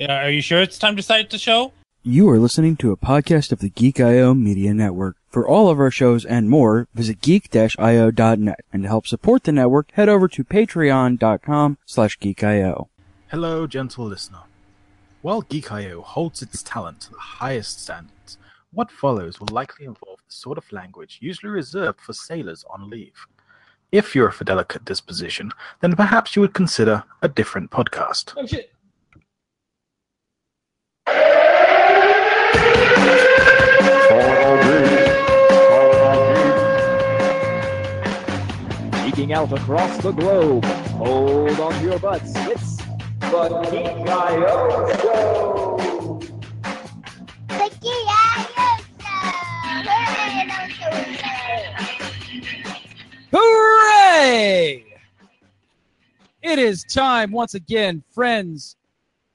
Uh, are you sure it's time to start the show? You are listening to a podcast of the Geek.io Media Network. For all of our shows and more, visit geek-io.net. And to help support the network, head over to patreon.com slash geek.io. Hello, gentle listener. While Geek.io holds its talent to the highest standards, what follows will likely involve the sort of language usually reserved for sailors on leave. If you're of a delicate disposition, then perhaps you would consider a different podcast. Oh shit. Geeking out across the globe. Hold on to your butts. It's the Geek IO Show. The Show! Hooray! It is time once again, friends,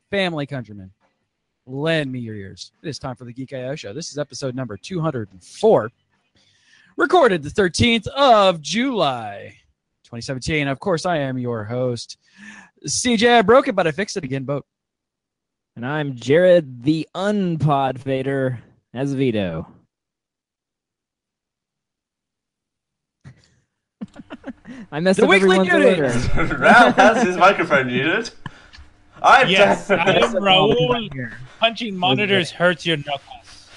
family, countrymen. Lend me your ears. It is time for the Geek IO Show. This is episode number 204, recorded the 13th of July, 2017. Of course, I am your host, CJ. I broke it, but I fixed it again, Boat. And I'm Jared, the unpod fader, as Vito. I messed The up weekly everyone's muted. order. Ralph has his microphone muted. I'm Yes, I am Raul. Punching monitors hurts your knuckles.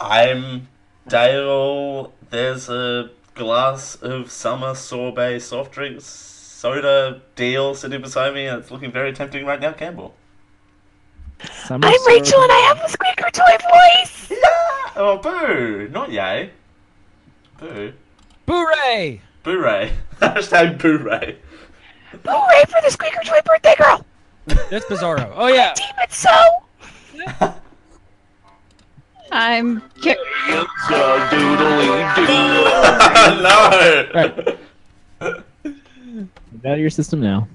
I'm Dale. There's a glass of summer sorbet soft drink soda deal sitting beside me, and it's looking very tempting right now, Campbell. Summer I'm Rachel and I have a squeaker toy voice! Yeah. Oh, boo! Not yay. Boo. Boo-ray! Boo Ray. Hashtag Boo Ray. Boo-ray for the squeaker toy birthday girl! That's Bizarro. Oh, yeah. Damn it so! I'm Ki- no! Get out of your system now.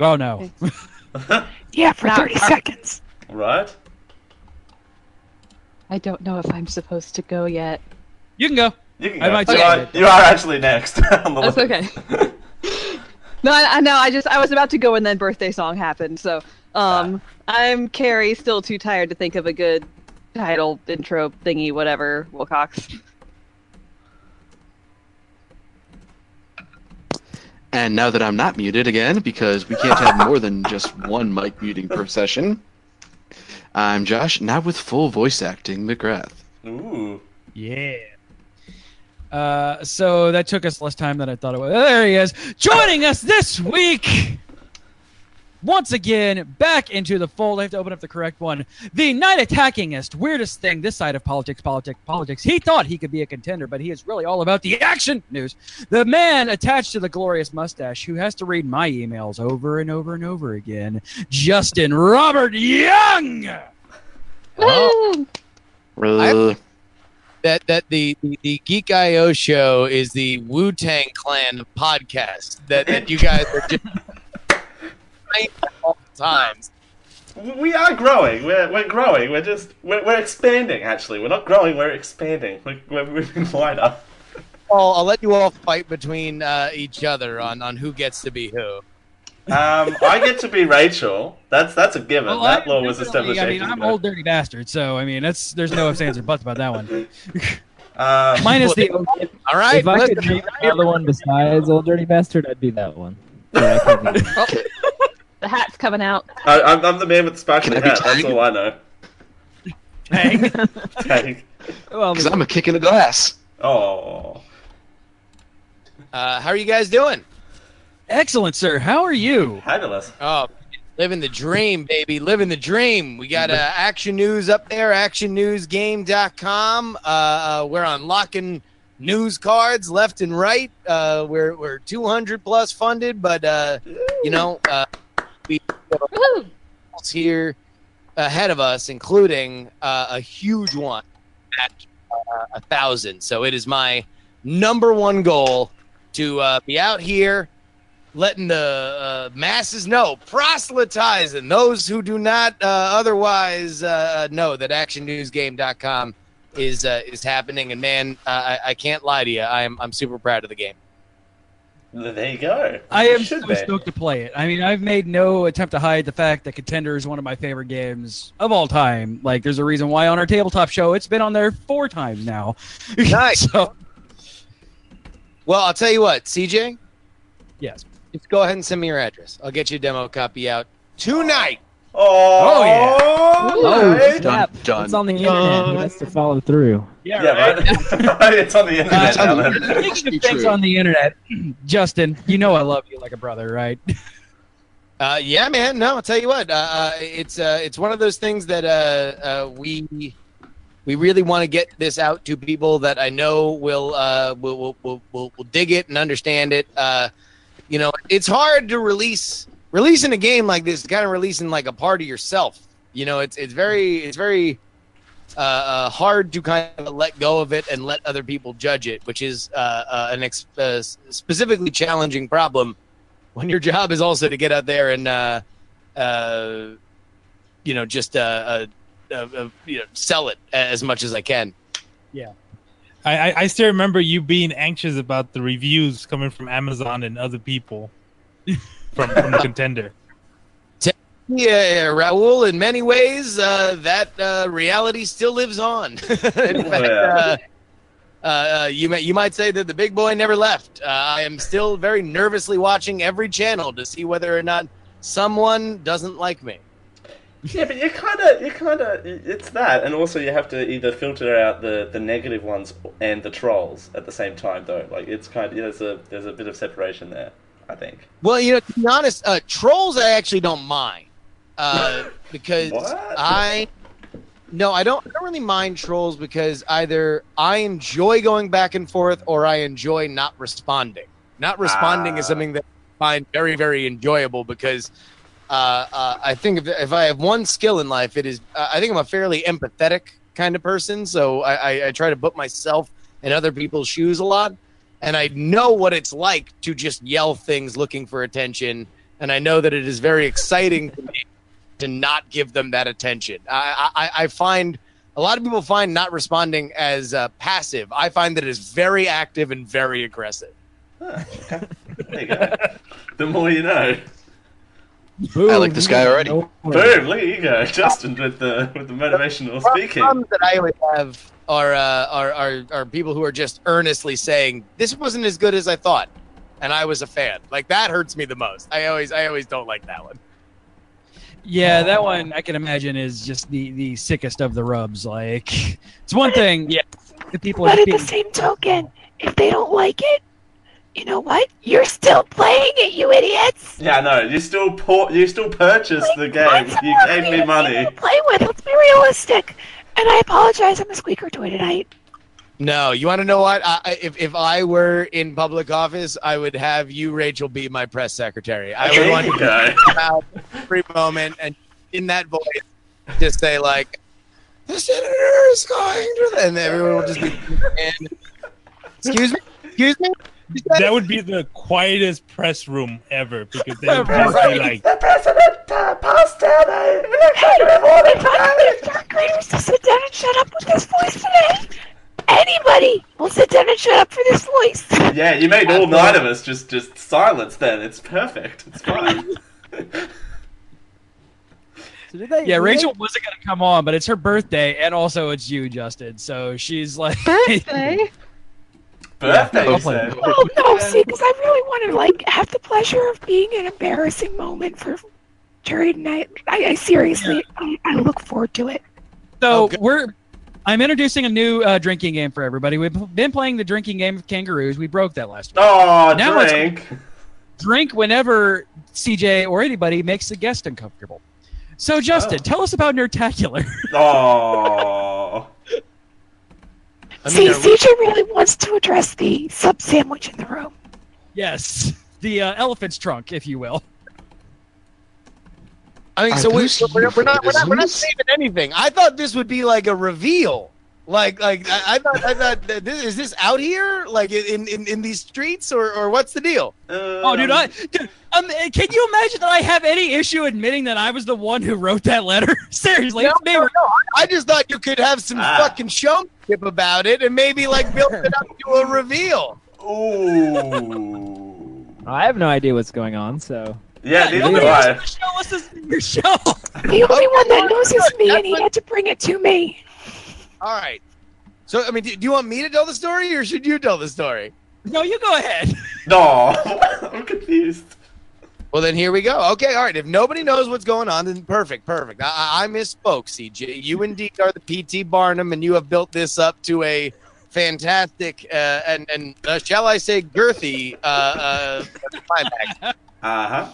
Oh, no. Yeah, for 30 seconds. right? I don't know if I'm supposed to go yet. You can go. You can I go. might you, say are, it. you are actually next. on the That's list. okay. No, I, I know. I just I was about to go and then birthday song happened. So, um, I'm Carrie, still too tired to think of a good title, intro, thingy, whatever. Wilcox. And now that I'm not muted again, because we can't have more than just one mic muting per session, I'm Josh, now with full voice acting McGrath. Ooh. Yeah. Uh, so that took us less time than I thought it would. There he is, joining us this week. Once again, back into the fold. I have to open up the correct one. The night attackingest, weirdest thing this side of politics, politics, politics. He thought he could be a contender, but he is really all about the action news. The man attached to the glorious mustache who has to read my emails over and over and over again. Justin Robert Young. Well, Uh, that that the, the, the Geek IO show is the Wu Tang Clan podcast that, that you guys are just saying all the times. We are growing. We're, we're growing. We're just we're, we're expanding. Actually, we're not growing. We're expanding. We're, we're moving wider. Well, I'll let you all fight between uh, each other on, on who gets to be who. Um, I get to be Rachel. That's that's a given. Well, that I- law was definitely- established. I mean, ages I'm ago. old dirty bastard, so I mean, that's there's no ifs, ands, or buts about that one. Um, Minus the All right, if I listen, could be another one besides Old Dirty Bastard, I'd be that one. Yeah, I can't be- Oh, the hat's coming out. I, I'm, I'm the man with the sparkly Can I be hat. That's all I know. Tang. Tang. well, Because I'm a kick in the glass. Oh. uh, how are you guys doing? excellent, sir. How are you? Fabulous. Oh, living the dream, baby. Living the dream. We got uh, action news up there, actionnewsgame.com. Uh, uh, we're unlocking news cards left and right. Uh, we're, we're 200 plus funded, but, uh, you know, uh, we goals here ahead of us, including uh, a huge one at uh, a thousand. So it is my number one goal to uh, be out here letting the uh, masses know, proselytizing those who do not uh, otherwise uh, know that actionnewsgame.com is uh, is happening. And man, uh, I, I can't lie to you, I'm I'm super proud of the game. There you go. I am so stoked to play it. I mean, I've made no attempt to hide the fact that Contender is one of my favorite games of all time. Like, there's a reason why on our tabletop show it's been on there four times now. Nice. so, Well, I'll tell you what, CJ, yes. just go ahead and send me your address. I'll get you a demo copy out tonight. Oh, yeah. Oh, nice. snap. Done. It's on the internet. He has to follow through. Yeah, Yeah, right. it's on the internet. Uh, then. Speaking of things true. on the internet, Justin, you know I love you like a brother, right? Uh, yeah, man. No, I'll tell you what. Uh, uh, it's uh, it's one of those things that uh, uh, we we really want to get this out to people that I know will uh, will, will, will, will will dig it and understand it. Uh, you know, it's hard to release releasing a game like this. Kind of releasing like a part of yourself. You know, it's it's very it's very uh, uh, hard to kind of let go of it and let other people judge it, which is uh, uh, an ex- uh, specifically challenging problem when your job is also to get out there and uh, uh, you know just you know sell it as much as I can. I, I, I still remember you being anxious about the reviews coming from Amazon and other people from, from the contender. Yeah, Raul. In many ways, uh, that uh, reality still lives on. In fact, Yeah. uh, uh, you may, you might say that the big boy never left. Uh, I am still very nervously watching every channel to see whether or not someone doesn't like me. Yeah, but you kind of, you kind of, it's that, and also you have to either filter out the, the negative ones and the trolls at the same time, though. Like it's kind of there's a there's a bit of separation there, I think. Well, you know, to be honest, uh, trolls I actually don't mind uh, because? I no, I don't. I don't really mind trolls because either I enjoy going back and forth or I enjoy not responding. Not responding is Ah. something that I find very, very enjoyable because uh, uh, I think if, if I have one skill in life, it is uh, I think I'm a fairly empathetic kind of person. So I, I, I try to put myself in other people's shoes a lot, and I know what it's like to just yell things looking for attention, and I know that it is very exciting to me to not give them that attention. I, I, I find a lot of people find not responding as uh, passive. I find that it is very active and very aggressive. Huh, there you go. The more you know. I like this guy already. Boom! Look at you go, Justin, with the with the motivational speaking. Problems that I always have are, uh, are are are people who are just earnestly saying this wasn't as good as I thought, and I was a fan. Like that hurts me the most. I always I always don't like that one. Yeah, that one I can imagine is just the, the sickest of the rubs. Like, it's one thing, yeah, the people But at the same token, if they don't like it, you know what? You're still playing it, you idiots. Yeah, no, you still por- you still purchased the game. You gave me to money. Play with. Let's be realistic. And I apologize. I'm a squeaker toy tonight. No, you want to know what? I, I- if if I were in public office, I would have you, Rachel, be my press secretary. I would want you you go. to come out every moment and in that voice, just say like, "The senator is going to," the-" and everyone will just be. Excuse me. Excuse me. You That would be the quietest press room ever because they would just be like, The president uh, passed down a Hey, if I can get third to sit down and shut up with this voice today, anybody will sit down and shut up for this voice. Yeah, you made all nine of us just just silence. Then it's perfect. It's fine. So did they, yeah, did Rachel wasn't going to come on, but it's her birthday, and also it's you, Justin. So she's like, Birthday? Birthday, you Yeah. said. Oh no, see, because I really want to like have the pleasure of being an embarrassing moment for Jerry tonight. I, I seriously, I, I look forward to it. So Oh, we're. I'm introducing a new uh, drinking game for everybody. We've been playing the drinking game of kangaroos. We broke that last week. Oh, Now it's- drink. Drink whenever CJ or anybody makes the guest uncomfortable. So Justin, Oh. tell us about Nerdtacular. Oh. I see, mean, are- CJ really wants to address the sub sandwich in the room. yes, the uh, elephant's trunk, if you will. I mean, Are so we, those we're, we're not we're not we're not saving anything. I thought this would be like a reveal. Like like I, I thought I thought that this, is this out here like in, in, in these streets or, or what's the deal? Oh, dude, I dude, um, can you imagine that I have any issue admitting that I was the one who wrote that letter? Seriously, No, it's me. no, no. I just thought you could have some Ah. fucking showmanship about it and maybe like build it up to a reveal. Ooh. I have no idea what's going on, so. Yeah, neither do nobody I. Show us this your show. The only one that knows is me, and he had to bring it to me. All right. So, I mean, do, do you want me to tell the story, or should you tell the story? No, you go ahead. No, I'm confused. Well, then here we go. Okay, all right. If nobody knows what's going on, then perfect, perfect. I, I I misspoke, CJ. You indeed are the PT Barnum, and you have built this up to a fantastic uh, and and uh, shall I say girthy uh, uh, climax. Uh huh.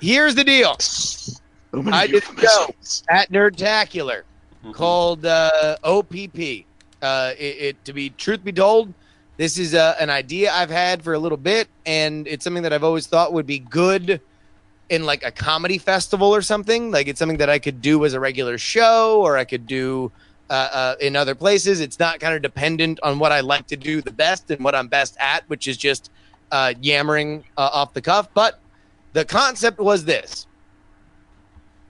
Here's the deal. So I did a show euphemisms. at Nerdtacular called uh, OPP. Uh, it, it, to be truth be told, this is uh, an idea I've had for a little bit, and it's something that I've always thought would be good in like a comedy festival or something. Like it's something that I could do as a regular show, or I could do uh, uh, in other places. It's not kind of dependent on what I like to do the best and what I'm best at, which is just uh, yammering uh, off the cuff. But the concept was this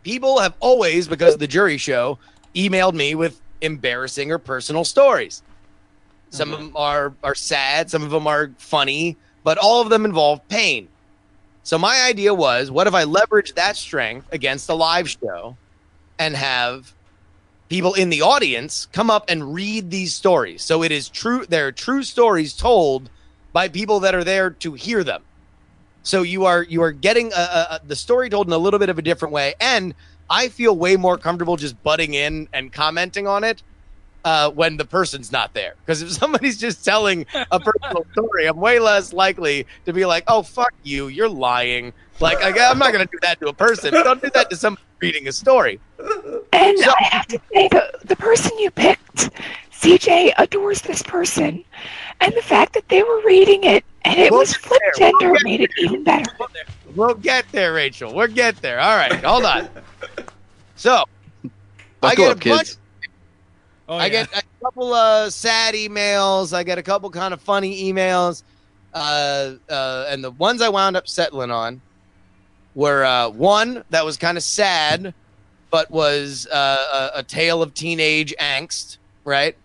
people have always, because of the jury show, emailed me with embarrassing or personal stories. Some mm-hmm. of them are are sad, some of them are funny, but all of them involve pain. So my idea was, what if I leverage that strength against a live show and have people in the audience come up and read these stories. So it is true they're true stories told by people that are there to hear them. So you are you are getting a, a, a- the story told in a little bit of a different way, and I feel way more comfortable just butting in and commenting on it uh, when the person's not there. Because if somebody's just telling a personal story, I'm way less likely to be like, "Oh fuck you, you're lying." Like I, I'm not gonna do that to a person. Don't do that to somebody reading a story. And I have to say, the, the person you picked, CJ, adores this person. And the fact that they were reading it and it We'll was get flip there. We'll gender made it even better. We'll get there, Rachel. We'll get there. All right, hold on. So I get up, a bunch kids. Oh, I get a couple of sad emails. I get a couple kind of funny emails. Uh, uh, and the ones I wound up settling on were uh, one that was kind of sad, but was uh, a, a tale of teenage angst, right?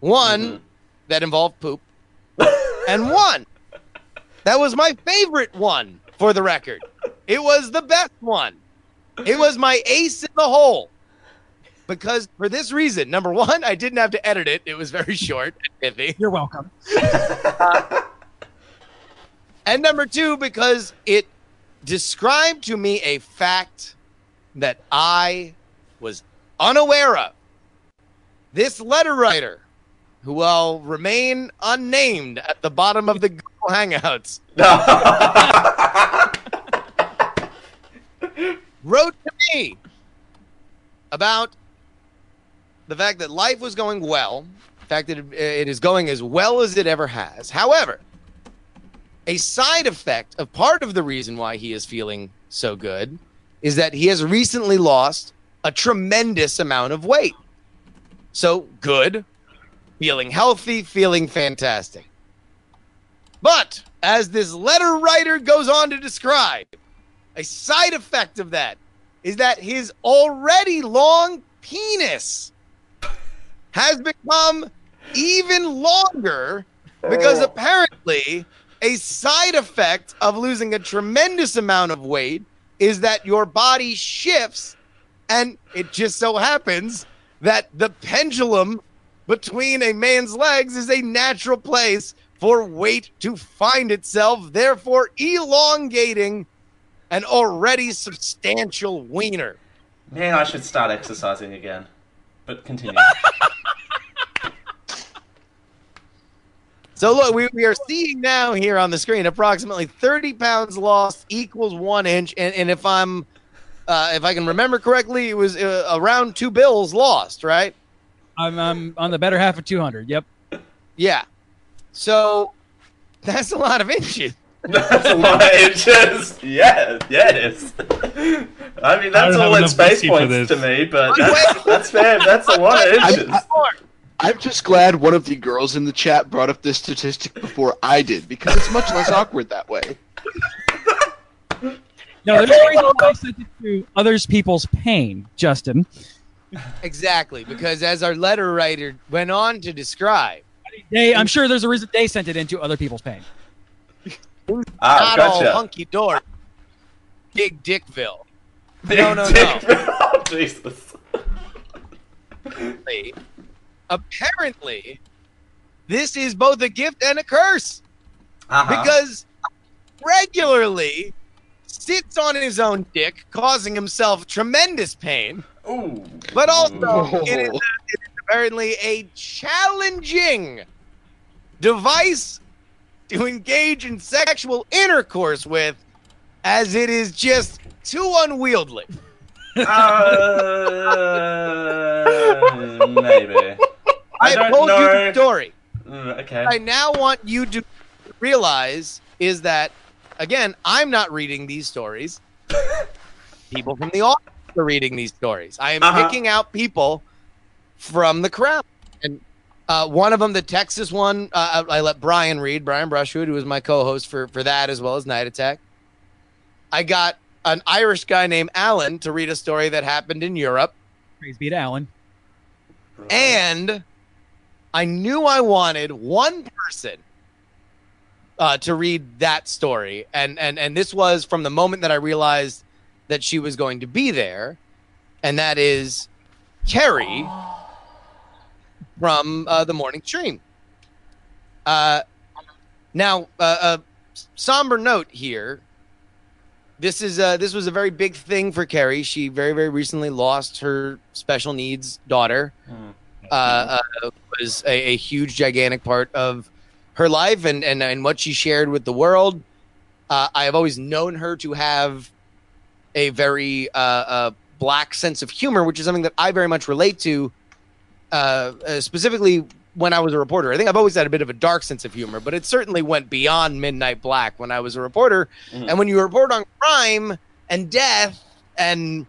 One that involved poop, and one that was my favorite one for the record. It was the best one. It was my ace in the hole. Because for this reason number one i didn't have to edit it. It was very short and pithy. You're welcome. and number two because it described to me a fact that i was unaware of. This letter writer who will remain unnamed at the bottom of the google hangouts wrote to me about the fact that life was going well, the fact that it, is going as well as it ever has. However, a side effect of part of the reason why he is feeling so good is that he has recently lost a tremendous amount of weight. So good, feeling healthy, feeling fantastic. But as this letter writer goes on to describe, a side effect of that is that his already long penis has become even longer because oh. apparently a side effect of losing a tremendous amount of weight is that your body shifts and it just so happens that the pendulum between a man's legs is a natural place for weight to find itself therefore elongating an already substantial wiener Man, I should start exercising again. But continue. So look, we, we are seeing now here on the screen approximately 30 pounds lost equals one inch, and, and if I'm uh, if I can remember correctly, it was uh, around two bills lost, right? I'm, I'm on the better half of 200. Yep. Yeah. So that's a lot of inches. That's a lot of inches. Yeah, yes. I mean, that's don't all in space points to me, but that's, that's fair. That's a lot of I'm, inches. I- I'm just glad one of the girls in the chat brought up this statistic before I did because it's much less awkward that way. No, there's a reason why I sent it to others people's pain, Justin. Exactly, because as our letter writer went on to describe, They, I'm sure there's a reason they sent it into other people's pain. Ah, not gotcha. all hunky dory. Big Dickville. No, no, no. no. Jesus. Apparently- Apparently, this is both a gift and a curse Uh-huh. because regularly sits on his own dick, causing himself tremendous pain. Ooh. But also, it is, it is apparently a challenging device to engage in sexual intercourse with, as it is just too unwieldy. Uh, maybe. I I told you the story. Mm, okay. I now want you to realize is that again, I'm not reading these stories. people from the audience are reading these stories. I am Uh-huh. picking out people from the crowd, uh, one of them, the Texas one, uh, I I let Brian read. Brian Brushwood, who was my co-host for for that as well as Night Attack. I got an Irish guy named Alan to read a story that happened in Europe. Praise be to Alan. And I knew I wanted one person uh, to read that story, and and and this was from the moment that I realized that she was going to be there, and that is Carrie from uh, the morning stream. Uh, now, uh, a somber note here. This is uh, this was a very big thing for Carrie. She very very recently lost her special needs daughter uh, uh, was a, a huge, gigantic part of her life and, and, and what she shared with the world. Uh, I have always known her to have a very uh, uh, black sense of humor, which is something that I very much relate to, uh, uh, specifically when I was a reporter. I think I've always had a bit of a dark sense of humor, but it certainly went beyond Midnight Black when I was a reporter. And when you report on crime and death and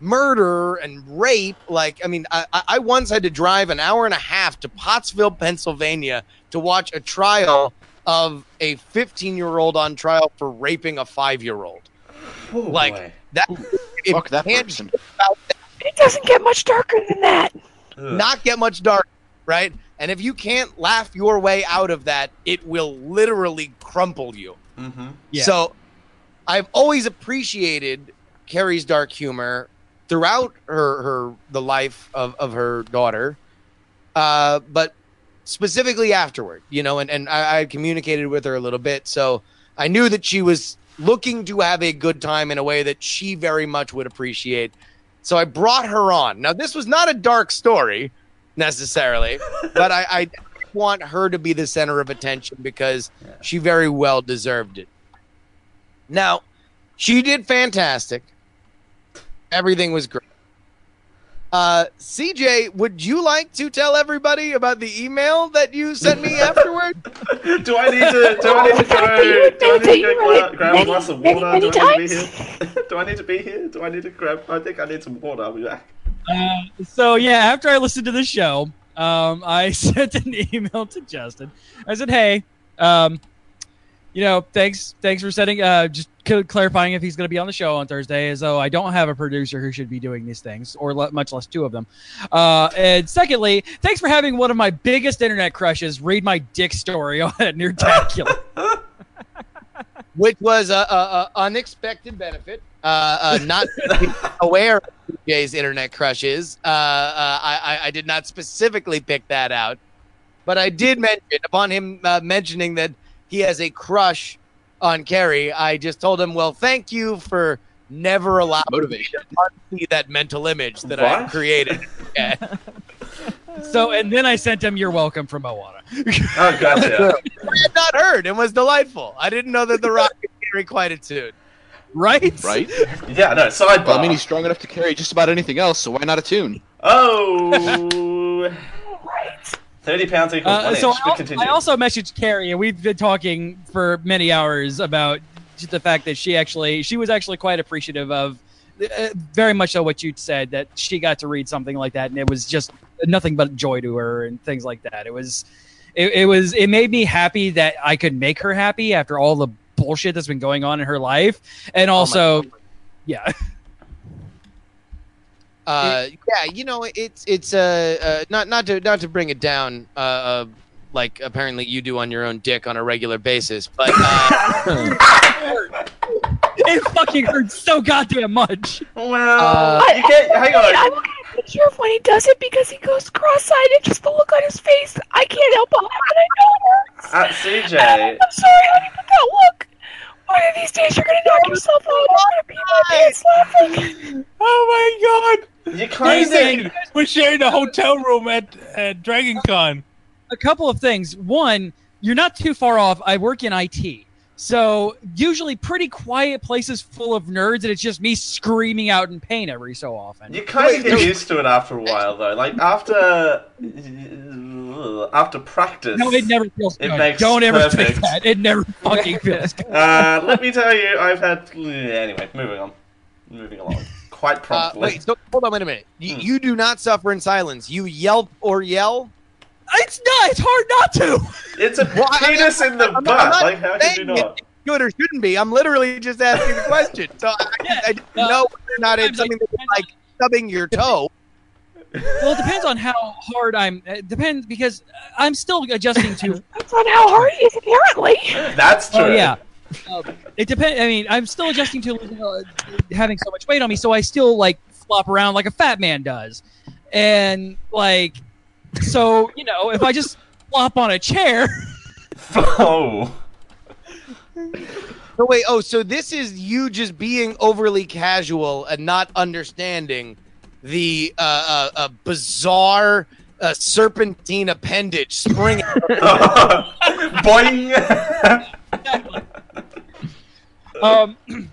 murder and rape. Like, I mean, I, I- I once had to drive an hour and a half to Pottsville, Pennsylvania to watch a trial of a 15 year old on trial for raping a five year old. like, that. Fuck that person. It doesn't get much darker than that. Not get much dark, right? And if you can't laugh your way out of that, it will literally crumple you. Mm-hmm. So I've always appreciated Carrie's dark humor throughout her, her the life of, of her daughter. Uh, but specifically afterward, you know, and, and I, I communicated with her a little bit. So I knew that she was looking to have a good time in a way that she very much would appreciate. So I brought her on. Now, this was not a dark story necessarily, but I, I want her to be the center of attention because she very well deserved it. Now, she did fantastic. Everything was great. Uh, CJ, would you like to tell everybody about the email that you sent me afterward? Do I need to? Do I need to go? Do I need to go grab, grab a glass of water? Do I need to be here? Do I need to be here? Do I need to grab? I think I need some water. I'll be back. Uh, so yeah, after I listened to the show, um, I sent an email to Justin. I said, "Hey, um, you know, thanks, thanks for sending. uh, just cl- clarifying if he's going to be on the show on Thursday, as though I don't have a producer who should be doing these things, or le- much less two of them. Uh, and secondly, thanks for having one of my biggest internet crushes read my dick story on Nerdtacular. Which was a, a, a unexpected benefit. Uh, uh, not aware of CJ's internet crushes. Uh, uh, I, I- I did not specifically pick that out, but I did mention upon him uh, mentioning that he has a crush on Carrie. I just told him, "Well, thank you for never allowing me to unsee that mental image that I created." Yeah. so, and then I sent him, "You're welcome" from Moana. Oh, gotcha. I had not heard and was delightful. I didn't know that The Rock could carry quite a tune. Right? Right? Yeah, no, sidebar. Well, I mean, he's strong enough to carry just about anything else, so why not a tune? Oh. 30 pounds equals Uh, one so inch. I, continue. I also messaged Carrie, and we've been talking for many hours about just the fact that she actually she was actually quite appreciative of uh, very much so what you said that she got to read something like that, and it was just nothing but joy to her and things like that. It was. It, it was. It made me happy that I could make her happy after all the bullshit that's been going on in her life, and also, yeah. Uh, yeah, you know, it's it's uh, uh not not to not to bring it down uh, uh like apparently you do on your own dick on a regular basis. But uh, It fucking hurts so goddamn much. Well, Uh, you get. Hang I, I on. will get picture of when he does it because he goes cross-eyed and just the look on his face. I can't help but laugh and I know it hurts. At CJ, I'm sorry, honey, but that look. One of these days you're gonna knock oh yourself out. You're gonna pee my pants laughing. Oh my god! you kind Amazing. of. We're sharing a hotel room at at Dragon Con. a couple of things. One, you're not too far off. I work in IT. So usually pretty quiet places full of nerds and it's just me screaming out in pain every so often. You kind of get used to it after a while, though. Like after after practice. No, it never feels It good. makes Don't ever say perfect. that. It never fucking feels good. Uh, let me tell you, I've had. Anyway, moving on. Moving along. Quite uh, promptly. wait, so, hold on, wait a minute. You, you do not suffer in silence. You yelp or yell. It's not. It's hard not to. It's a Well, I- penis in the I'm butt. I'm not like, how could you saying not? it Should or shouldn't be. I'm literally just asking the question. So I, I, I don't uh, know whether or not it's sometimes I- something that's like stubbing your toe. Well, it depends on how hard I'm. It depends because I'm still adjusting to. That's on how hard it is, apparently. That's true. Oh yeah. Um, it depends. I mean, I'm still adjusting to losing, uh, having so much weight on me, so I still like flop around like a fat man does, and like, so you know, if I just flop on a chair, Oh. No wait. Oh, so this is you just being overly casual and not understanding the uh, uh, uh, bizarre uh, serpentine appendage springing. Boing. um,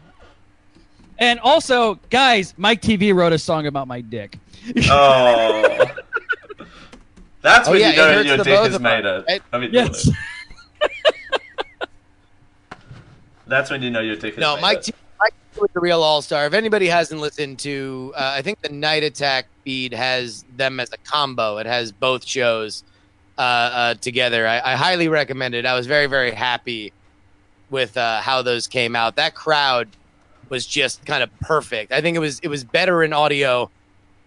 and also, guys, Mike TV wrote a song about my dick. oh. That's Oh, when yeah, you know your dick of made us, it. I mean, Yes. that's when you know your dick has no, made Mike it. T. Mike T was the real all star. If anybody hasn't listened to, uh, I think the Night Attack feed has them as a combo. It has both shows uh, uh, together. I, I highly recommend it. I was very very happy with uh, how those came out. That crowd was just kind of perfect. I think it was it was better in audio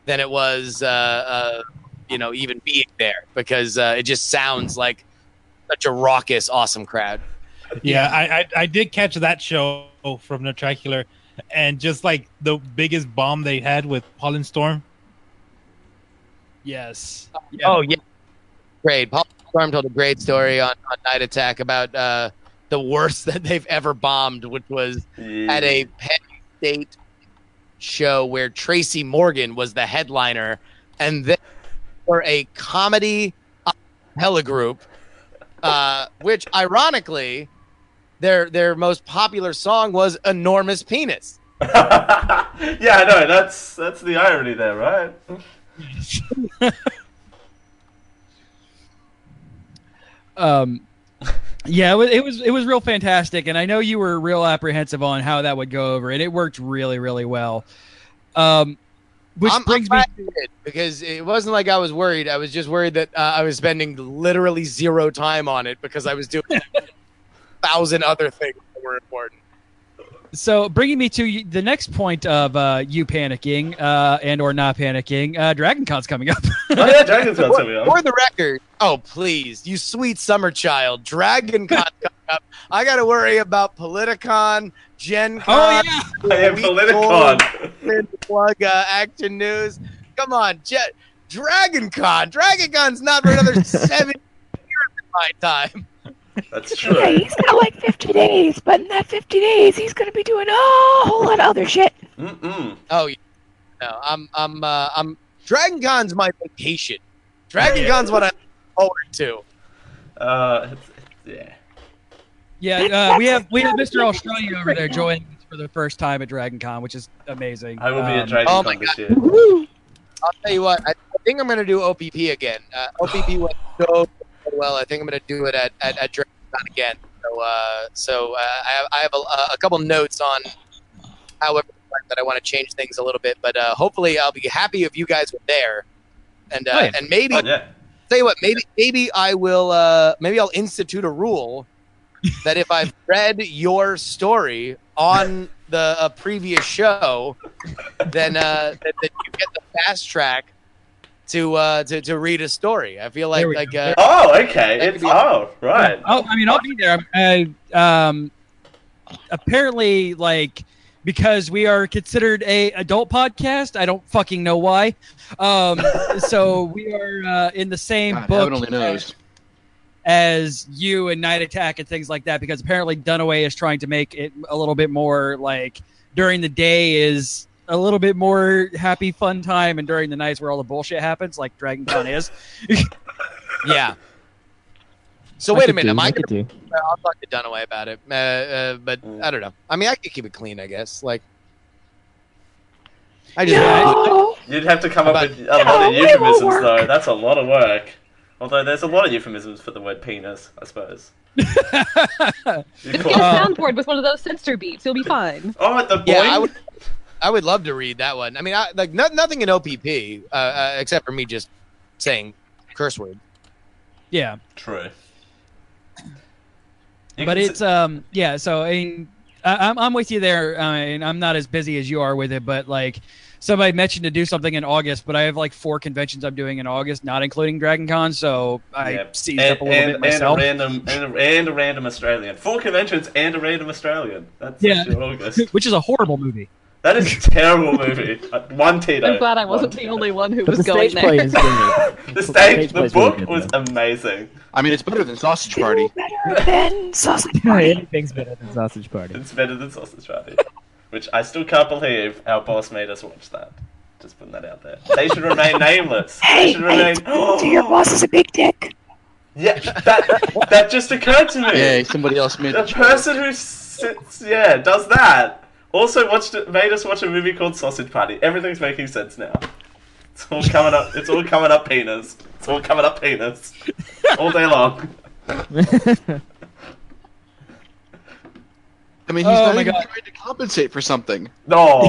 than it was, uh, uh, you know, even being there because uh, it just sounds like such a raucous, awesome crowd. Yeah, I, I I did catch that show from Nerdtacular, and just like the biggest bomb they had with Paul and Storm. Yes. Oh yeah, great. Paul Storm told a great story on, on Night Attack about uh, the worst that they've ever bombed, which was at a Penn State show where Tracy Morgan was the headliner, and then for a comedy hella group, uh, which ironically, their their most popular song was "Enormous Penis." yeah, I know. That's that's the irony there, right? Um, yeah, it was, it was it was real fantastic, and I know you were real apprehensive on how that would go over, and it worked really really well. Um, which I'm, brings I'm me. glad you did, because it wasn't like I was worried. I was just worried that uh, I was spending literally zero time on it because I was doing a thousand other things that were important. So, bringing me to the next point of uh, you panicking uh, and or not panicking, uh, Dragon Con's coming up. Oh yeah, Dragon's got something For the record, oh please, you sweet summer child, Dragon Con coming up. I got to worry about Politicon, Gen Con. oh yeah, I am Week Politicon. plug uh, Action News. Come on, Jet, Dragon Con. Dragon Con's not for another seven years in my time. That's true. Yeah, he's got like 50 days, but in that 50 days, he's gonna be doing a whole lot of other shit. Mm-mm. Oh yeah. no, I'm I'm uh, I'm Dragon Con's my vacation. Dragon Con's what I look forward to. Uh, it's, it's, yeah. yeah. Uh, we have we have Mr. Australia over there joining us for the first time at Dragon Con, which is amazing. I will be at Um, Dragon oh Con my this God. year. Woo! I'll tell you what. I, I think I'm gonna do OPP again. Uh, OPP went so well. I think I'm gonna do it at at, at Dragon Con again. So uh, so uh, I have I have a, a couple notes on however that I want to change things a little bit, but uh, hopefully I'll be happy if you guys were there, and uh, Oh, yeah. and maybe Oh, yeah. tell you what, maybe maybe I will uh maybe I'll institute a rule that if I've read your story on the uh, previous show, then uh that, that you get the fast track to uh, to to read a story. I feel like like uh, Oh, okay. That could It's be- oh right. Oh, I mean, I'll be there. I, um, apparently, like because we are considered a adult podcast. I don't fucking know why. Um, so we are uh, in the same God, book heaven only knows. As you and Night Attack and things like that. Because apparently, Dunaway is trying to make it a little bit more like during the day is a little bit more happy, fun time, and during the nights where all the bullshit happens, like Dragon Con is. yeah. So I wait a minute. do, Am I I could gonna, do. I'll talk to Dunaway about it. Uh, uh, but I don't know. I mean, I could keep it clean. I guess. Like, I just No. You'd have to come up with a lot of euphemisms, though. That's a lot of work. Although there's a lot of euphemisms for the word penis, I suppose. You Just get a soundboard with one of those censor beats. You'll be fine. oh, the boing. yeah, I would. I would love to read that one. I mean, I, like no, nothing in OPP uh, uh, except for me just saying curse word. yeah. True. You but it's um yeah so i mean I, i'm i'm with you there I mean, i'm not as busy as you are with it but like somebody mentioned to do something in august but i have like four conventions i'm doing in august not including dragon con so i Yeah. seized and, up a little and, bit myself And a random, and a, and a random Australian. Four conventions and a random Australian. That's Yeah. your August. which is a horrible movie That is a terrible movie. Uh, One Tito. I'm glad I wasn't the only one who But was the going stage play there. is good. The stage, the play's really book good, was though. amazing. I mean, it's better than Sausage Party. Better than sausage party. anything's better than Sausage Party. It's better than Sausage Party. Which I still can't believe our boss made us watch that. Just putting that out there. They should remain nameless. They Hey, should hey, remain. your boss is a big dick. Yeah, that that just occurred to me. Yeah, somebody else made The the person who sits, yeah, does that also watched it, made us watch a movie called Sausage Party. Everything's making sense now. It's all coming up. It's all coming up penis. It's all coming up penis all day long. I mean, he's Oh not my even God. trying to compensate for something. No,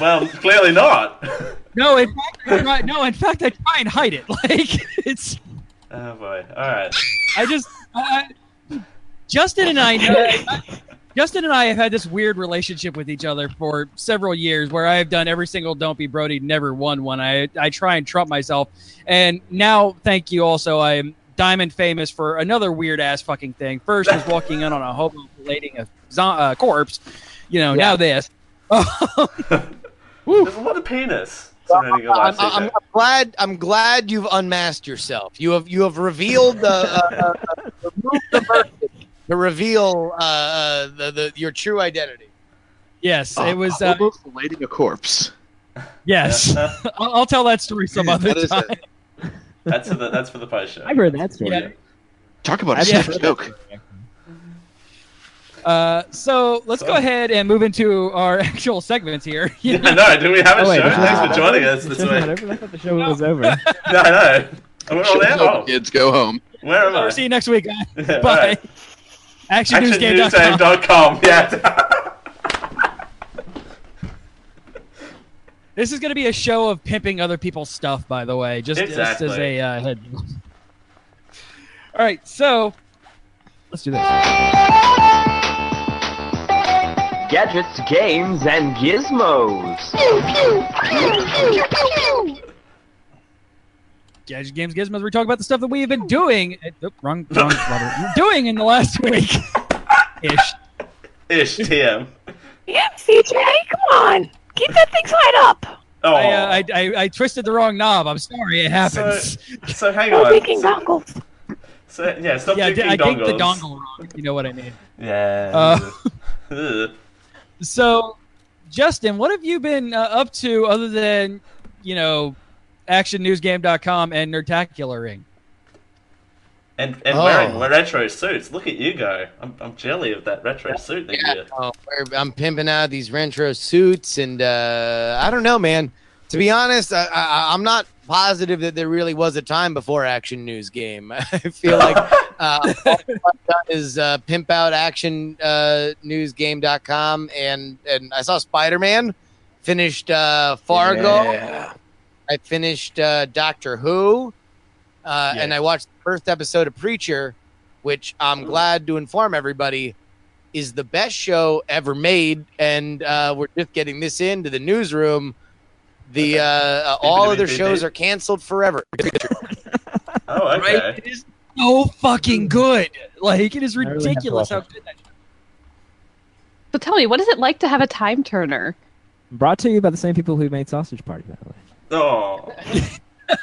well, clearly not. no in fact I try, no in fact i try and hide it like it's Oh boy. All right. I just I, I- Justin and I know Justin and I have had this weird relationship with each other for several years where I have done every single Don't Be Brody, never won one. I I try and trump myself. And now thank you also I'm diamond famous for another weird ass fucking thing. First was walking in on a hobo relating a zo- uh, corpse. You know, now this. There's a lot of penis surrounding your life. I'm, I'm, I'm glad. I'm glad you've unmasked yourself. You have you have revealed the uh, uh, the to reveal uh, uh, the, the your true identity. Yes, Oh, it was a uh, hobo filleting a corpse. yes. I'll, I'll tell that story some other That is time. it. That's for the that's for the post show. I've heard that story. Yeah. Talk about a I've Yeah. stiff joke. Uh, so let's So- go ahead and move into our actual segments here. Yeah, no, do we have a Oh, wait, show? the Thanks show's for joining us this show's week. over? I thought the show was over. No, I know. We're all there. Oh, kids, go home. where am I? See you next week. Yeah, Bye. alright. ActionNewsGame.com. ActionNewsGame.com. Yeah. This is going to be a show of pimping other people's stuff, by the way, just, just as a uh, head. All right, so Let's do this. Gadgets, games, and gizmos. Gadget Games Gizmos, we talk about the stuff that we have been doing. oop, wrong, wrong, Robert. doing in the last week. Ish. Ish. TM. Yeah, CJ, come on. Keep that thing side up. Oh. I, uh, I, I, I twisted the wrong knob. I'm sorry, it happens. so hang No on. thinking So, dongles. So- yeah, stop yeah, I, thinking did- I kicked the dongles. dongle wrong. if You know what I mean. Yeah. Uh, So, Justin, what have you been uh, up to other than, you know, actionnewsgame.com and Nerdtacularing? and and Oh. wearing retro suits. Look at you go. I'm, I'm jelly of that retro suit that Yeah, you. oh, I'm pimping out these retro suits, and uh, I don't know, man. To be honest, I, I, I'm not positive that there really was a time before Action News Game. I feel like uh, is uh, pimp out Action uh, and and I saw Spider Man, finished uh, Fargo, Yeah. I finished uh, Doctor Who, uh, Yeah. and I watched the first episode of Preacher, which I'm glad to inform everybody is the best show ever made. And uh, we're just getting this into the newsroom. The uh, uh, all other shows are canceled forever. Oh, okay. Right? It is so fucking good. Like it is really ridiculous how good that. So tell me, what is it like to have a time turner? Brought to you by the same people who made Sausage Party, by the way.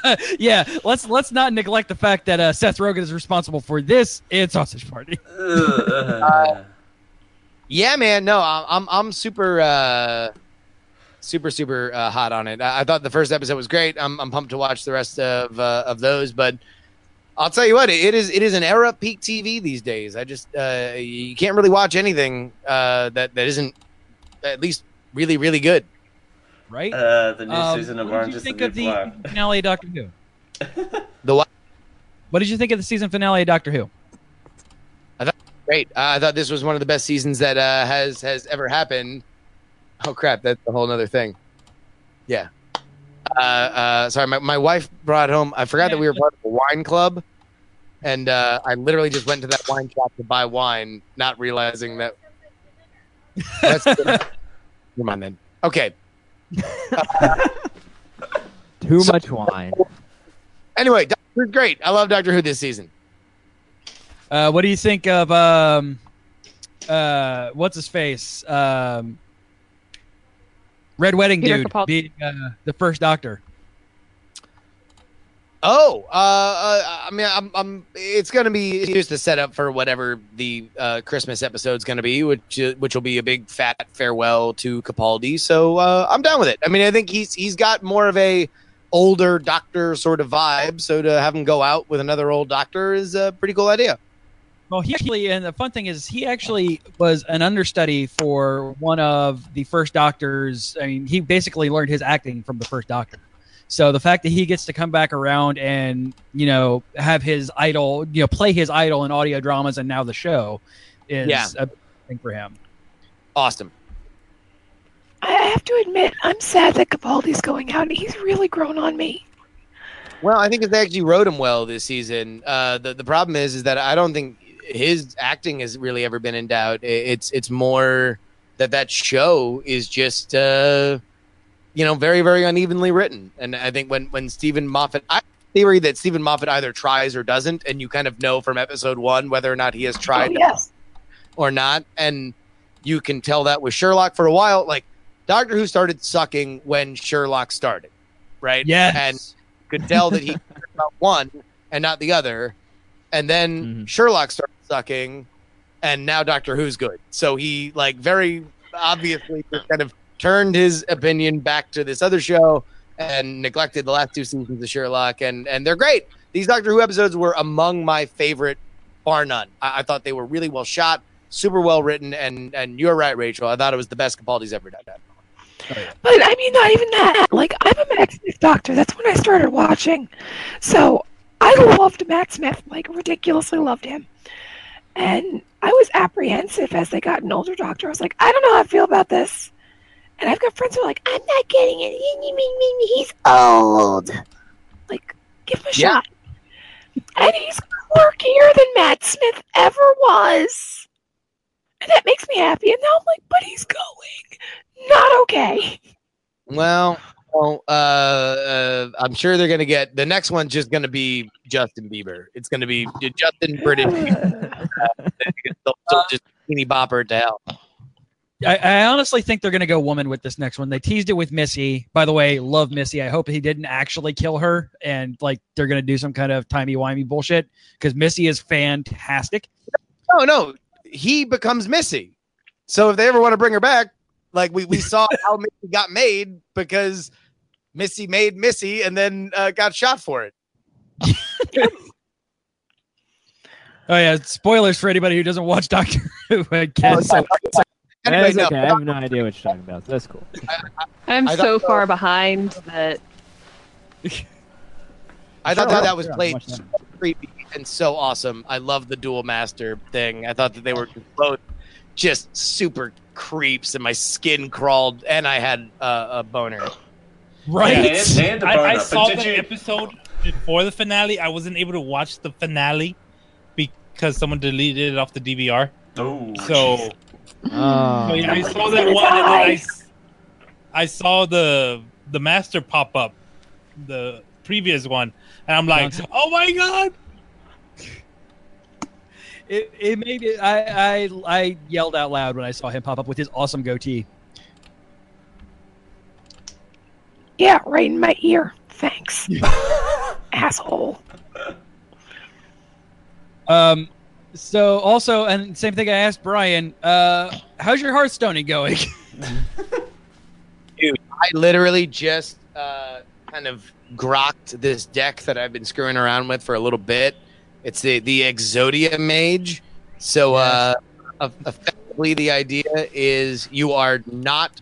Oh, yeah, let's let's not neglect the fact that uh, Seth Rogen is responsible for this and Sausage Party. Ugh. Yeah, man. No, I'm I'm, I'm super uh, super super uh, hot on it. I, I thought the first episode was great. I'm I'm pumped to watch the rest of uh, of those. But I'll tell you what, it is it is an era of peak TV these days. I just uh, you can't really watch anything uh, that that isn't at least really really good. Right? Uh, the new Um, season of what did Orange you is the think New of the Black. finale of Doctor Who? The what? What did you think of the season finale of Doctor Who? I thought great. Uh, I thought this was one of the best seasons that uh, has has ever happened. Oh crap, that's a whole other thing. Yeah. Uh, uh, sorry, my, my wife brought home. I forgot that we were part of a wine club, and uh, I literally just went to that wine shop to buy wine, not realizing that. That's never mind then. Okay. Too much wine. Anyway, Doctor Who's great. I love Doctor Who this season. Uh, what do you think of um, uh, what's his face? Um, Red Wedding Peter dude Capaldi. being uh, the first Doctor. Oh, uh, uh, I mean, I'm, I'm. It's gonna be just a setup for whatever the uh, Christmas episode's gonna be, which uh, which will be a big fat farewell to Capaldi. So uh, I'm down with it. I mean, I think he's he's got more of a older Doctor sort of vibe. So to have him go out with another old Doctor is a pretty cool idea. Well, he actually, and the fun thing is, he actually was an understudy for one of the first Doctors. I mean, he basically learned his acting from the first Doctor. So the fact that he gets to come back around and you know have his idol, you know, play his idol in audio dramas and now the show is Yeah. a big thing for him. Awesome. I have to admit, I'm sad that Capaldi's going out. He's really grown on me. Well, I think they actually wrote him well this season. Uh, the the problem is, is that I don't think his acting has really ever been in doubt. It's it's more that that show is just uh, you know very very unevenly written. And I think when when Steven Moffat, I have a theory that Steven Moffat either tries or doesn't, and you kind of know from episode one whether or not he has tried Oh, yes. or not. And you can tell that with Sherlock for a while. Like Doctor Who started sucking when Sherlock started, right? Yes. And could tell that he cared about one and not the other. And then Sherlock started sucking, and now Doctor Who's good. So he like very obviously just kind of turned his opinion back to this other show and neglected the last two seasons of Sherlock. And and they're great. These Doctor Who episodes were among my favorite, bar none. I, I thought they were really well shot, super well written, and and you're right, Rachel. I thought it was the best Capaldi's ever done. Oh, but I mean, not even that. Like, I'm a Matt Smith doctor. That's when I started watching. So I loved Matt Smith, like ridiculously loved him. And I was apprehensive as they got an older doctor. I was like, I don't know how I feel about this. And I've got friends who are like, I'm not getting it. He's old. Like, give him a Yeah. shot. And he's quirkier than Matt Smith ever was. And that makes me happy. And now I'm like, but he's going. Not okay. Well, well uh, uh, I'm sure they're going to get the next one's just going to be Justin Bieber. It's going to be Justin British. they'll, they'll just teeny bopper to hell. I, I honestly think they're going to go woman with this next one. They teased it with Missy. By the way, love Missy. I hope he didn't actually kill her and like they're going to do some kind of timey wimey bullshit because Missy is fantastic. No, no, he becomes Missy. So if they ever want to bring her back, like we, we saw how Missy got made because Missy made Missy and then uh, got shot for it. Oh yeah, spoilers for anybody who doesn't watch Doctor Who. I guess. Oh, Anyway, no, okay. I have no idea what you're talking about. That's cool. I'm I so thought- far behind that I thought that, that was played watch so creepy and so awesome. I love the dual master thing. I thought that they were both just super creeps, and my skin crawled, and I had uh, a boner. Right. Yeah, and- and a I, I boner, but saw the you- episode before the finale. I wasn't able to watch the finale because someone deleted it off the DVR. Oh, So, Oh. so yeah, I saw that one, and then I, s- I saw the the master pop up, the previous one, and I'm like, oh my god! It, it made it. I, I I yelled out loud when I saw him pop up with his awesome goatee. Yeah, right in my ear. Thanks. Asshole. Um, so also, and same thing I asked Brian. Uh, how's your Hearthstone going? Dude, I literally just uh, kind of grokked this deck that I've been screwing around with for a little bit. It's the the Exodia Mage. So uh, effectively, the idea is you are not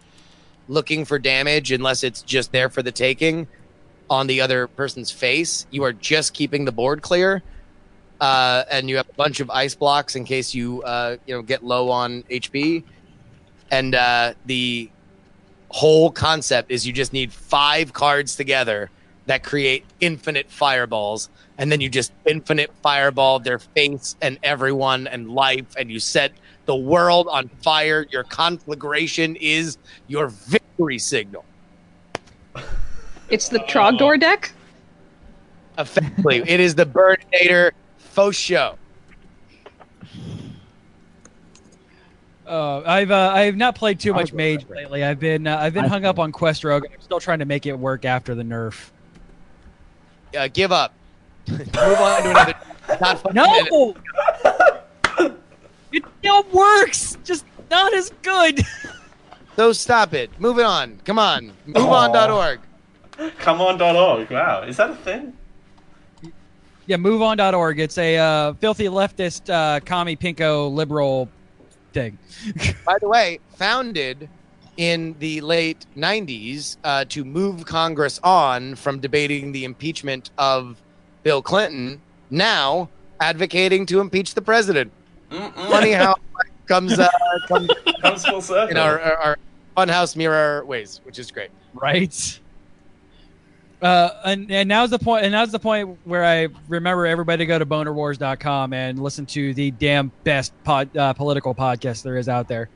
looking for damage unless it's just there for the taking on the other person's face. You are just keeping the board clear. Uh, and you have a bunch of ice blocks in case you uh, you know get low on HP. And uh, the whole concept is you just need five cards together that create infinite fireballs. And then you just infinite fireball their face and everyone and life. And you set the world on fire. Your conflagration is your victory signal. It's the Trogdor deck. effectively. It is the burninator faux show Uh, I've uh, I've not played too much Mage lately. I've been uh, I've been hung up on Quest Rogue. I'm still trying to make it work after the nerf. uh, give up move on to another not No, it still works, just not as good. so stop it Move it on come on moveon.org Come on.org. Wow, is that a thing? Yeah, MoveOn.org. It's a uh, filthy leftist, uh, commie pinko liberal thing. by the way, founded in the late 90s uh, to move Congress on from debating the impeachment of Bill Clinton, now advocating to impeach the president. Funny how it comes, uh, comes Comes full circle. in our, our, our funhouse mirror ways, which is great. right? Uh, and, and now's the point. And now's the point where I remember everybody to go to bonerwars.com and listen to the damn best pod, uh, political podcast there is out there.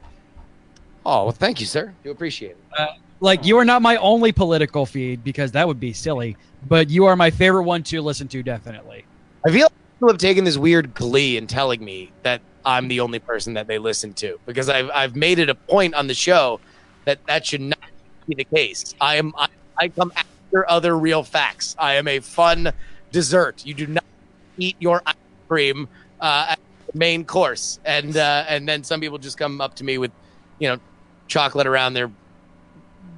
Oh, well, thank you, sir. Do appreciate it. Like you are not my only political feed because that would be silly, but you are my favorite one to listen to. Definitely. I feel like people have taken this weird glee in telling me that I'm the only person that they listen to because I've I've made it a point on the show that that should not be the case. I am I, I come after other real facts. I am a fun dessert. You do not eat your ice cream uh, at the main course, and uh, and then some people just come up to me with, you know, chocolate around their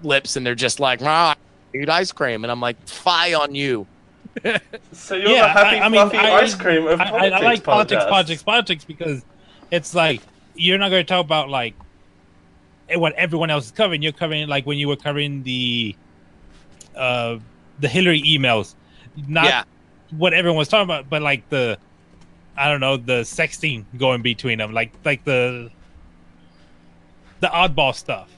lips, and they're just like, "Ah, I eat ice cream," and I'm like, "Fie on you." So you're the happy, I, I mean, fluffy I, ice cream of I, I- politics. I like politics, podcast. politics, politics because it's like you're not going to talk about like what everyone else is covering. You're covering like when you were covering the uh the Hillary emails, not Yeah. what everyone was talking about, but like the I don't know the sexting going between them, like like the the oddball stuff.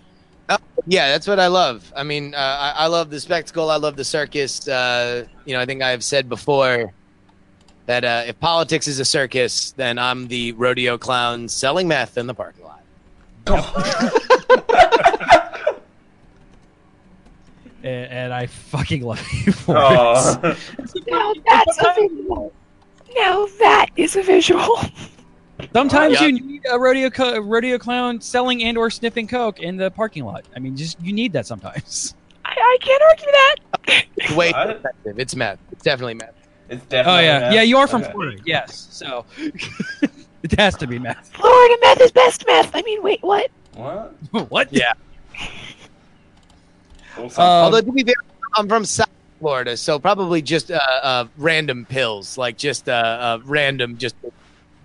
Yeah, that's what I love. I mean, uh, I, I love the spectacle. I love the circus. Uh, you know, I think I have said before that uh, if politics is a circus, then I'm the rodeo clown selling meth in the parking lot. And, and I fucking love you for Aw. it. Now that's a visual. Now that is a visual. Sometimes Yeah. you need a rodeo co- rodeo clown selling and or sniffing coke in the parking lot. I mean, just you need that sometimes. I, I can't argue that. It's way What? It's meth. It's definitely meth. It's definitely. Oh yeah, meth. yeah. You are from Okay. Florida, yes. So it has to be meth. Florida meth is best meth. I mean, wait, what? What? what? Yeah. Also, Um, Although to be fair, I'm from South Florida, so probably just uh, uh, random pills, like just uh, uh, random, just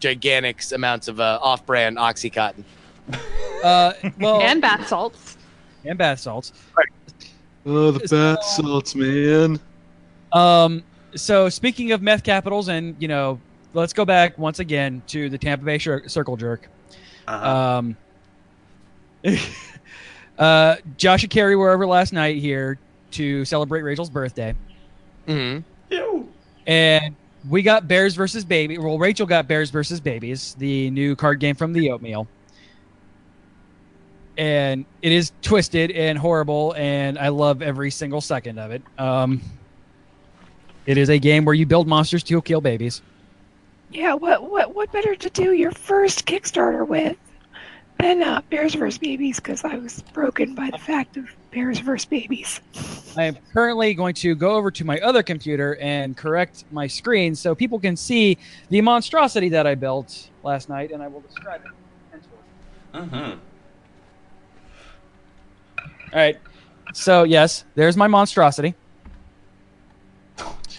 gigantic amounts of uh, off-brand OxyContin. Uh, well, and bath salts. and bath salts. Oh, the bath salts, man. Um, so speaking of meth capitals, and you know, let's go back once again to the Tampa Bay Shir- Circle Jerk. uh-huh. Um, uh, Josh and Carrie were over last night here to celebrate Rachel's birthday, hmm Ew. and we got Bears versus Baby. Well, Rachel got Bears versus Babies, the new card game from the Oatmeal. and it is twisted and horrible, and I love every single second of it. Um, it is a game where you build monsters to kill babies. Yeah, what what what better to do your first Kickstarter with than uh, Bears vs. Babies? Because I was broken by the fact of Bears vs. Babies. I am currently going to go over to my other computer and correct my screen so people can see the monstrosity that I built last night, and I will describe it. Mm-hmm. All right. So yes, there's my monstrosity.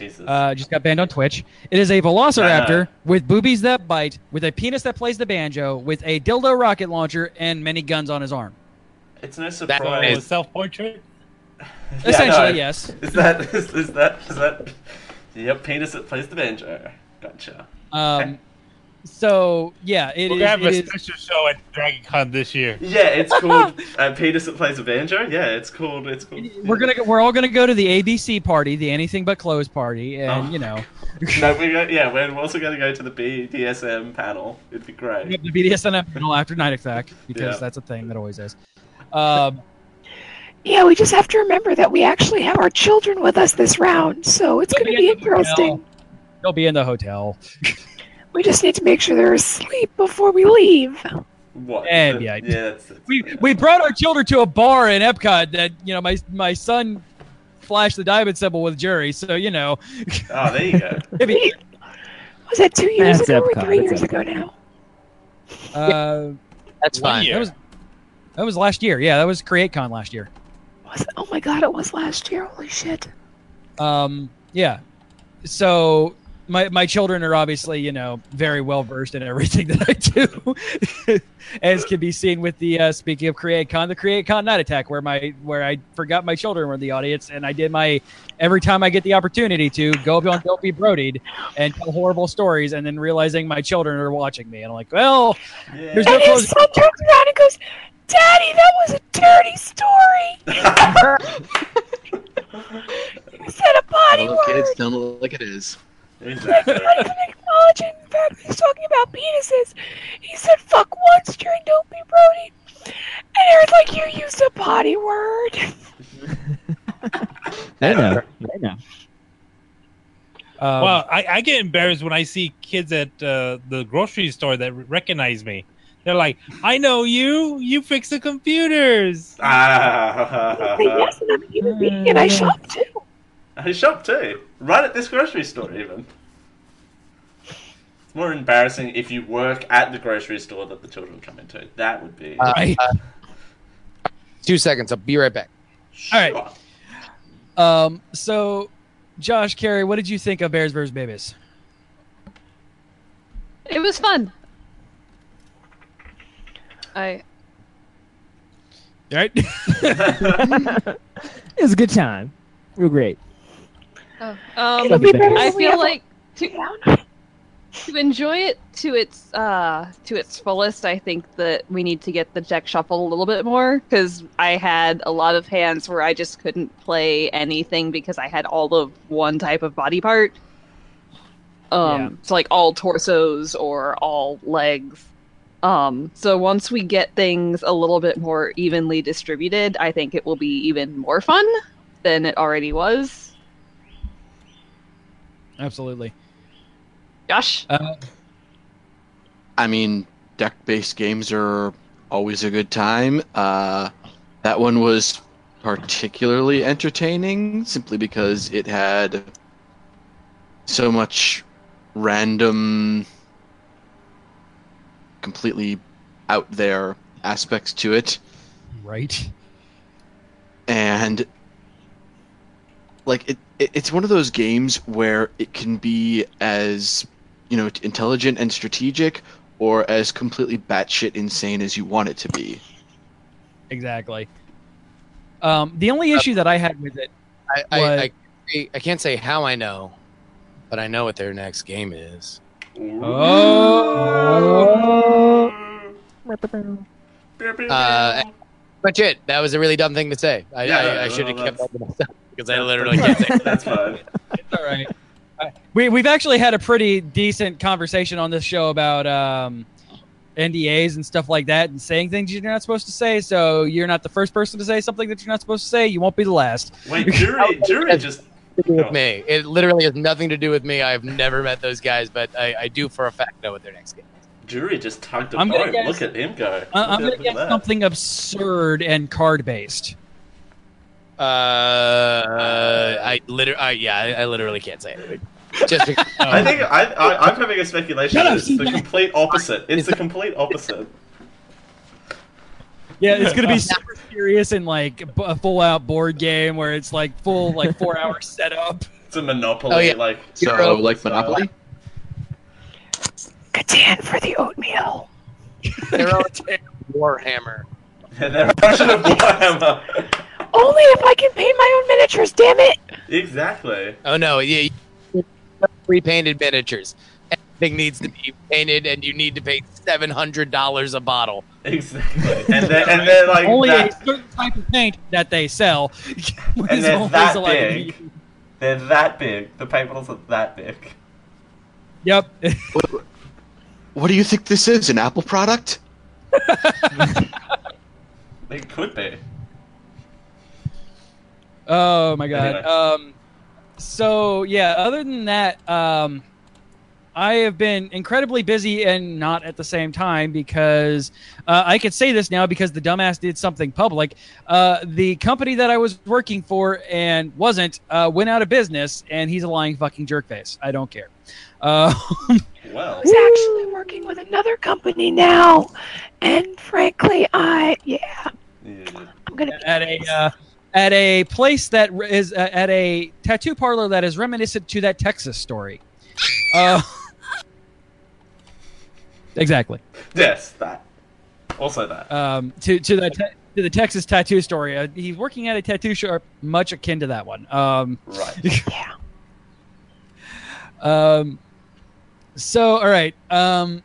Jesus. Uh, just got banned on Twitch. It is a Velociraptor with boobies that bite, with a penis that plays the banjo, with a dildo rocket launcher, and many guns on his arm. it's no So surprise. self portrait. Yeah, Essentially, no. yes. Is that is, is that is that? Yep, penis that plays the banjo. Gotcha. Um, so yeah, it We're is- gonna have it a is- special show at Dragon Con this year. Yeah, it's called uh, penis that plays a banjo. Yeah, it's called it's called. we're gonna we're all gonna go to the ABC party, the anything but clothes party, and Oh. you know, no, we go, yeah, we're also going to go to the BDSM panel. It'd be great. the BDSM panel after Night Attack because Yeah. that's a thing that always is. Um, Yeah, we just have to remember that we actually have our children with us this round, so it's going to be interesting. they'll be in the hotel. We just need to make sure they're asleep before we leave. What? And yeah, yeah, that's, that's, we we brought our children to a bar in Epcot that you know my my son flashed the diamond symbol with Jerry, so you know. Oh, there you go. Maybe, Was that two years That's ago or three that's years Epcot. ago now? uh, That's fine. that was that was last year. Yeah, that was CreateCon last year. Was it? oh my god, it was last year. Holy shit. Um, yeah. So my my children are obviously you know very well versed in everything that I do, as can be seen with the uh, speaking of CreateCon, the CreateCon Night Attack, where my where I forgot my children were in the audience, and I did my every time I get the opportunity to go up on Don't Be Brodied and tell horrible stories, and then realizing my children are watching me, and I'm like, well, Yeah. there's no And his son turns around and goes, Daddy, that was a dirty story. you said a body Little word. kids, tell them like it is. Exactly. Not even acknowledging the fact he's talking about penises. He said fuck once during Don't Be Brody. And Aaron's like, you used a body word. They know. They know. Um, well, I, I get embarrassed when I see kids at uh, the grocery store that recognize me. They're like, "I know you. You fix the computers." Ah, yes, and I'm a human being, and I shop too. I shop too. Right at this grocery store, even. It's more embarrassing if you work at the grocery store that the children come into. That would be. Uh, Right. uh, two seconds. I'll be right back. all right. Um, so, Josh, Carey, what did you think of Bears vs. Babies? It was fun. I Right? It was a good time. Real great. Um It'll be better. I feel like to, to enjoy it to its uh to its fullest i think that we need to get the deck shuffled a little bit more because i had a lot of hands where i just couldn't play anything because i had all of one type of body part. Um Yeah. so like all torsos or all legs. Um so once we get things a little bit more evenly distributed i think it will be even more fun than it already was Absolutely. josh Uh, I mean, deck-based games are always a good time. Uh, that one was particularly entertaining simply because it had so much random, completely out there aspects to it. right. and like it, it it's one of those games where it can be as you know intelligent and strategic or as completely batshit insane as you want it to be Exactly. Um, the only issue that I had with it, I, I, What? I, I, I can't say how I know, but I know what their next game is. oh, Uh, Much it. That was a really dumb thing to say. I, Yeah, I, no, I should have kept that's- that to myself because I literally can't say. That's fine. it's all right. Uh, We we've actually had a pretty decent conversation on this show about um, NDAs and stuff like that and saying things you're not supposed to say. So you're not the first person to say something that you're not supposed to say. You won't be the last. Wait, jury, jury just. with me. It literally has nothing to do with me. I've never met those guys, but I, I do for a fact know what their next game. Is. Jury just tugged a I'm gonna guess- Look at him go. I- I'm gonna at get that. something absurd and card based. Uh, uh, I literally, I, yeah, I, I literally can't say anything. Just because, I think I, I, I'm having a speculation. Up, it's the complete opposite. It's the complete opposite. Yeah, it's gonna be super serious and like a full out board game where it's like full like four hour setup. It's a monopoly. Oh, yeah. Like So, uh, like Monopoly? Catan for the oatmeal. their own Warhammer. their version of Warhammer. Only if I can paint my own miniatures, damn it! exactly. Oh no, yeah, you- pre-painted miniatures. Everything needs to be painted, and you need to pay seven hundred dollars a bottle. Exactly. And they're, and they're like only that, a certain type of paint that they sell. and is they're that allowed to big. They're that big. The paint bottles are that big. Yep. What do you think this is? An Apple product? They could be. Oh my god. Anyway. Um, so yeah. Other than that, um, I have been incredibly busy and not at the same time because uh, I could say this now because the dumbass did something public. Uh, the company that I was working for and wasn't uh, went out of business, and he's a lying fucking jerkface. I don't care. Uh, Well, I was actually working with another company now, and frankly, I yeah, yeah. I'm gonna be at a uh, at a place that is uh, at a tattoo parlor that is reminiscent to that Texas story. Uh, exactly. yes, that. Also that. Um, to to that te- to the Texas tattoo story. Uh, he's working at a tattoo shop much akin to that one. Um, Right. yeah. Um, so all right. Um,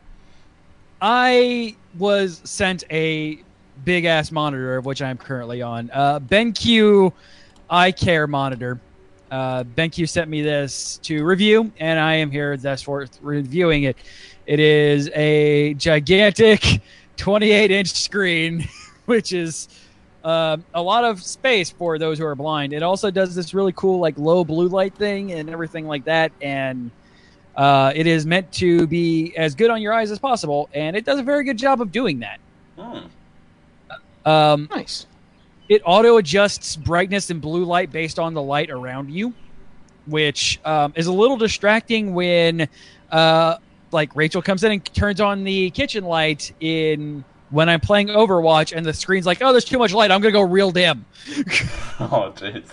I was sent a big ass monitor of which I'm currently on. Uh, BenQ eye care monitor. Uh, BenQ sent me this to review, and I am here thus for reviewing it. It is a gigantic 28 inch screen, which is um, a lot of space for those who are blind. It also does this really cool like low blue light thing and everything like that, and uh, it is meant to be as good on your eyes as possible, and it does a very good job of doing that. Hmm. Um, Nice. it auto adjusts brightness and blue light based on the light around you, which um, is a little distracting when, uh, like Rachel comes in and turns on the kitchen light in when I'm playing Overwatch, and the screen's like, "Oh, there's too much light. I'm gonna go real dim." Oh, jeez.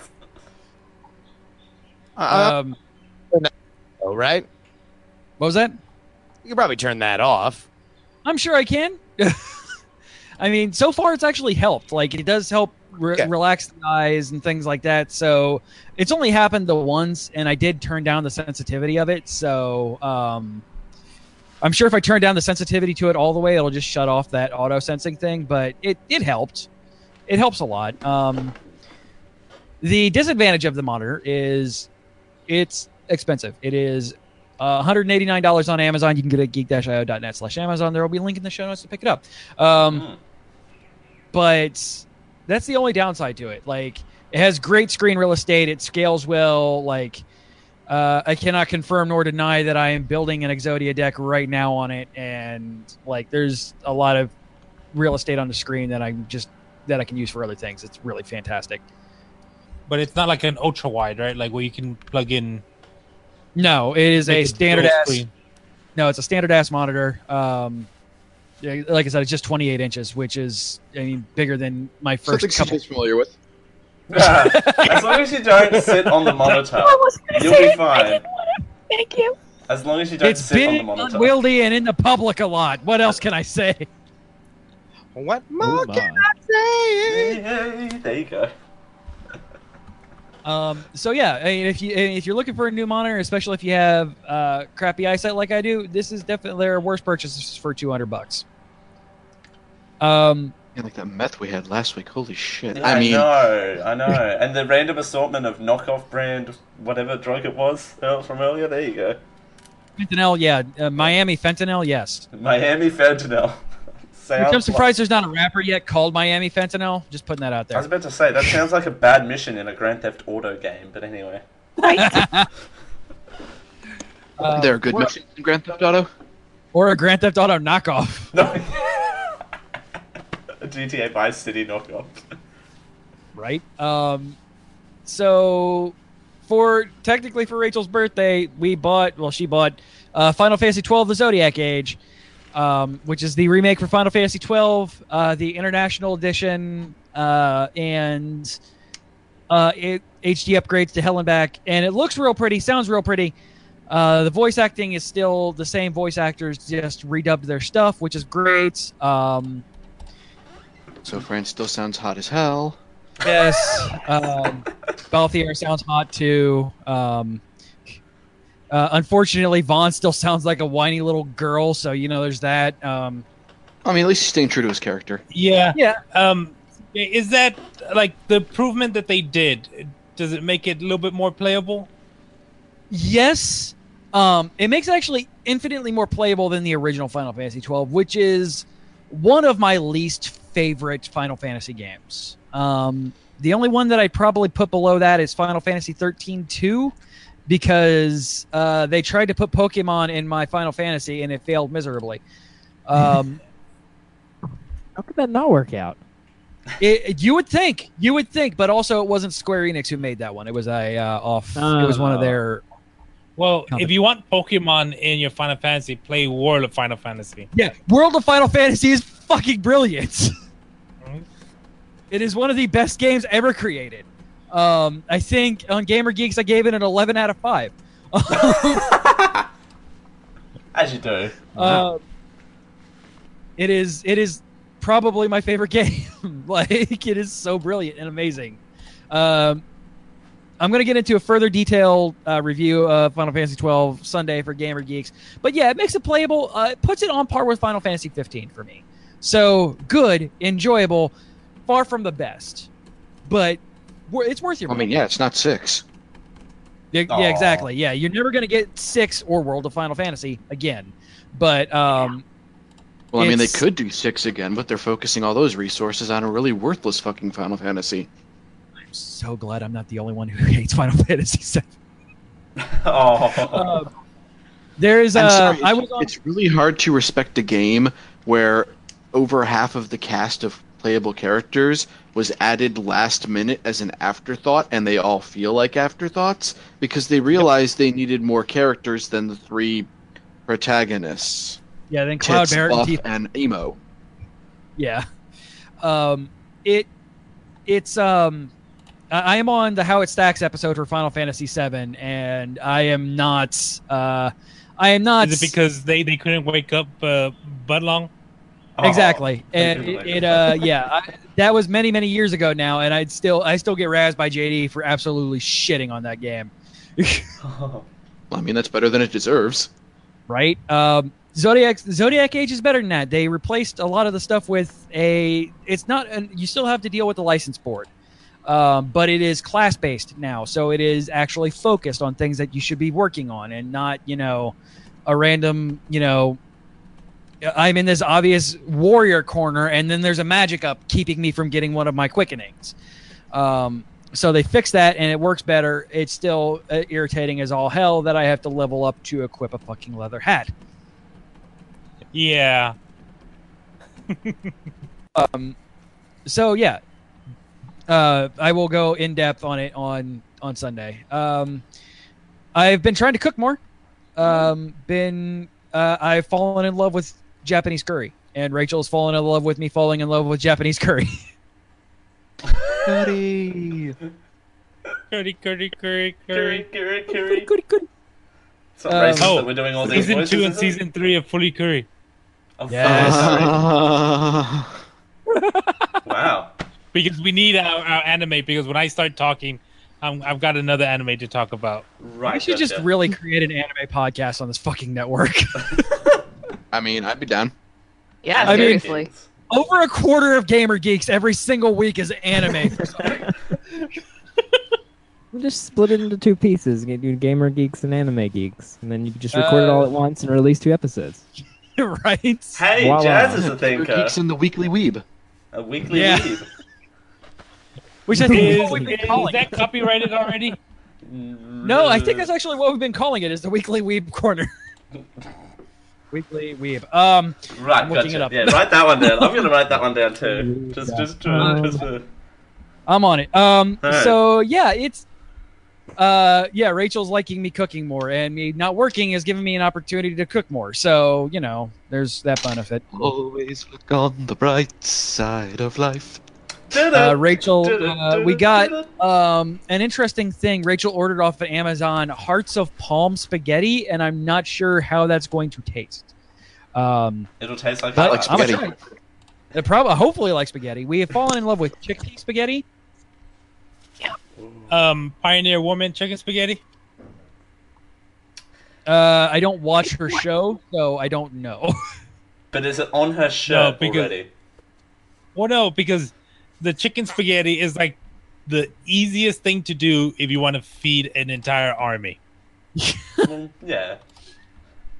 Uh, Um, Oh, right? What was that? You can probably turn that off. I'm sure I can. I mean, so far it's actually helped. Like it does help re- Okay. relax the eyes and things like that. So it's only happened the once, and I did turn down the sensitivity of it. So um, I'm sure if I turn down the sensitivity to it all the way, it'll just shut off that auto sensing thing. But it it helped. It helps a lot. Um, the disadvantage of the monitor is it's expensive. It is uh, $189 on Amazon. You can get it at geek-io.net slash Amazon. There will be a link in the show notes to pick it up. Um, Hmm. but that's the only downside to it. Like, it has great screen real estate. It scales well. Like, uh, I cannot confirm nor deny that I am building an Exodia deck right now on it, and like, there's a lot of real estate on the screen that I'm just that I can use for other things. It's really fantastic. But it's not like an ultra wide, right? Like where you can plug in. No, it is make a standard ass. screen. No, it's a standard ass monitor. Um, like I said, it's just 28 inches, which is I mean bigger than my first something couple. CJ's familiar with. as long as you don't sit on the monitor, I was gonna you'll be it. Fine. didn't want to. Thank you. As long as you don't It's sit on the monitor. unwieldy, and in the public a lot. What else can I say? What more my. can I say? Yay, there you go. Um, so yeah, I mean, if you if you're looking for a new monitor, especially if you have uh, crappy eyesight like I do, this is definitely their worst purchase for 200 bucks. Um, Yeah, like that meth we had last week. Holy shit. I, I mean, know, I know. and the random assortment of knockoff brand, whatever drug it was uh, from earlier, there you go. Fentanyl, yeah. Uh, Miami Fentanyl, yes. Miami Fentanyl. Which I'm Sounds surprised there's not a rapper yet called Miami Fentanyl. Just putting that out there. I was about to say that sounds like a bad mission in a Grand Theft Auto game, but anyway. Uh, there are good missions in Grand Theft Auto. or a Grand Theft Auto knockoff. No. a GTA Vice City knockoff. right? Um, so for technically for Rachel's birthday, we bought well, she bought uh, Final Fantasy twelve: The Zodiac Age, um, which is the remake for Final Fantasy twelve, uh, the International Edition, uh, and uh, it, HD upgrades to hell and back, and it looks real pretty, sounds real pretty. Uh, the voice acting is still the same voice actors, just redubbed their stuff, which is great. Um, So Fran still sounds hot as hell. Yes. Um, Balthier sounds hot too. Um, uh, unfortunately, Vaan still sounds like a whiny little girl, so you know there's that. Um, I mean, at least he's staying true to his character. Yeah. Yeah. Um, is that like the improvement that they did? Does it make it a little bit more playable? yes, um, it makes it actually infinitely more playable than the original Final Fantasy twelve, which is one of my least favorite Final Fantasy games. Um, the only one that I'd probably put below that is Final Fantasy 13 2 because uh, they tried to put Pokemon in my Final Fantasy and it failed miserably. Um, How could that not work out? it, you would think, you would think, but also it wasn't Square Enix who made that one. It was a uh, off. it was one of their. Well, Company. if you want Pokemon in your Final Fantasy, play World of Final Fantasy. Yeah, World of Final Fantasy is fucking brilliant. it is one of the best games ever created. Um, I think on Gamer Geeks I gave it an 11 out of five. As you do. Uh, it is it is probably my favorite game. like it is so brilliant and amazing. Um, I'm going to get into a further detailed uh, review of Final Fantasy 12 Sunday for Gamer Geeks, but yeah, it makes it playable. Uh, it puts it on par with Final Fantasy 15 for me. So good, enjoyable, far from the best, but it's worth your. I mean, yeah, it's not six. Yeah, yeah, exactly. Yeah, you're never going to get six or World of Final Fantasy again, but um, Well, I mean, they could do six again, but they're focusing all those resources on a really worthless fucking Final Fantasy. I'm so glad I'm not the only one who hates Final Fantasy VII. Oh. Um, there is I'm uh, sorry, I it's- was on. It's really hard to respect a game where over half of the cast of playable characters was added last minute as an afterthought, and they all feel like afterthoughts because they realized they needed more characters than the three protagonists. Yeah, then Cloud Tits, Barret and Buff, Teeth. and Emo. Yeah. Um, it it's um, I I am on the How It Stacks episode for Final Fantasy VII, and I am not. Uh, I am not. Is it because they, they couldn't wake up uh, Budlong? Exactly. Oh, and it, it uh yeah I, that was many many years ago now and i'd still i still get razzed by jd for absolutely shitting on that game. Well, I mean, that's better than it deserves. right? Um zodiac zodiac age is better than that. They replaced a lot of the stuff with a it's not and you still have to deal with the license board um, but it is class based now so it is actually focused on things that you should be working on and not you know a random you know i'm in this obvious warrior corner and then there's a magic up keeping me from getting one of my quickenings um, so they fix that and it works better it's still uh, irritating as all hell that i have to level up to equip a fucking leather hat Yeah. um, so yeah, uh, I will go in depth on it on on Sunday. Um, I've been trying to cook more. Um, been uh, I've fallen in love with Japanese curry, and Rachel's fallen in love with me falling in love with Japanese curry. Buddy. Curry, curry, curry, Curry, curry. curry, curry. Goody, goody. It's not Um, racist Oh, that we're doing all these Season voices, two and season three of Fooly Cooly. Oh, Yes. sorry. Uh, Wow. Because we need our, our anime, because when I start talking, um, I've got another anime to talk about. Right. I should just really create an anime podcast on this fucking network. I mean, I'd be down. Yeah, I mean- seriously. Over a quarter of Gamer Geeks every single week is anime. We'll just split it into two pieces. You do gamer geeks and anime geeks, and then you can just record it all Uh, at once and release two episodes. right? Hey, Voila. Jazz is a thinker. Geeks in the Weekly Weeb. A weekly Yeah. weeb. Which I think is Is, what we've been is calling. that copyrighted already? No, I think that's actually what we've been calling it. Is the weekly weeb corner. Weekly weeb. Um, Right, I'm looking gotcha. it up. Yeah, write that one down. I'm gonna write that one down too. Just, just, to, Um, just. To, I'm on it. Um, All right. so yeah, it's. Uh, yeah, Rachel's liking me cooking more, and me not working has given me an opportunity to cook more. So you know, there's that benefit. Always look on the bright side of life. Uh, Rachel, uh, we got um, an interesting thing. Rachel ordered off of Amazon Hearts of Palm spaghetti, and I'm not sure how that's going to taste. Um, It'll taste like, but like spaghetti. try it. It probably, hopefully, like spaghetti. We have fallen in love with chickpea spaghetti. Um, Pioneer Woman chicken spaghetti. Uh, I don't watch her show, so I don't know. But is it on her shirt because- already? Well, no, because the chicken spaghetti is like the easiest thing to do if you want to feed an entire army. Yeah.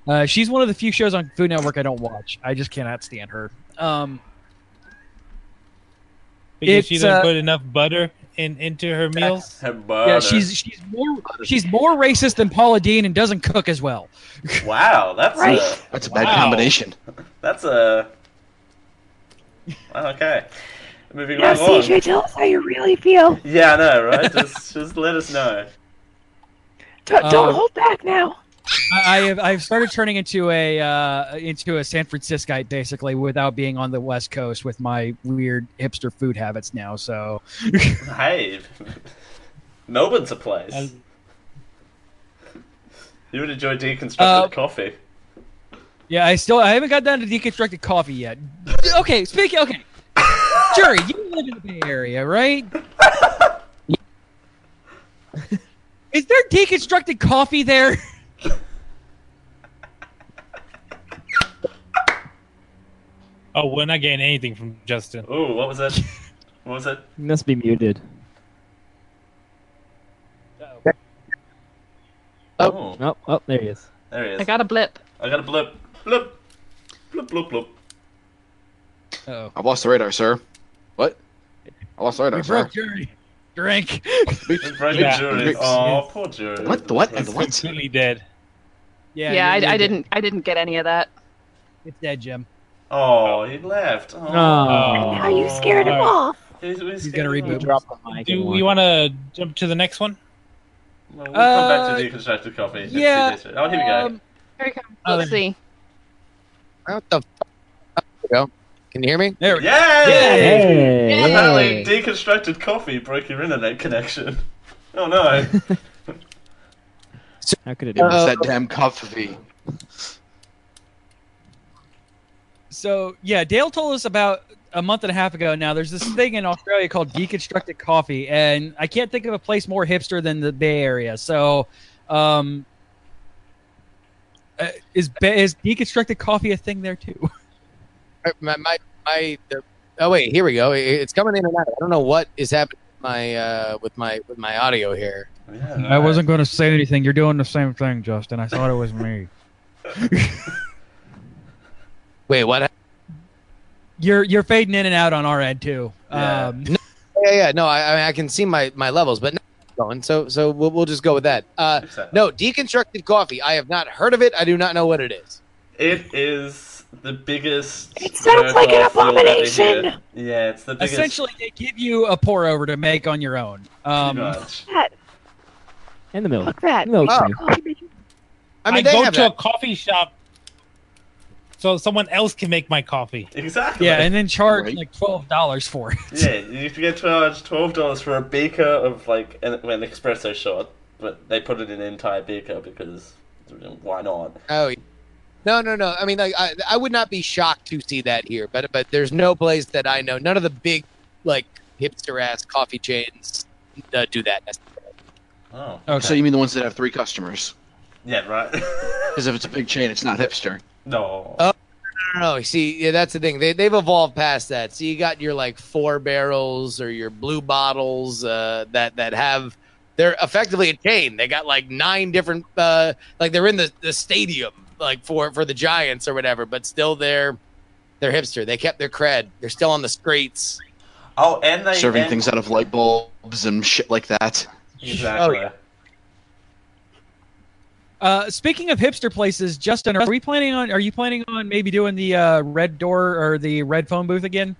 Uh, she's one of the few shows on Food Network I don't watch. I just cannot stand her. Um, Because she doesn't uh, put enough butter in into her meals. Her butter. yeah, she's she's more she's more racist than Paula Deen and doesn't cook as well. Wow, that's Right. a That's a bad combination. that's a. Okay. Moving Now, right on. CJ, tell us how you really feel. Yeah, I know, right? just, just let us know. Don't, don't Uh, hold back now. I, I have I've started turning into a uh, into a San Franciscoite basically without being on the West Coast with my weird hipster food habits now. So Hey, Melbourne's a place. You would enjoy deconstructed Uh, coffee. yeah, I still I haven't got down to deconstructed coffee yet. Okay, speaking okay, Jury, you live in the Bay Area, right? Is there deconstructed coffee there? Oh, we're not getting anything from Justin. Oh, what was that? What was it? You must be muted. Oh, Oh, oh, there he is. there he is. I got a blip. I got a blip. Blip. Blip, blip, blip. Oh, I've lost the radar, sir. What? I lost the we broke Jury. Drink. It's broken Yeah. jury. Oh, poor jury. What? The what? It's what? completely dead. Yeah, Yeah, you're- I, I didn't. I didn't get any of that. It's dead, Jim. Oh, he left. Oh. Oh. Now you scared him off. He's, He's gonna reboot. Drop the mic. Do we want to jump to the next one? Well, we'll come back Uh, to deconstructed coffee. Let's yeah. Oh, here we go. Um, Here we come. Oh, Let's there- see. What the? F- there we go. Can you hear me? there we go. Yay! Hey, Apparently, deconstructed coffee broke your internet connection. Oh no! How could it It be? was that damn coffee. So yeah, Dale told us about a month and a half ago. Now there's this thing in Australia called deconstructed coffee, and I can't think of a place more hipster than the Bay Area. So, um, uh, is is deconstructed coffee a thing there too? My my, my the, oh wait, here we go. It- It's coming in and out. I don't know what is happening with my uh, with my with my audio here. Yeah, I wasn't going to say anything. You're doing the same thing, Justin. I thought it was me. Wait, what? You're you're fading in and out on our end too. Yeah. Um, Yeah, yeah. No, I, I mean I can see my my levels, but not going. So so we'll, we'll just go with that. Uh, no, deconstructed coffee. I have not heard of it. I do not know what it is. It is the biggest. It sounds like an jerk-off you'll ever abomination. Yeah, it's the biggest. essentially, they give you a pour over to make on your own. Um, pretty much. That, In the milk. look that. Milk Oh. too. Coffee making- I mean, I they go have to a coffee shop so someone else can make my coffee. Exactly. yeah, and then charge Right. like twelve dollars for it. Yeah, you have to get charged twelve dollars for a beaker of like an, an espresso shot, but they put it in an entire beaker because why not? Oh, yeah. No, no, no. I mean, like, I, I would not be shocked to see that here, but but there's no place that I know. None of the big like hipster ass coffee chains uh, do that. necessarily. Oh, Okay. So you mean the ones that have three customers? yeah, right. Because if it's a big chain, it's not hipster. no. Oh. I don't know. See, yeah, that's the thing. They they've evolved past that. So you got your like four barrels or your blue bottles uh, that that have they're effectively a chain. They got like nine different, uh, like they're in the, the stadium, like for for the Giants or whatever, but still they're they're hipster. They kept their cred. They're still on the streets. Oh, and they Serving and- things out of light bulbs and shit like that. Exactly. Oh, yeah. Uh, speaking of hipster places, Justin, are we planning on? Are you planning on maybe doing the uh, red door or the red phone booth again?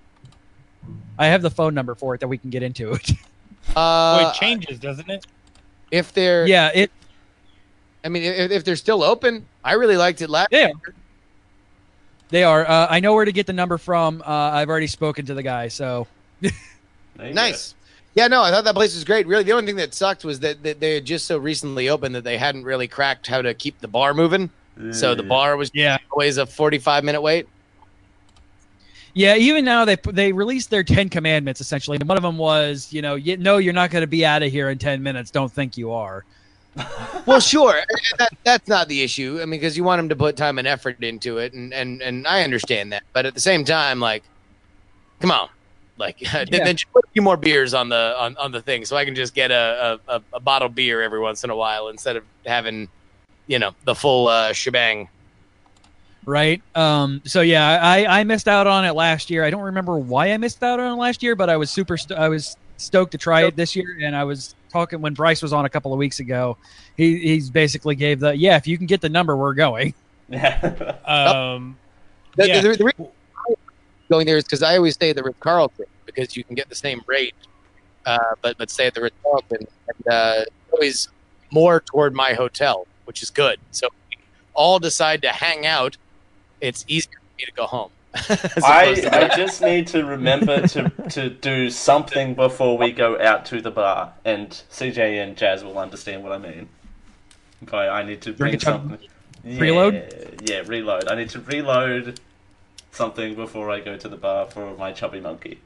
I have the phone number for it that we can get into it. Uh, well, it changes, doesn't it? if they're, yeah, it. I mean, if, if they're still open, I really liked it last. Yeah. They are. Uh, I know where to get the number from. Uh, I've already spoken to the guy, so Nice. Yeah, no, I thought that place was great. Really, the only thing that sucked was that, that they had just so recently opened that they hadn't really cracked how to keep the bar moving. go. So the bar was yeah, always a forty-five minute wait. yeah. Even now, they they released their Ten Commandments essentially. One of them was, you know, you, no, you're not going to be out of here in ten minutes. Don't think you are. Well, sure, that, that's not the issue. I mean, because you want them to put time and effort into it, and, and, and I understand that. But at the same time, like, come on, like, then, then just put a few more beers on the on, on the thing, so I can just get a, a, a, bottle of beer every once in a while instead of having, you know, the full uh, shebang. right? Um, so yeah, I, I missed out on it last year. I don't remember why I missed out on it last year, but I was super st- I was stoked to try it this year. And I was talking when Bryce was on a couple of weeks ago. He he's basically gave the yeah, if you can get the number, we're going. Yeah. Um, The, Yeah. the, the reason going there is because I always stay at the Ritz Carlton because you can get the same rate, uh, but but stay at the Ritz Carlton and uh, always more toward my hotel, which is good. So we all decide to hang out. It's easier for me to go home. as I, I just need to remember to, to do something before we go out to the bar, and CJ and Jazz will understand what I mean. By I need to bring Drink a chug- something. Yeah, Reload? Yeah, reload. I need to reload something before I go to the bar for my chubby monkey.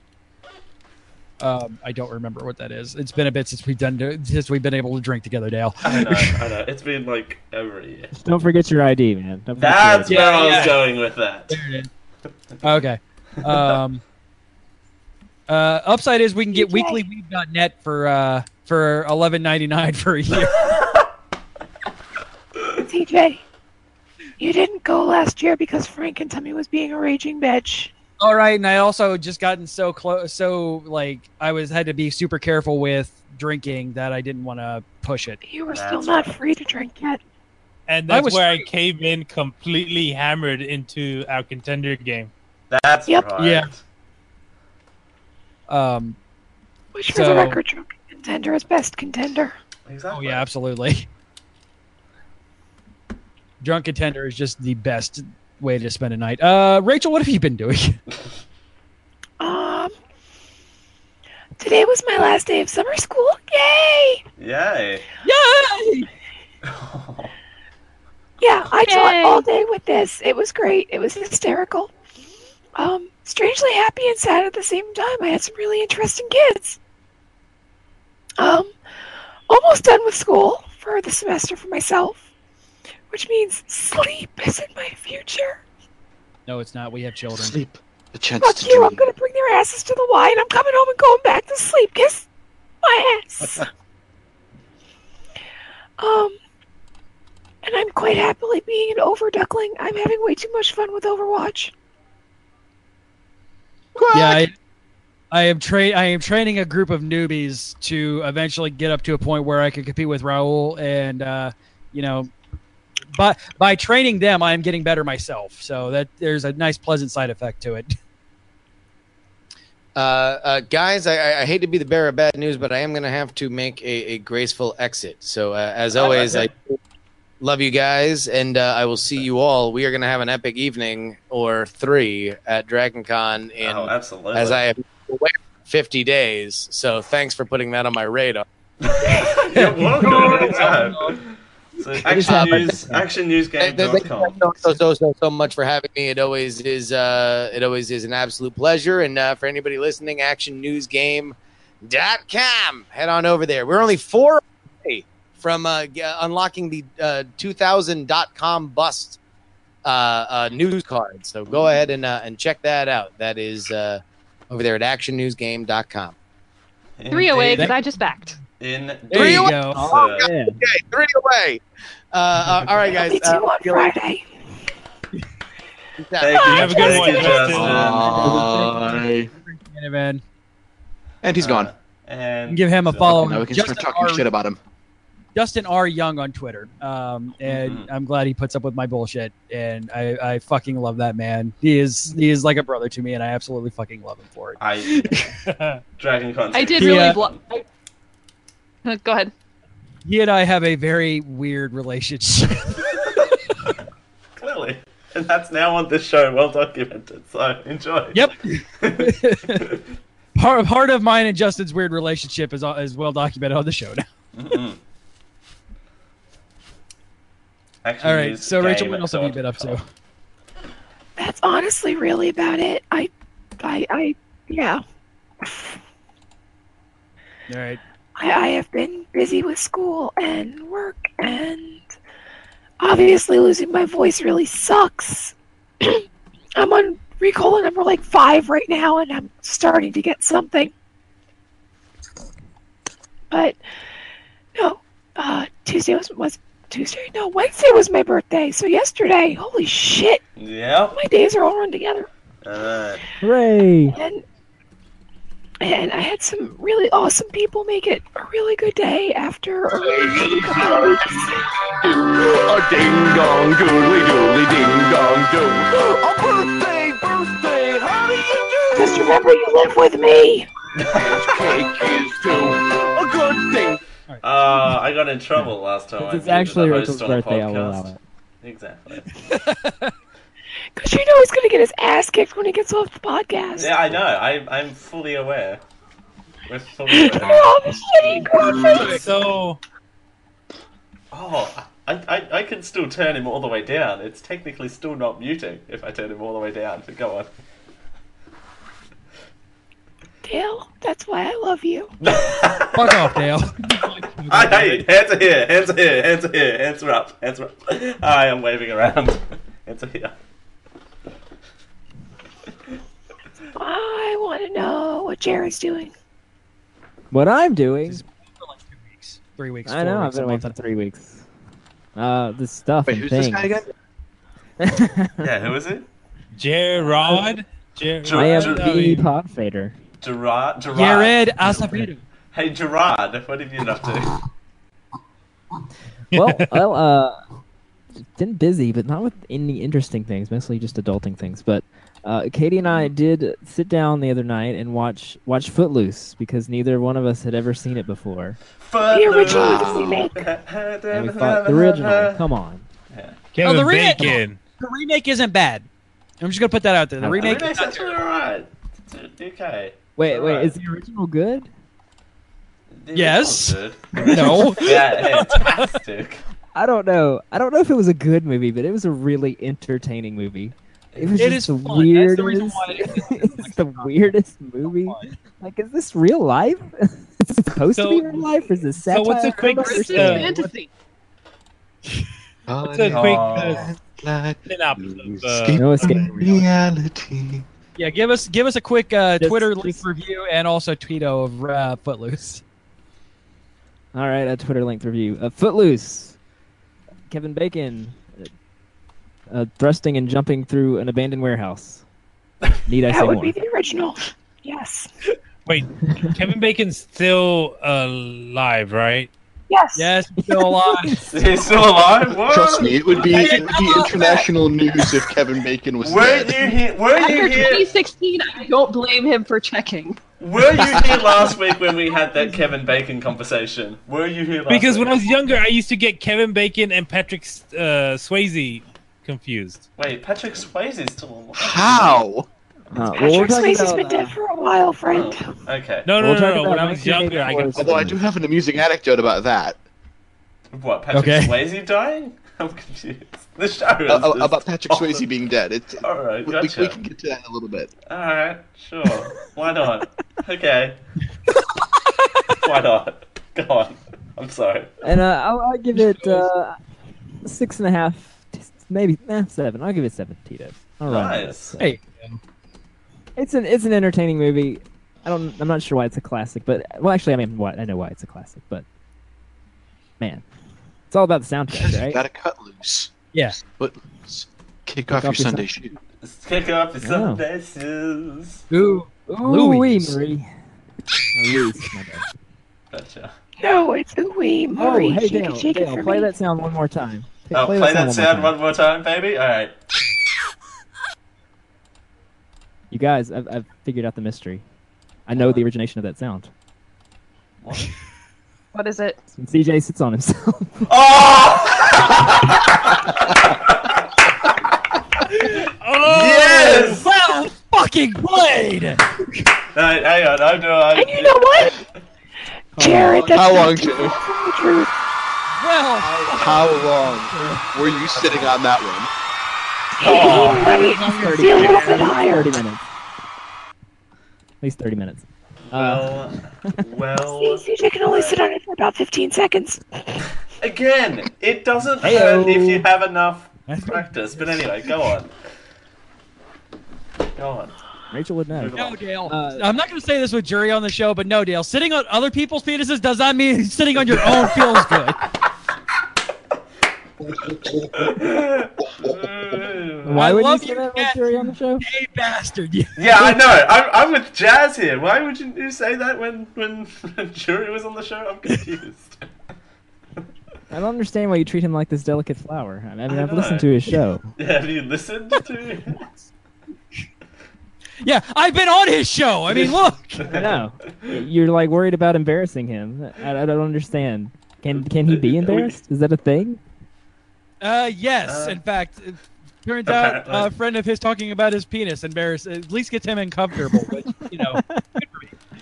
Um, I don't remember what that is. It's been a bit since we've done since we've been able to drink together, Dale. I know, I know. It's been like over a year. Don't forget your ID, man. Don't That's ID. where I was yeah. going with that. There it is. Okay. Um, uh, upside is we can get TJ. weeklyweave.net for uh, for eleven ninety nine for a year. TJ, you didn't go last year because Frank and Tummy was being a raging bitch. All right, and I also just gotten so close, so like I was had to be super careful with drinking that I didn't want to push it. You were That's still not right. free to drink yet. And I that's was where I came in completely hammered into our contender game. That's Yep. right. Yeah. Um. Which, for So- the record, drunk contender is best contender. Exactly. Oh yeah, absolutely. Drunk contender is just the best way to spend a night. Uh, Rachel, what have you been doing? Um, today was my last day of summer school. Yay! Yay. Yay! Yeah, I taught all day with this. It was great. It was hysterical. Um, strangely happy and sad at the same time. I had some really interesting kids. Um, almost done with school for the semester for myself, which means sleep is in my future. No, it's not. We have children. Sleep. The chance Fuck to you! I'm gonna bring their asses to the Y, and I'm coming home and going back to sleep. Kiss my ass. um, and I'm quite happily being an over duckling. I'm having way too much fun with Overwatch. Yeah, I, I am tra- I am training a group of newbies to eventually get up to a point where I can compete with Raul, and uh, you know, by by training them, I am getting better myself. So that there's a nice, pleasant side effect to it. Uh, uh, guys, I, I- I hate to be the bearer of bad news, but I am going to have to make a, a graceful exit. So, uh, as always, I love you guys, and uh, I will see you all. We are going to have an epic evening or three at DragonCon. In, oh, absolutely. as I have been away for 50 days. So, thanks for putting that on my radar. You're welcome anytime. So action Uh, news, Thank, actionnewsgame.com. so, so, so, so, so much for having me. It always is. Uh, it always is an absolute pleasure. And uh, for anybody listening, action news actionnewsgame.com. Head on over there. We're only four away from uh, g- unlocking the uh, 2000.com bust uh, uh, news card. So go ahead and uh, and check that out. That is uh, over there at actionnewsgame.com. Three away Indeed. because I just backed. In There you deep, go. Oh, sir. yeah. Okay, three away. Uh, uh, all right, guys. Me too Uh, on Friday. Thank you. have a good one, Thank Justin. Bye. Man. And he's gone. And Give him a follow. now we can Justin start talking R. shit about him. Justin R. Young on Twitter. Um, and Mhm. I'm glad he puts up with my bullshit. And I, I fucking love that man. He is he is like a brother to me, and I absolutely fucking love him for it. I Dragon Con. I did Yeah. really. Blo- I- Uh, Go ahead. He and I have a very weird relationship. Clearly. And that's now on this show, well documented. So enjoy. Yep. part part of mine and Justin's weird relationship is is well documented on the show now. Mhm. Action All right. So Rachel, game what else have you been up to? That's honestly really about it. I, I, I, yeah. All right. I, I have been busy with school and work, and obviously losing my voice really sucks. I'm on recall number like five right now, and I'm starting to get something. But no, uh, Tuesday was was Tuesday. No, Wednesday was my birthday. So yesterday, holy shit, Yeah. My days are all run together. Uh, Hooray! And and I had some really awesome people make it a really good day after a really shitty couple of weeks. A ding dong doodly doodly ding dong doo. A birthday, birthday, how do you do? Just remember you live with me. Cake is too. A good thing. Uh, I got in trouble last time. I Since it's did actually Rachel's birthday, I'll allow podcast. it. Exactly. Because you know he's going to get his ass kicked when he gets off the podcast. Yeah, I know. I, I'm fully aware. We're fully aware. Oh, the shitty graphics. so Oh, I, I, I can still turn him all the way down. It's technically still not muting if I turn him all the way down. But go on. Dale, that's why I love you. Fuck off, Dale. I hey, hands are here, hands are here, hands are here, hands are up, hands are up. I am waving around. Hands are here. I want to know what Jared's doing. What I'm doing, For like two weeks, three weeks. I know four I've been a away for three weeks. Uh, this stuff Wait, and who's this guy again? Yeah, who is it? Gerard, Gerard, I am the pod fader. Gerard. Gerard. Jared Acevedo. Hey, Gerard, what have you been up to? Well, well, uh, been busy, but not with any interesting things. Mostly just adulting things. But uh, Katie and I did sit down the other night and watch watch Footloose because neither one of us had ever seen it before, The original or the and we thought the original. Come on. Kevin Oh, the remake- Bacon. The remake isn't bad. I'm just gonna put that out there. The remake. Remake's actually alright. It's okay. Wait, It's wait, alright. is the original good? The Yes. good. No. yeah, fantastic. I don't know. I don't know if it was a good movie, but it was a really entertaining movie. It was It just is the fun. That's the reason weirdest. why it's the weirdest movie. Like, is this real life? is it supposed So- to be real life, or is this satire? so what's a I don't quick- This Uh, fantasy. What's a quick uh, Like synopsis of uh, No escape. from reality. Yeah, give us give us a quick uh, Just- Twitter link just- review and also tweeto of uh, Footloose. All right, a Twitter length review. Uh, Footloose. Kevin Bacon. Uh, uh, thrusting and jumping through an abandoned warehouse. Need I say That would more? be the original. Yes. Wait, Kevin Bacon's still alive, right? Yes. Yes, he's still alive. He's still alive? What? Trust me, it would be it would be international news if Kevin Bacon was Were dead. you here? Were After you here? 2016, I don't blame him for checking. Were you here last week when we had that Kevin Bacon conversation? Were you here last Because week? when I was younger, I used to get Kevin Bacon and Patrick uh, Swayze confused. Wait, Patrick Swayze's still alive. How? Uh, well, Patrick talking Swayze's about, been uh, dead for a while, friend. Okay. No, no, We'll no, talk no. When I was younger, I got Although I do have an amusing anecdote about that. What, Patrick Okay. Swayze dying? I'm confused. The show is Uh, uh, just- about Patrick Swayze being dead. It's, Alright, we, we- we can get to that in a little bit. Alright, sure. Why not? Okay. Why not? Go on. I'm sorry. And uh, I'll, I'll give it uh, six and a half, maybe eh, seven. I'll give it seven. Tito's. All right. Nice. Hey, It's an it's an entertaining movie. I don't. I'm not sure why it's a classic, but well, actually, I mean, why, I know why it's a classic, but man, it's all about the soundtrack, You right? gotta cut loose. Yeah. But kick off your off your Sunday Sun- shoe. Let's kick off the Oh. Sunday shoes. Ooh. Ooh, Louise. Marie. Oh, Louise, my bad. Gotcha. No, it's ooey, Oh, hey shake Dale, it, shake it Dale, play me. that sound one more time. Oh, play, that sound more one more time, baby. All right. You guys, I've, I've figured out the mystery. I know the uh-huh. origination of that sound. What is it? When CJ sits on himself. Oh! Yes! Well fucking played! All right, hang on. I'm doing. I'm, And you know what? Jared, that's How long, Jared? the truth. Well, How long were you sitting on that one? Right. See a little bit higher. 30 minutes. At least 30 minutes. Uh, Well, well. See, CJ can only sit on it for about 15 seconds. Again, it doesn't Heyo. hurt if you have enough practice. But anyway, go on. Go on. Rachel would know. no, Dale. Uh, I'm not going to say this with jury on the show, but no, Dale. Sitting on other people's penises does not mean sitting on your own feels good. Why I would you love say you, that Cat. about Jerry on the show? Hey, bastard. You. Yeah, I know. I'm, I'm with Jazz here. Why would you you say that when when Jury was on the show? I'm confused. I don't understand why you treat him like this delicate flower. I mean, I I've listened to his show. Yeah, have you listened to? Yeah, I've been on his show. I mean, look. I know. You're like worried about embarrassing him. I, I don't understand. Can can he be embarrassed? Is that a thing? Uh, yes. Uh, in fact, it turns out apparently. a friend of his talking about his penis embarrass at least gets him uncomfortable. Which you know,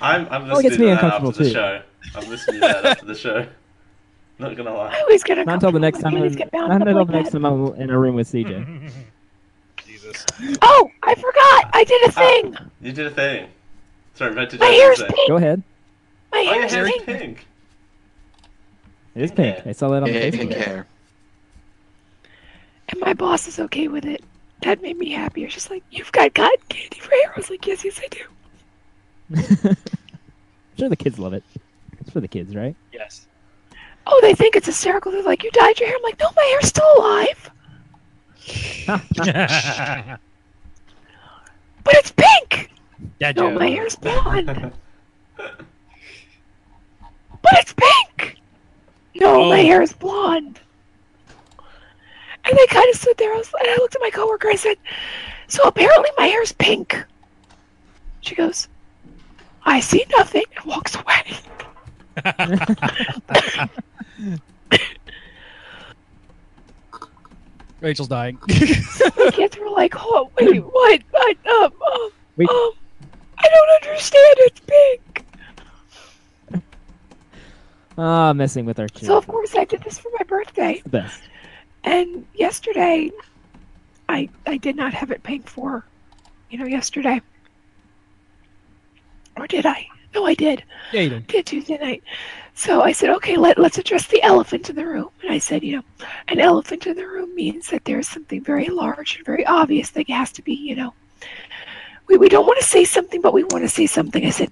I'm I'm Well, it gets listening me to that after uncomfortable, the too. show. I'm listening to that after the show. Not gonna lie. I lie. always get Not until the next time. Always I'm, get bound not up until like the next that. time I'm in a room with CJ. Jesus. Oh, I forgot. I did a ah, thing. You did a thing. Sorry, right to My Jazz hair's thing. pink. Go ahead. My Oh, your hair's hair's pink. pink. It is pink. I saw that on Yeah, Facebook. pink hair. And my boss is okay with it. That made me happy. It's just like, you've got cotton candy for hair. I was like, yes, yes, I do. I'm sure the kids love it. It's for the kids, right? yes. Oh, they think it's hysterical. They're like, you dyed your hair. I'm like, no, my hair's still alive. But it's pink. Dad No, joke. my hair's blonde. but it's pink. No, my Oh. hair is blonde. And they kind of stood there. I was, and I looked at my coworker. I said, "So apparently my hair's pink." She goes, "I see nothing," and walks away. Rachel's dying. the kids were like, "Oh, wait, what? I, um, um, Wait. um, I don't understand. It's pink." Ah, messing with our children. So of course I did this for my birthday. the best. And yesterday, I I did not have it pink for, you know, yesterday. Or did I? No, I did. yeah, you did. Did Tuesday night. So I said, okay, let let's address the elephant in the room. And I said, you know, an elephant in the room means that there's something very large and very obvious that has to be, you know. We we don't want to say something, but we want to say something. I said,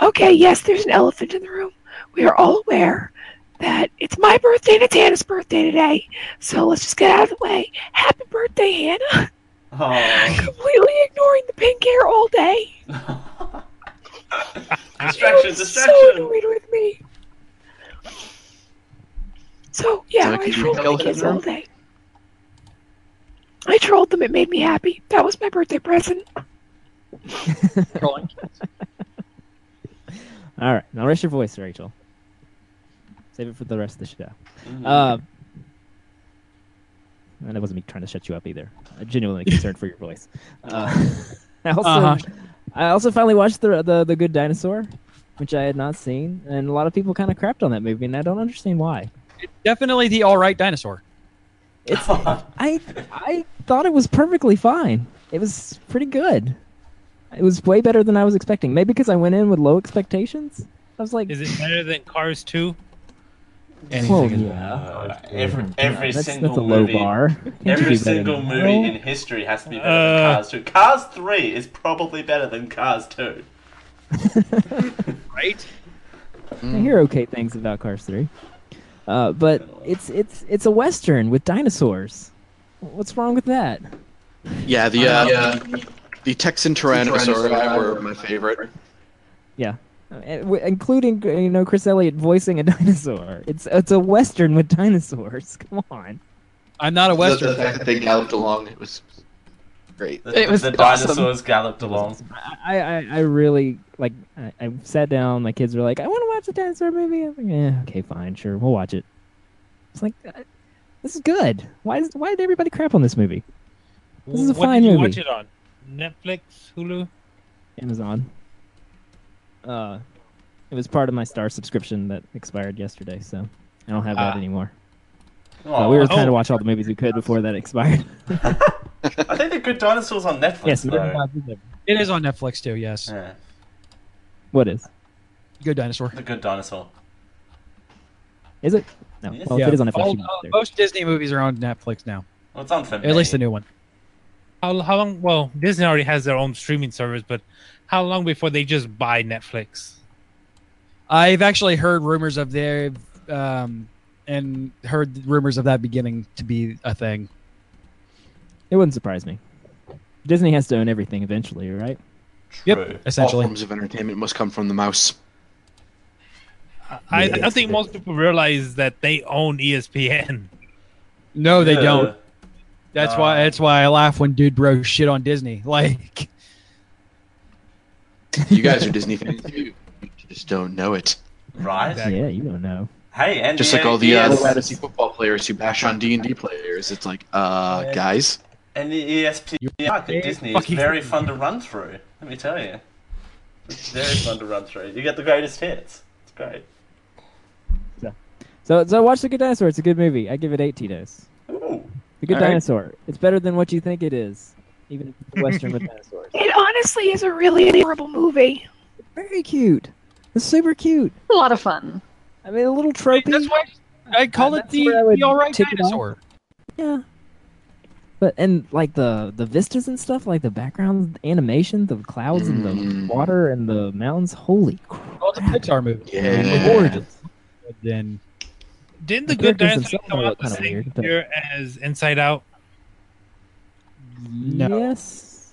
okay, yes, there's an elephant in the room. We are all aware that it's my birthday and it's Hannah's birthday today. So let's just get out of the way. Happy birthday, Hannah. Oh. Completely ignoring the pink hair all day. distraction, They were So distraction. annoyed with me. So yeah, So, I trolled tell my kids all day. I trolled them. It made me happy. That was my birthday present. Trolling. All right, now rest your voice, Rachel. Save it for the rest of the show. Mhm. Uh, and it wasn't me trying to shut you up either. I'm genuinely concerned for your voice. Uh, I also, Uh-huh. I also finally watched the, the the Good Dinosaur, which I had not seen, and a lot of people kind of crapped on that movie, and I don't understand why. It's definitely the all right dinosaur. It's I I thought it was perfectly fine. It was pretty good. It was way better than I was expecting. Maybe because I went in with low expectations. I was like, Is it better than Cars 2? Well, is yeah. Uh, every every that's, single that's a low movie, bar. Every single movie that? in history has to be better than Uh. Cars 2. Cars 3 is probably better than Cars 2. right? I hear okay things about Cars 3. Uh, but it's it's it's a western with dinosaurs. What's wrong with that? Yeah, the uh, the, the Texan Tyrannosaurus were my favorite. Yeah. Uh, w- including uh, you know Chris Elliott voicing a dinosaur. It's it's a western with dinosaurs. Come on. I'm not a western. the fact that they galloped along, it was great. The, It was the awesome. dinosaurs galloped along. I, I, I really like. I, I sat down. My kids were like, "I want to watch a dinosaur movie." I'm like, "Yeah, okay, fine, sure, we'll watch it." It's like, uh, this is good. Why is why did everybody crap on this movie? This is a what fine did you movie. watch it on? Netflix, Hulu. Amazon. Uh, it was part of my Star subscription that expired yesterday, so I don't have that Ah. anymore. Aw. Uh, we were trying to Oh. watch all the movies we could before that expired. I think the Good Dinosaurs on Netflix. yes, though. it. It is on Netflix too. Yes, Yeah, what is? Good Dinosaur. the Good Dinosaur. Is it? No. Yes. Well, yeah, if it is on Netflix, all- you can watch uh, most Disney movies are on Netflix now. Well, it's on for At least the new one. How how long? Well, Disney already has their own streaming service, but how long before they just buy Netflix? I've actually heard rumors of their, um, and heard rumors of that beginning to be a thing. It wouldn't surprise me. Disney has to own everything eventually, right? Yep. essentially. All Essentially, forms of entertainment must come from the mouse. I, Yeah, I think most people realize that they own ESPN. no, they Yeah. don't. That's why. Uh, That's why I laugh when Dude Bro shit on Disney. Like, You guys are Disney fans too. You just don't know it. Right? Yeah, you don't know. Hey, and Just like all the uh, ES fantasy football players who bash on D and D players. It's like, uh, Yeah. guys. and the E ESPN arc at Disney is very fun to run through. Let me tell you, it's very fun to run through. You get the greatest hits. It's great. So, so watch The Good Dinosaur. It's a good movie. I give it eight Tito's. Ooh. The Good All right. Dinosaur. It's better than what you think it is, even if it's western with dinosaurs. It honestly is a really adorable movie. Very cute. It's super cute. A lot of fun. I mean, a little tropey. that's why I call it the, where I would the all right tick it off. dinosaur. Yeah. But and like the the vistas and stuff, like the background animation, the clouds and Mm. the water and the mountains. Holy crap! Well, it's a Pixar movie. Yeah. gorgeous. Then Didn't the The Good characters Dinosaur come out the same year as Inside Out? No. Yes.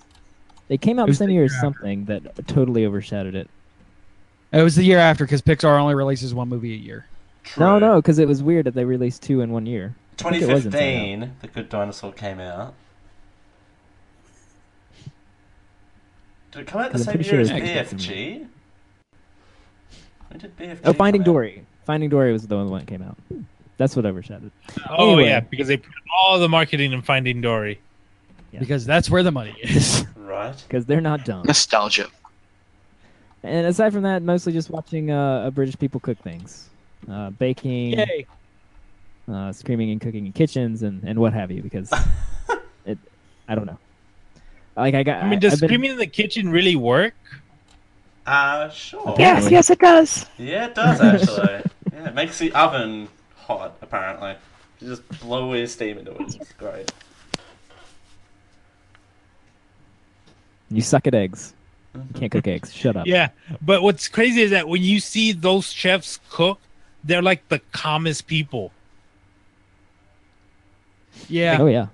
They came out It the same year as something that totally overshadowed it. It was the year after because Pixar only releases one movie a year. No, True. no, because it was weird that they released two in one year. I it was Inside 2015, The Good Dinosaur came out. Did it come out the same year as sure it's- BFG? When did BFG Oh, Finding come out? Dory. Finding Dory was the one that came out. That's what overshadowed. Oh Anyway. yeah, because they put all the marketing in Finding Dory. Yeah. Because that's where the money is. Right. Because they're not dumb. Nostalgia. And aside from that, mostly just watching uh, British people cook things, uh, baking, Yay. uh, screaming and cooking in kitchens, and, and what have you. Because it, I don't know. Like I got. I mean, does I've been- screaming in the kitchen really work? Uh, sure. Yes, Really? yes, it does. Yeah, it does actually. yeah, it makes the oven hot. Apparently, you just blow away steam into it. It's great. You suck at eggs. You can't cook eggs. Shut up. Yeah, but what's crazy is that when you see those chefs cook, they're like the calmest people. Yeah. Oh yeah.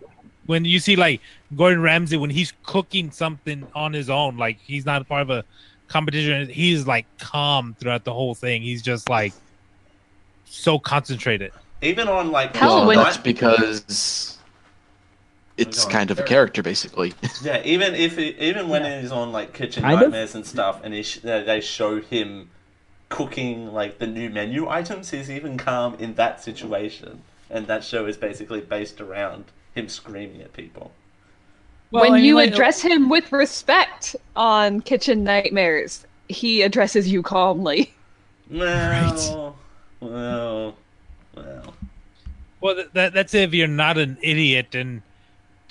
When you see like Gordon Ramsay when he's cooking something on his own, like he's not part of a competition, he's like calm throughout the whole thing. He's just like so concentrated. Even on like Well, when- that's because it's kind of a character, basically. Yeah, even if it, even when he's on like Kitchen Kind of. Nightmares and stuff, and he sh- they they show him cooking like the new menu items, he's even calm in that situation, and that show is basically based around him screaming at people. Well, when I mean, you like- address him with respect on Kitchen Nightmares, he addresses you calmly. Well, well, well. Well, that that's if you're not an idiot and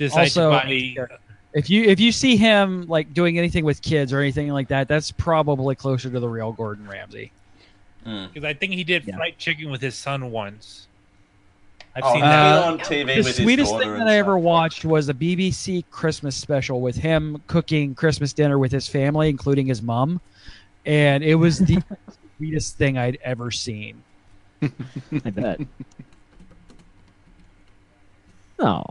decide Also, to buy. If you if you see him like doing anything with kids or anything like that, that's probably closer to the real Gordon Ramsay. Mm. Because I think he did Yeah. fried chicken with his son once. I've Oh, seen that. Uh, on TV The with his sweetest thing that I ever watched was a BBC Christmas special with him cooking Christmas dinner with his family, including his mom. and it was the sweetest thing I'd ever seen. I bet. Oh.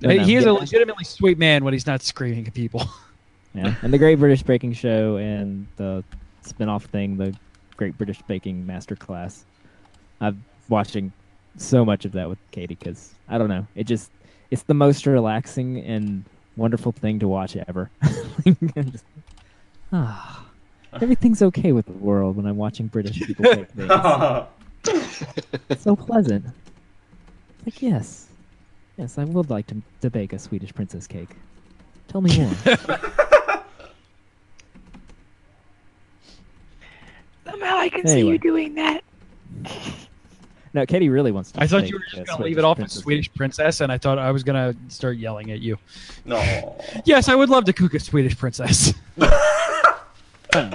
He he is a legitimately sweet man when he's not screaming at people. Yeah, and the Great British Baking Show and the spin-off thing, the Great British Baking Masterclass. I'm watching so much of that with Katie because I don't know, it just it's the most relaxing and wonderful thing to watch ever. Just- ah, everything's okay with the world when I'm watching British people bake things. It's so pleasant. It's like yes, yes, I would like to, to bake a Swedish princess cake. Tell me more. Somehow I can see Anyway. you doing that. no, Katie really wants to. I thought you were a just going to Swedish leave it off with princess Swedish princess, and I thought I was going to start yelling at you. No. Yes, I would love to cook a Swedish princess. cake.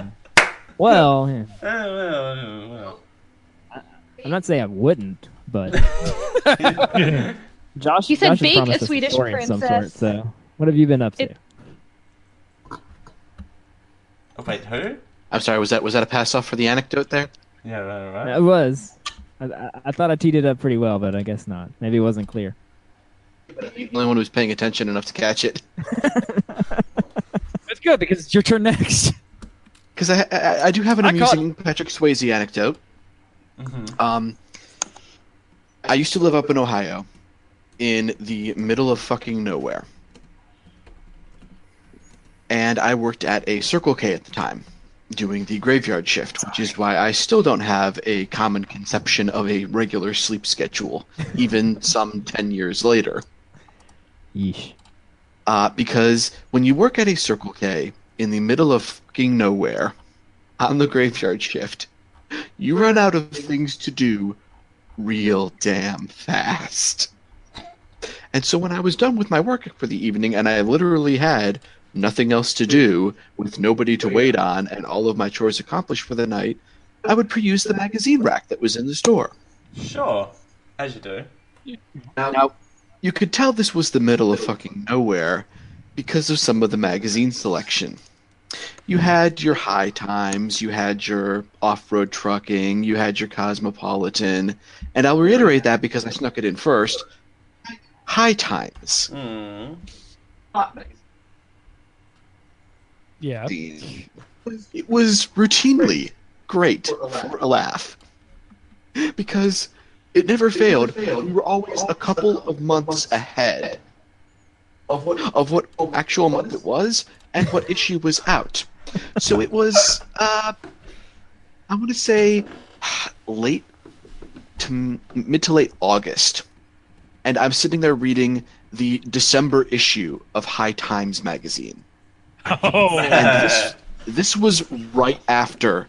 Well, yeah. Eh, well, eh, well. I'm not saying I wouldn't, but Josh. He said Josh has bake a Swedish story of some sort, princess. so, what have you been up to? It- Oh, wait, who? I'm sorry. Was that was that a pass off for the anecdote there? Yeah, right, right. It was. I, I, I thought I teed it up pretty well, but I guess not. Maybe it wasn't clear. The only one who was paying attention enough to catch it. That's good because it's your turn next. Because I, I I do have an I caught- amusing Patrick Swayze anecdote. Mhm. Um, I used to live up in Ohio, in the middle of fucking nowhere, and I worked at a Circle K at the time, doing the graveyard shift, which is why I still don't have a common conception of a regular sleep schedule, even some ten years later. Yeesh. Uh, because when you work at a Circle K in the middle of fucking nowhere on the graveyard shift, you run out of things to do real damn fast. And so when I was done with my work for the evening and I literally had nothing else to do with nobody to wait on and all of my chores accomplished for the night, I would peruse the magazine rack that was in the store. Sure. As you do. Now, you could tell this was the middle of fucking nowhere because of some of the magazine selection. You had your High Times, you had your Off Road Trucking, you had your Cosmopolitan, and I'll reiterate that because I snuck it in first. High Times. Hmm. Yeah. It was routinely great for a laugh. Because it never failed. We were always a couple of months ahead of what of what actual month it was and what issue was out. So it was uh I want to say late to mid to late August. And I'm sitting there reading the December issue of High Times magazine. Oh, And this, this was right after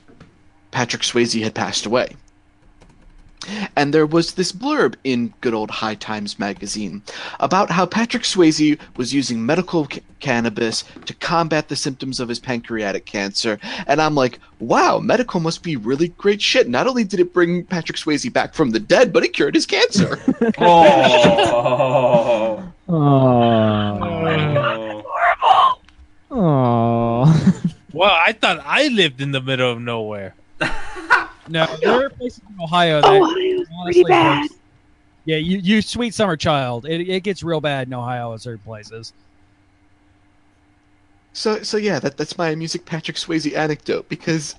Patrick Swayze had passed away. And there was this blurb in good old High Times magazine about how Patrick Swayze was using medical ca- cannabis to combat the symptoms of his pancreatic cancer. And I'm like, wow, medical must be really great shit. Not only did it bring Patrick Swayze back from the dead, but it cured his cancer. Oh. Oh. oh. Oh. well, I thought I lived in the middle of nowhere. No, there are places in Ohio that Ohio's pretty bad. works. Yeah, you, you sweet summer child. It, it gets real bad in Ohio at certain places. So so yeah, that that's my music Patrick Swayze anecdote because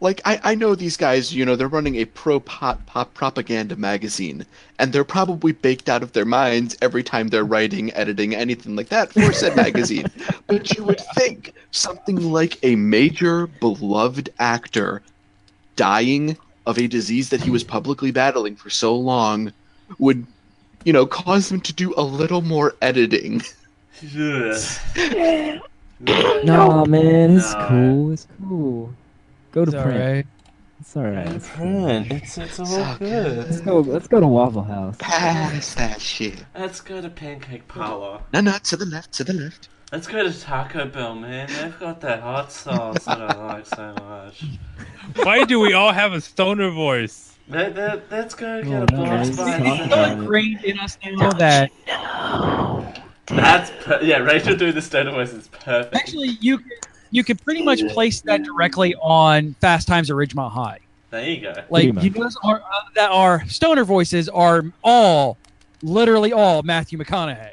like I, I know these guys, you know, they're running a pro pop pop propaganda magazine and they're probably baked out of their minds every time they're writing, editing, anything like that for said magazine. But you would think something like a major beloved actor dying of a disease that he was publicly battling for so long would you know, cause him to do a little more editing. Yeah. Yeah. no, man, it's No. cool. It's cool. Go to It's print. right. It's all right. It's cool. Friend, it's it's all So good. Let's go. Let's go to Waffle House. Pass that shit. Let's go to Pancake Parlor. No, no, to the left, to the left. Let's go to Taco Bell, man. They've got that hot sauce that I like so much. Why do we all have a stoner voice? Let, let, let's go Oh, get a no, box it's by talking So ingrained in us now that That's per- yeah. Rachel doing the stoner voice is perfect. actually you can you can pretty much place that directly on Fast Times at Ridgemont High. There you go. Like Pretty you notice are, uh, that our stoner voices are all, literally all Matthew McConaughey.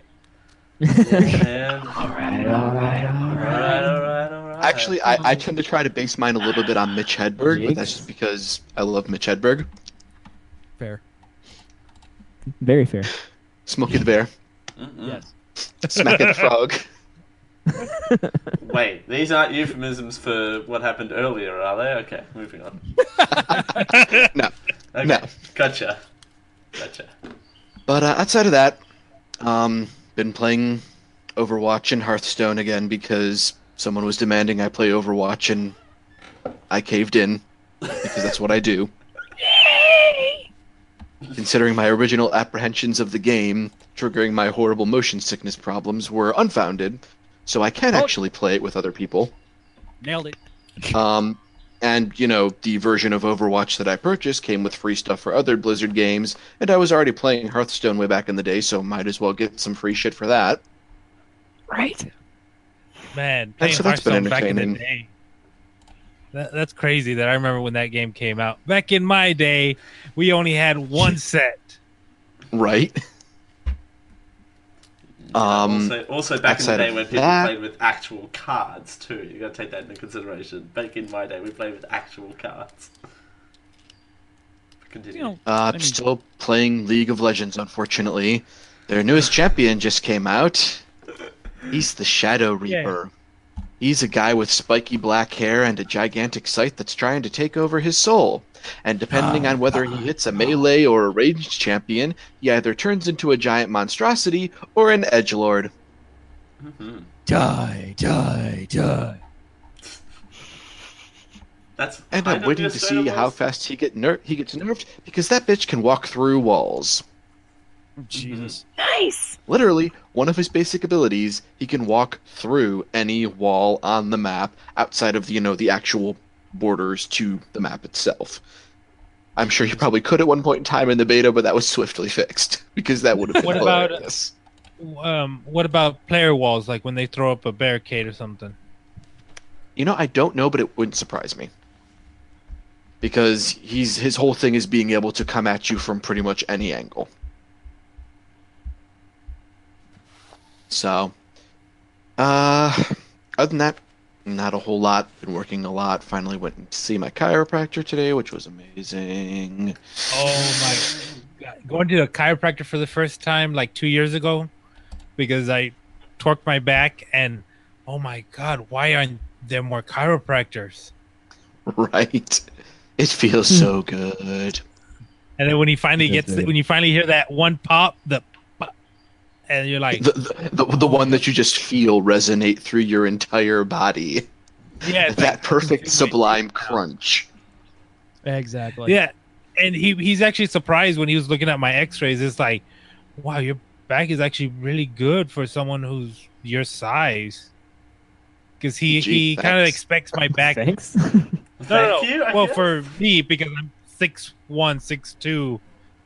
And all right, all right, all right, all right, all right. Actually, I, I tend to try to base mine a little bit on Mitch Hedberg, but that's just because I love Mitch Hedberg. Fair. Very fair. Smokey the Bear, Mm-mm. Yes. Smacky the Frog. Wait, these aren't euphemisms for what happened earlier, are they? Okay, moving on. No, Okay, no. gotcha, gotcha. But uh, outside of that, um, been playing Overwatch and Hearthstone again because someone was demanding I play Overwatch and I caved in because that's what I do. Considering my original apprehensions of the game triggering my horrible motion sickness problems were unfounded, so I can Oh. actually play it with other people. Nailed it. Um, and you know, the version of Overwatch that I purchased came with free stuff for other Blizzard games, and I was already playing Hearthstone way back in the day, so might as well get some free shit for that. Right? Man, playing so that's been Hearthstone back in the entertaining. day. That, that's crazy that I remember when that game came out. Back in my day, we only had one set. Right? Um, also, also back in the day when people that- played with actual cards too. You got to take that into consideration. Back in my day, we played with actual cards. Continue. You Uh, I mean- still playing League of Legends, unfortunately. Their newest champion just came out. He's the Shadow Reaper. He's a guy with spiky black hair and a gigantic scythe that's trying to take over his soul. And depending on whether he hits a melee or a ranged champion, he either turns into a giant monstrosity or an edgelord. Mhm. Die, die, die. That's And I'm waiting to see how fast he get ner- he gets nerfed because that bitch can walk through walls. Jesus. Nice. Literally, one of his basic abilities, he can walk through any wall on the map outside of you know the actual borders to the map itself. I'm sure he probably could at one point in time in the beta, but that was swiftly fixed because that would have been What about-. Um, what about player walls? Like when they throw up a barricade or something? You know, I don't know, but it wouldn't surprise me because he's his whole thing is being able to come at you from pretty much any angle. So, uh, other than that, not a whole lot. Been working a lot. Finally went to see my chiropractor today, which was amazing. Oh my! God. Going to a chiropractor for the first time like two years ago because I torqued my back and oh my god, why aren't there more chiropractors? Right? It feels so good. And then when he finally Yes, gets, when you finally hear that one pop, the, pop, and you're like, The, the, the, the one that you just feel resonate through your entire body. yeah, it's that like- perfect sublime crunch. Exactly. Yeah, and he he's actually surprised when he was looking at my X-rays. It's like, wow, your back is actually really good for someone who's your size. Because he Gee, he kind of expects my back. no, Thanks. no, no. Thank you, I well, guess. for me because I'm six one, six two,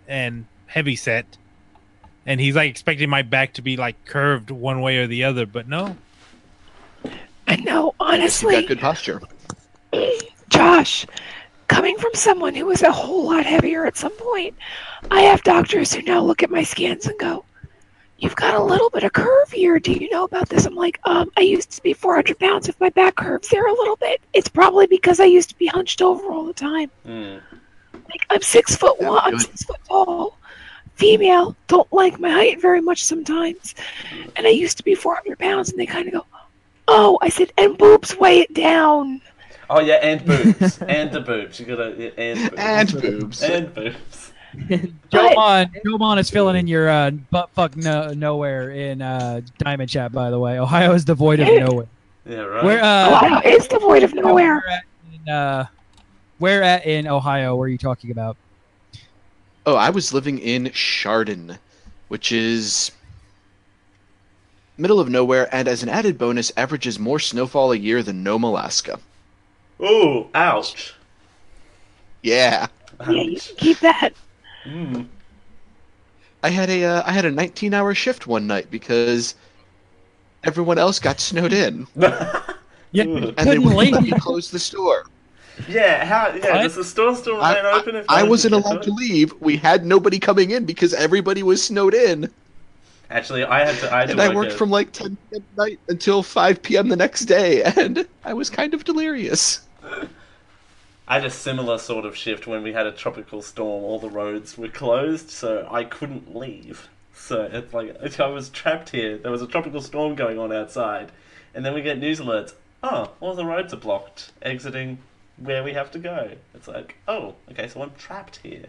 and heavy set, and he's like expecting my back to be like curved one way or the other, but no. I know, honestly. You honestly, got good posture. Josh, coming from someone who was a whole lot heavier at some point, I have doctors who now look at my scans and go, You've got a little bit of curve here. Do you know about this? I'm like, um, I used to be 400 pounds. If my back curves there a little bit, it's probably because I used to be hunched over all the time. Mm. Like, I'm six foot Yeah, one, I'm six foot tall. Female, don't like my height very much sometimes. And I used to be 400 pounds, and they kind of go, Oh, I said, and boobs weigh it down. Oh yeah, and boobs, and the boobs. You gotta yeah, and boobs. And boobs. and boobs. Joe Mon, Joe Mon is filling in your uh, butt fuck no, nowhere in uh, Diamond Chat. By the way, Ohio is devoid of nowhere. Yeah, right. Where uh, Ohio is devoid of nowhere. Where at in, uh, where at in Ohio were you talking about? Oh, I was living in Chardon, which is middle of nowhere, and as an added bonus, averages more snowfall a year than Nome, Alaska. Ooh, ouch. Yeah, Yeah, you Ouch. can keep that. Mm. I had a uh, I had a 19-hour shift one night because everyone else got snowed in. Yeah, and they couldn't wouldn't let me close the store. Yeah, how? Yeah, What? does the store still I, remain open? If I, I wasn't allowed to leave. We had nobody coming in because everybody was snowed in, Actually, I had to. I had and to I work worked at- from like 10 p.m. at night until 5 p.m. the next day, and I was kind of delirious. I had a similar sort of shift when we had a tropical storm. All the roads were closed, so I couldn't leave. So it's like I was trapped here. There was a tropical storm going on outside, and then we get news alerts. Oh, all the roads are blocked. Exiting where we have to go. It's like, oh, okay, so I'm trapped here.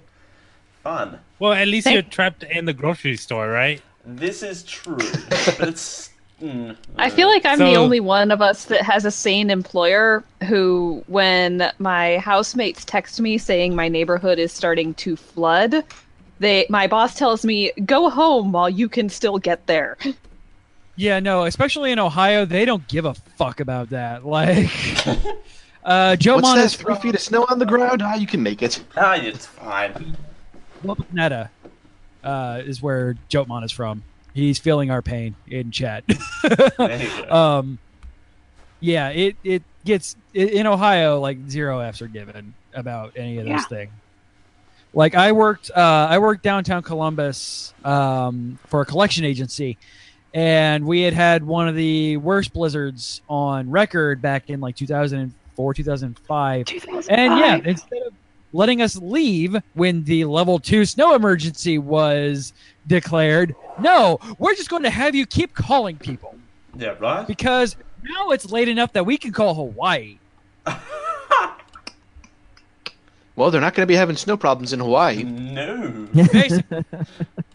Fun. Well, at least you're trapped in the grocery store, right? This is true, but it's. mm, I feel like I'm the only one of us that has a sane employer who, when my housemates text me saying my neighborhood is starting to flood, they my boss tells me go home while you can still get there. Yeah, no, especially in Ohio, they don't give a fuck about that. Like, uh, Joe What's Mon that? is Three feet of snow on the ground? Ah, you can make it. Ah, it's fine. Netta, uh, is where Joe Mon is from. He's feeling our pain in chat. There you go. um, yeah, it it gets i in Ohio like zero Fs are given about any of those Yeah. things. Like I worked, uh, I worked downtown Columbus um, for a collection agency, and we had had one of the worst blizzards on record back in like 2004, 2005. 2005. And yeah, instead of letting us leave when the level two snow emergency was declared, no, we're just going to have you keep calling people Yeah, right? because now it's late enough that we can call Hawaii. Well, they're not going to be having snow problems in Hawaii. No,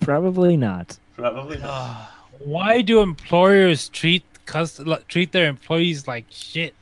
Probably not. probably not. Why do employers treat cust- treat their employees like shit?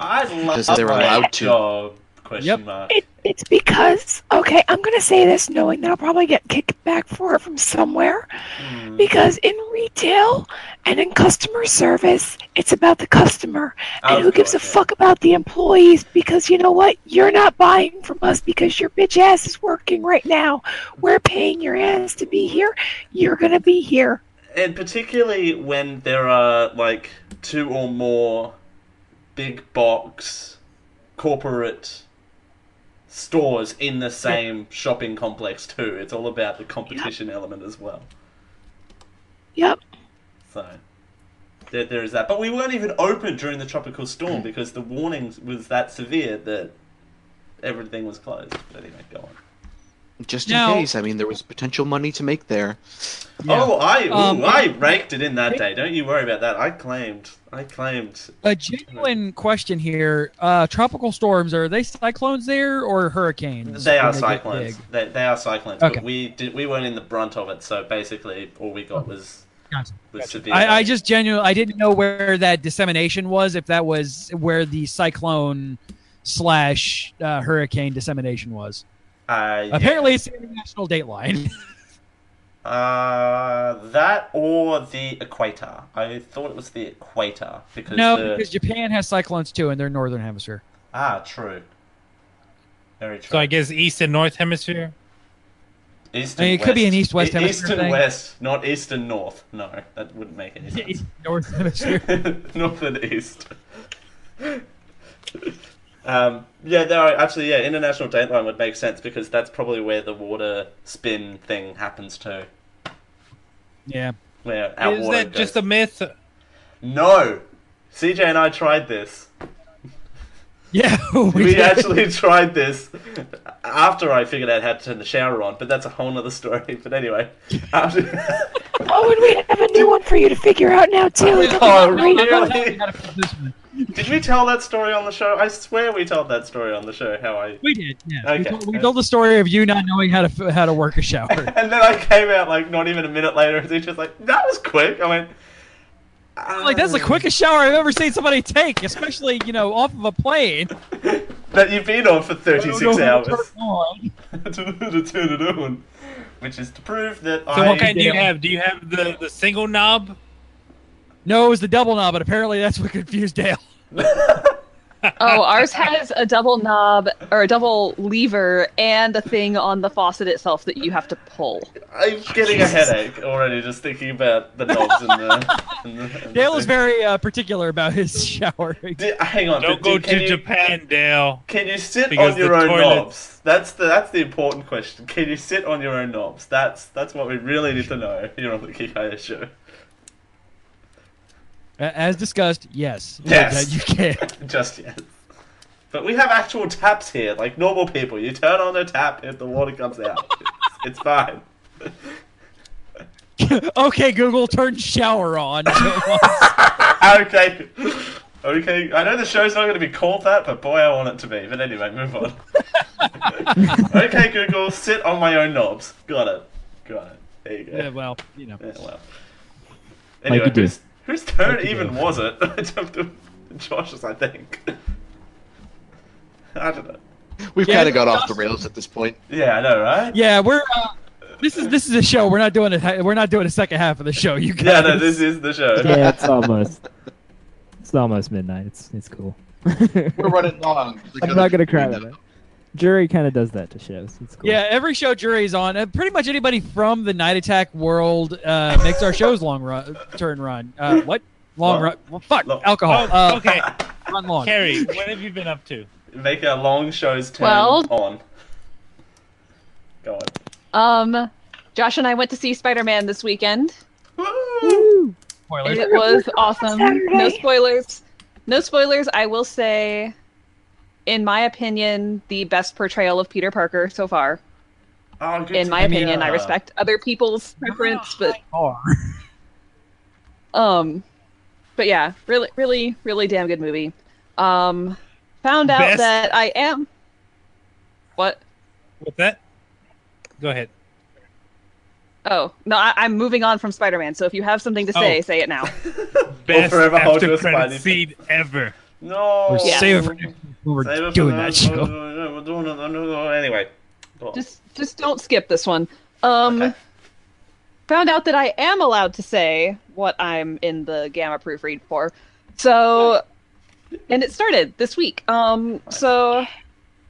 I love Because they're allowed to. job. Question Yep. mark. It, it's because okay, I'm gonna say this knowing that I'll probably get kicked back for it from somewhere. Hmm. Because in retail and in customer service, it's about the customer. And Of who gives a course, yeah. fuck about the employees? Because you know what? You're not buying from us because your bitch ass is working right now. We're paying your ass to be here. You're gonna be here. And particularly when there are like two or more big box corporate stores in the same shopping complex too. It's all about the competition element as well. Yep. So there, there is that. But we weren't even open during the tropical storm because the warning was that severe that everything was closed. But anyway, go on. Just in Now- case. I mean, there was potential money to make there. Oh, I ooh, Um, I raked it in that day. Don't you worry about that. I claimed. I claimed. A genuine question here: uh, Tropical storms are they cyclones there or hurricanes? They are when get cyclones. They, they are cyclones. Okay. But we did. We weren't in the brunt of it. So basically, all we got was Gotcha. was severe. I, I just genuinely I didn't know where that dissemination was. If that was where the cyclone slash uh, hurricane dissemination was. Uh, yeah. Apparently, it's the international dateline. Uh, that or the equator. I thought it was the equator because no, the because Japan has cyclones too, and they're northern hemisphere. ah true. Very true. So I guess east and north hemisphere. East I mean, and it could be an west. east-west E- hemisphere East and thing. west, not east and north. No, that wouldn't make any sense. North hemisphere. north and east. um, yeah, no, actually, yeah, international dateline would make sense because that's probably where the water spin thing happens too. Yeah. Where our Is water that just a myth? No, CJ and I tried this. Yeah, We, did. actually tried this after I figured out how to turn the shower on, but that's a whole nother story. But anyway, after... Oh, and we have a new one for you to figure out now too. Oh, Great. really? Did we tell that story on the show? I swear we told that story on the show. How I We did. Yeah. We, Okay. told, we told the story of you not knowing how to how to work a shower. and then I came out like not even a minute later, and teacher's like, "That was quick." I went, like that's the quickest shower I've ever seen somebody take, especially you know off of a plane. "That you've been on for thirty six I don't know how hours to turn on. to, to turn it on," which is to prove that I So I. what kind do you have? Do you have the, the single knob? No, it was the double knob, but apparently that's what confused Dale. Oh, ours has a double knob or a double lever and a thing on the faucet itself that you have to pull. I'm getting a headache already just thinking about the knobs and the. And the and Dale the is very uh, particular about his showering. Di- hang on. Don't go di- can to you, Japan, Dale. Can you sit on your own toilet- knobs? That's the that's the important question. Can you sit on your own knobs? That's that's what we really need to know here on the Geek IO show. A- As discussed, yes. Yes. That you can. Just yes. But we have actual taps here, like normal people. You turn on the tap if the water comes out. It's, it's fine. okay, Google, turn shower on. okay. Okay, I know the show's not going to be called that, but boy, I want it to be. But anyway, move on. okay, Google, sit on my own knobs. Got it. Got it. There you go. yeah, well, you know. Yeah, well. Like Anyway, you do. Whose, whose turn Like even do. was it? Josh's, I think. I don't know. We've Yeah, kind of got Josh- off the rails at this point. Yeah, I know, right? Yeah, we're. Uh, this is this is a show. We're not doing it. We're not doing a second half of the show. You guys. Yeah, no, this is the show. Yeah, it's almost. It's almost midnight. It's it's cool. We're running long. I'm not gonna cry about it. Jury kind of does that to shows. It's cool. Yeah, every show jury's on. Uh, pretty much anybody from the Night Attack world uh, makes our shows long run, turn run. Uh, what? Long What? run? Well, fuck, Long- alcohol. Oh, Uh, okay. Run long. Carrie, what have you been up to? Make a long show's turn Well- on. Go on. Um, Josh and I went to see Spider Man this weekend. Spoilers. It was awesome. No spoilers. No spoilers. I will say, in my opinion, the best portrayal of Peter Parker so far. Oh, good In to my hear. opinion, I respect other people's preference, but Are. um, but yeah, really, really, really damn good movie. Um, found out Best- that I am. What? What's that? Go ahead. Oh no, I, I'm moving on from Spider Man. So if you have something to say, Oh. say it now. Best forever hold after your credit scene ever. No. We're Yeah. saving for next week when we're Save doing that show. We're doing it. Anyway. Just just don't skip this one. Um Okay. found out that I am allowed to say what I'm in the gamma proofread for. So and it started this week. Um so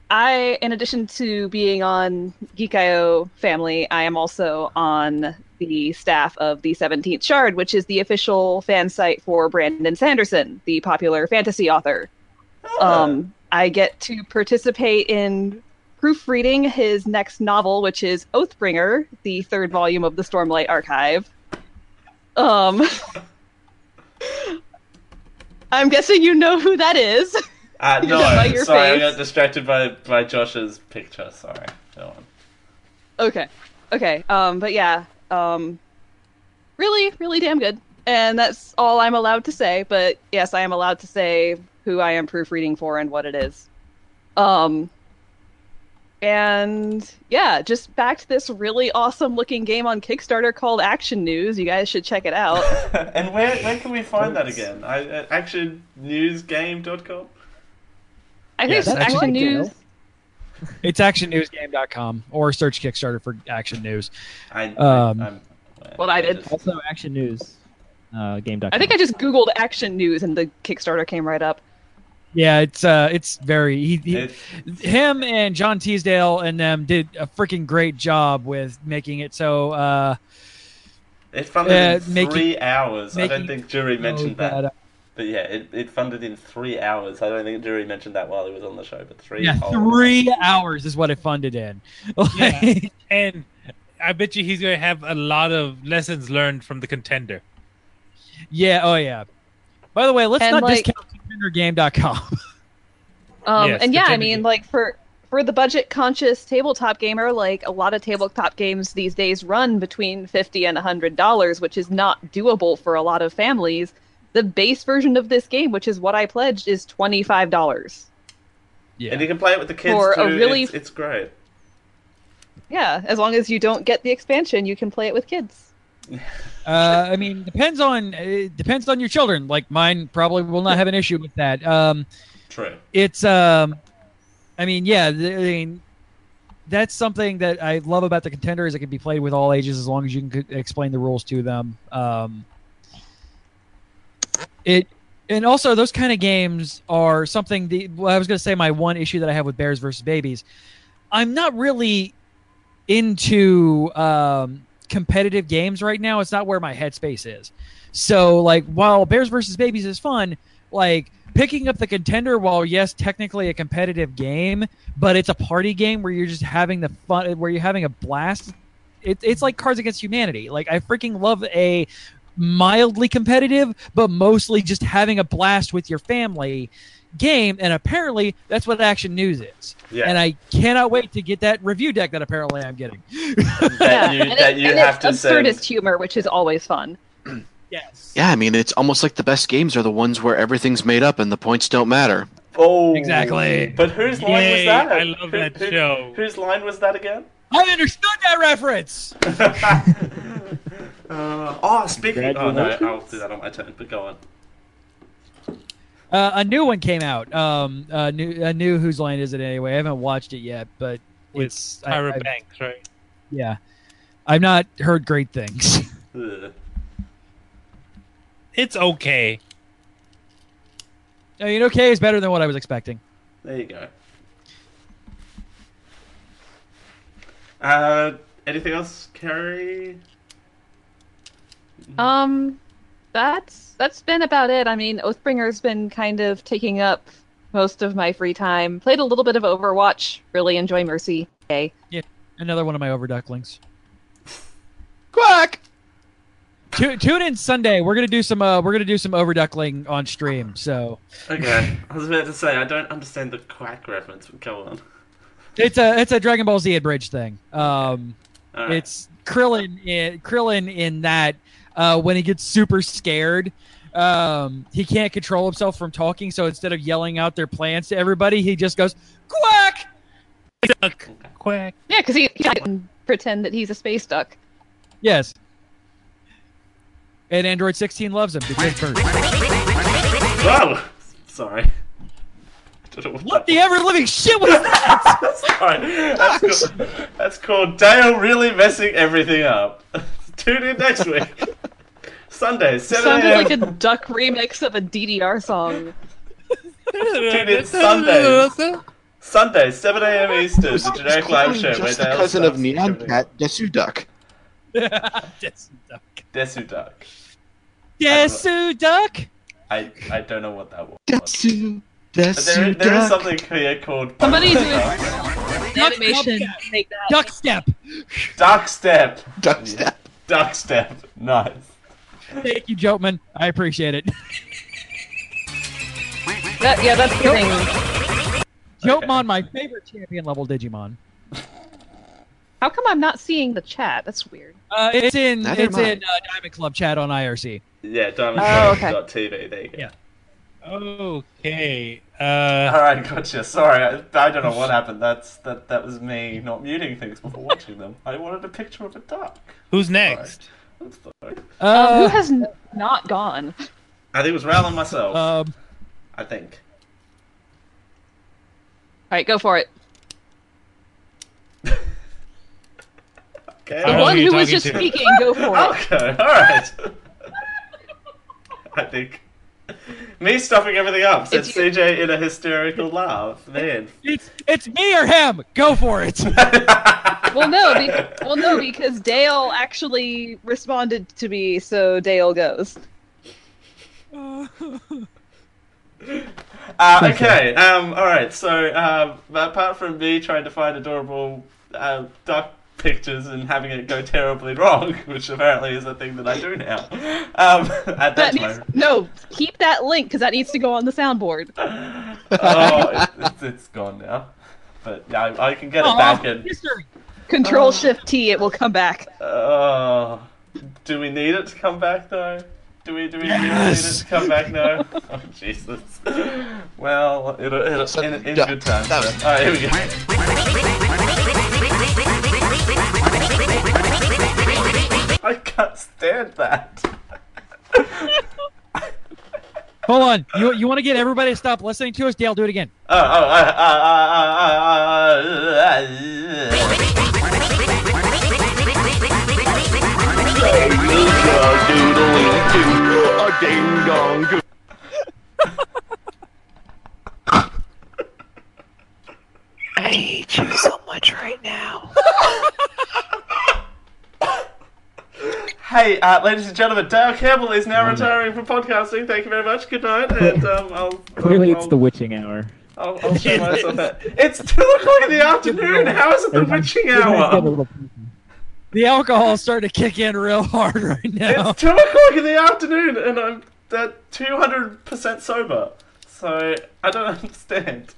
I in addition to being on Geek.io family, I am also on the staff of the 17th Shard, which is the official fan site for Brandon Sanderson, the popular fantasy author. Um, I get to participate in proofreading his next novel, which is Oathbringer, the third volume of the Stormlight Archive. Um, I'm guessing you know who that is. Uh, no, sorry, I face. got distracted by by Josh's picture. Sorry. Go on. Okay, okay. Um, but yeah, um, really, really damn good. And that's all I'm allowed to say. But yes, I am allowed to say who I am proofreading for and what it is. Um, and yeah, just backed this really awesome looking game on Kickstarter called Action News. You guys should check it out. and where where can we find that again? I, uh, actionnewsgame.com. I think Yes, it's Action right, News. Dale. It's actionnewsgame.com or search Kickstarter for Action News. I, Um, I, I'm, What I did. Also, Action News. Uh, game. I think I just Googled Action News and the Kickstarter came right up. Yeah, it's uh, it's very he, he, It- him and John Teasdale and them did a freaking great job with making it so. Uh, It funded Uh, in making- three hours. I don't think Jury mentioned so that. uh, But yeah, it, it funded in three hours. I don't think Jury mentioned that while he was on the show, but three yeah, three hours is what it funded in. Yeah. And I bet you he's going to have a lot of lessons learned from the contender. Yeah, oh yeah. By the way, let's And, not like- discount contenderdgame.com. Um, Yes, and yeah, I continue. mean, like for for the budget conscious tabletop gamer, like a lot of tabletop games these days run between fifty and hundred dollars, which is not doable for a lot of families. The base version of this game, which is what I pledged, is twenty five dollars. yeah. And you can play it with the kids For too. a really- It's, it's great. Yeah, as long as you don't get the expansion, you can play it with kids. Uh, I mean, depends on it depends on your children. Like mine probably will not have an issue with that. Um, True. it's um, I mean, yeah, the, I mean, that's something that I love about the contender is it can be played with all ages as long as you can c- explain the rules to them. Um, it and also those kind of games are something. The well, I was going to say my one issue that I have with Bears versus Babies. I'm not really into um, competitive games right now. It's not where my headspace is. So like while Bears versus Babies is fun, like picking up the contender while yes technically a competitive game but it's a party game where you're just having the fun where you're having a blast it, it's like cards against humanity like i freaking love a mildly competitive but mostly just having a blast with your family game and apparently that's what action news is Yeah. and i cannot wait to get that review deck that apparently i'm getting That you, that you and have it's to send. absurdist humor, which is always fun. yes Yeah, I mean, it's almost like the best games are the ones where everything's made up and the points don't matter. Oh, Exactly. But whose line Yay, was that? I love Who- that who- show. Whose line was that again? i understood that reference Uh, oh, speaking. Oh no, I'll do that on my turn. But go on. Uh, a new one came out. Um, a new, a new whose line is it anyway? I haven't watched it yet, but With it's I- Tyra I- Banks, right? yeah. I've not heard great things. It's okay. I mean, okay is better than what I was expecting. There you go. Uh, anything else, Carrie? Um, that's that's been about it. I mean, Oathbringer's been kind of taking up most of my free time. Played a little bit of Overwatch. Really enjoy Mercy. Okay. Another one of my overducklings. Quack! Tu- tune in Sunday. We're gonna do some. Uh, we're gonna do some overduckling on stream. So Okay, I was about to say I don't understand the quack reference. But go on. it's a it's a Dragon Ball Z abridged thing. Um, All right. it's Krillin in Krillin in that uh, when he gets super scared, um, he can't control himself from talking. So instead of yelling out their plans to everybody, he just goes quack. Duck, quack. Yeah, because he, he can pretend that he's a space duck. Yes. And Android 16 loves him because birds. Whoa! Sorry. Don't What the ever living shit was that? Sorry. That's called, that's called Dale really messing everything up. Tune in next week. Sunday, 7 Sounded a.m. like a duck remix of a DDR song. Tune in Sunday. Sunday, 7 a.m. Eastern, the generic live show. Just where the cousin of Neon Cat, up. Desu Duck. Desu Duck. Desu Duck. Desu Duck? I, I don't know what that was. Desu, But there, Desu there is Duck. something here called Somebody do Duck animation. Duck Step. Duck Step. Duck Step. Duck Step. Nice. Thank you, Joteman. I appreciate it. That, yeah, that's the thing. Jotemon, my favorite champion level Digimon. How come I'm not seeing the chat? That's weird. Uh, it's in Neither it's in uh, Diamond Club chat on IRC. Yeah, Oh, okay. diamondclub.tv. There you go. Yeah. Okay. Uh, All right, gotcha. Sorry, I, I don't know what happened. That's that. That was me not muting things before watching them. I wanted a picture of a duck. who's next? I'm. Um, who Uh, has n- not gone? I think it was Rowling myself. um, I think. All right, go for it. Okay. The I don't know one who who was just to. speaking, go for it. Okay. All right. I think. Me stuffing everything up sent It's you. CJ in a hysterical laugh. Man. it's it's me or him. Go for it. Well, no, be- well, no, because Dale actually responded to me, so Dale goes. Uh, okay. Um. All right. So, um, apart from me trying to find adorable uh, duck pictures and having it go terribly wrong, which apparently is a thing that I do now. Um. At That that needs, moment. no, keep that link because that needs to go on the soundboard. oh, it, it's, it's gone now. But yeah, I, I can get it back and. history. Control Shift T, it will come back. Oh, do we need it to come back though? Do we do we really need to come back now? Oh Jesus. Well, it'll, it'll in, in good time. That was- All right, here we go. I can't stand that. Hold on. You you want to get everybody to stop listening to us? Dale, do it again. Oh, oh, uh, uh, uh, uh, uh, uh, uh, I hate you so much right now. hey, uh, ladies and gentlemen, Dale Campbell is now retiring from podcasting. Thank you very much. Good night. And um, I'll, Clearly, I'll, it's the witching hour. I'll, I'll show myself that. It's two o'clock in the afternoon. How is it the witching hour? Little- The alcohol's starting to kick in real hard right now. It's two o'clock in the afternoon, and I'm at two hundred percent sober. So I don't understand.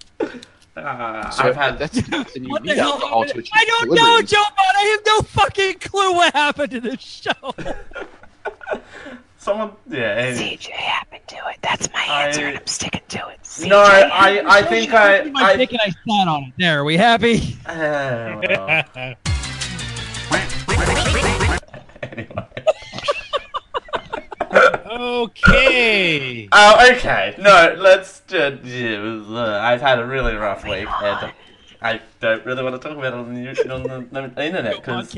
Uh, So I've had that's, that's and you What the hell alcohol to I don't know. Joe Bot. I have no fucking clue what happened to this show. someone. Yeah. anyway. CJ happened to it. That's my I- answer, and I'm sticking to it. CJ No, I I think I my I. dick and I sat on it. There, are we happy? Uh, well. Anyway. okay. Oh, okay. No, let's. Uh, uh, I've had a really rough week, and I don't really want to talk about it on the, on the, the internet because.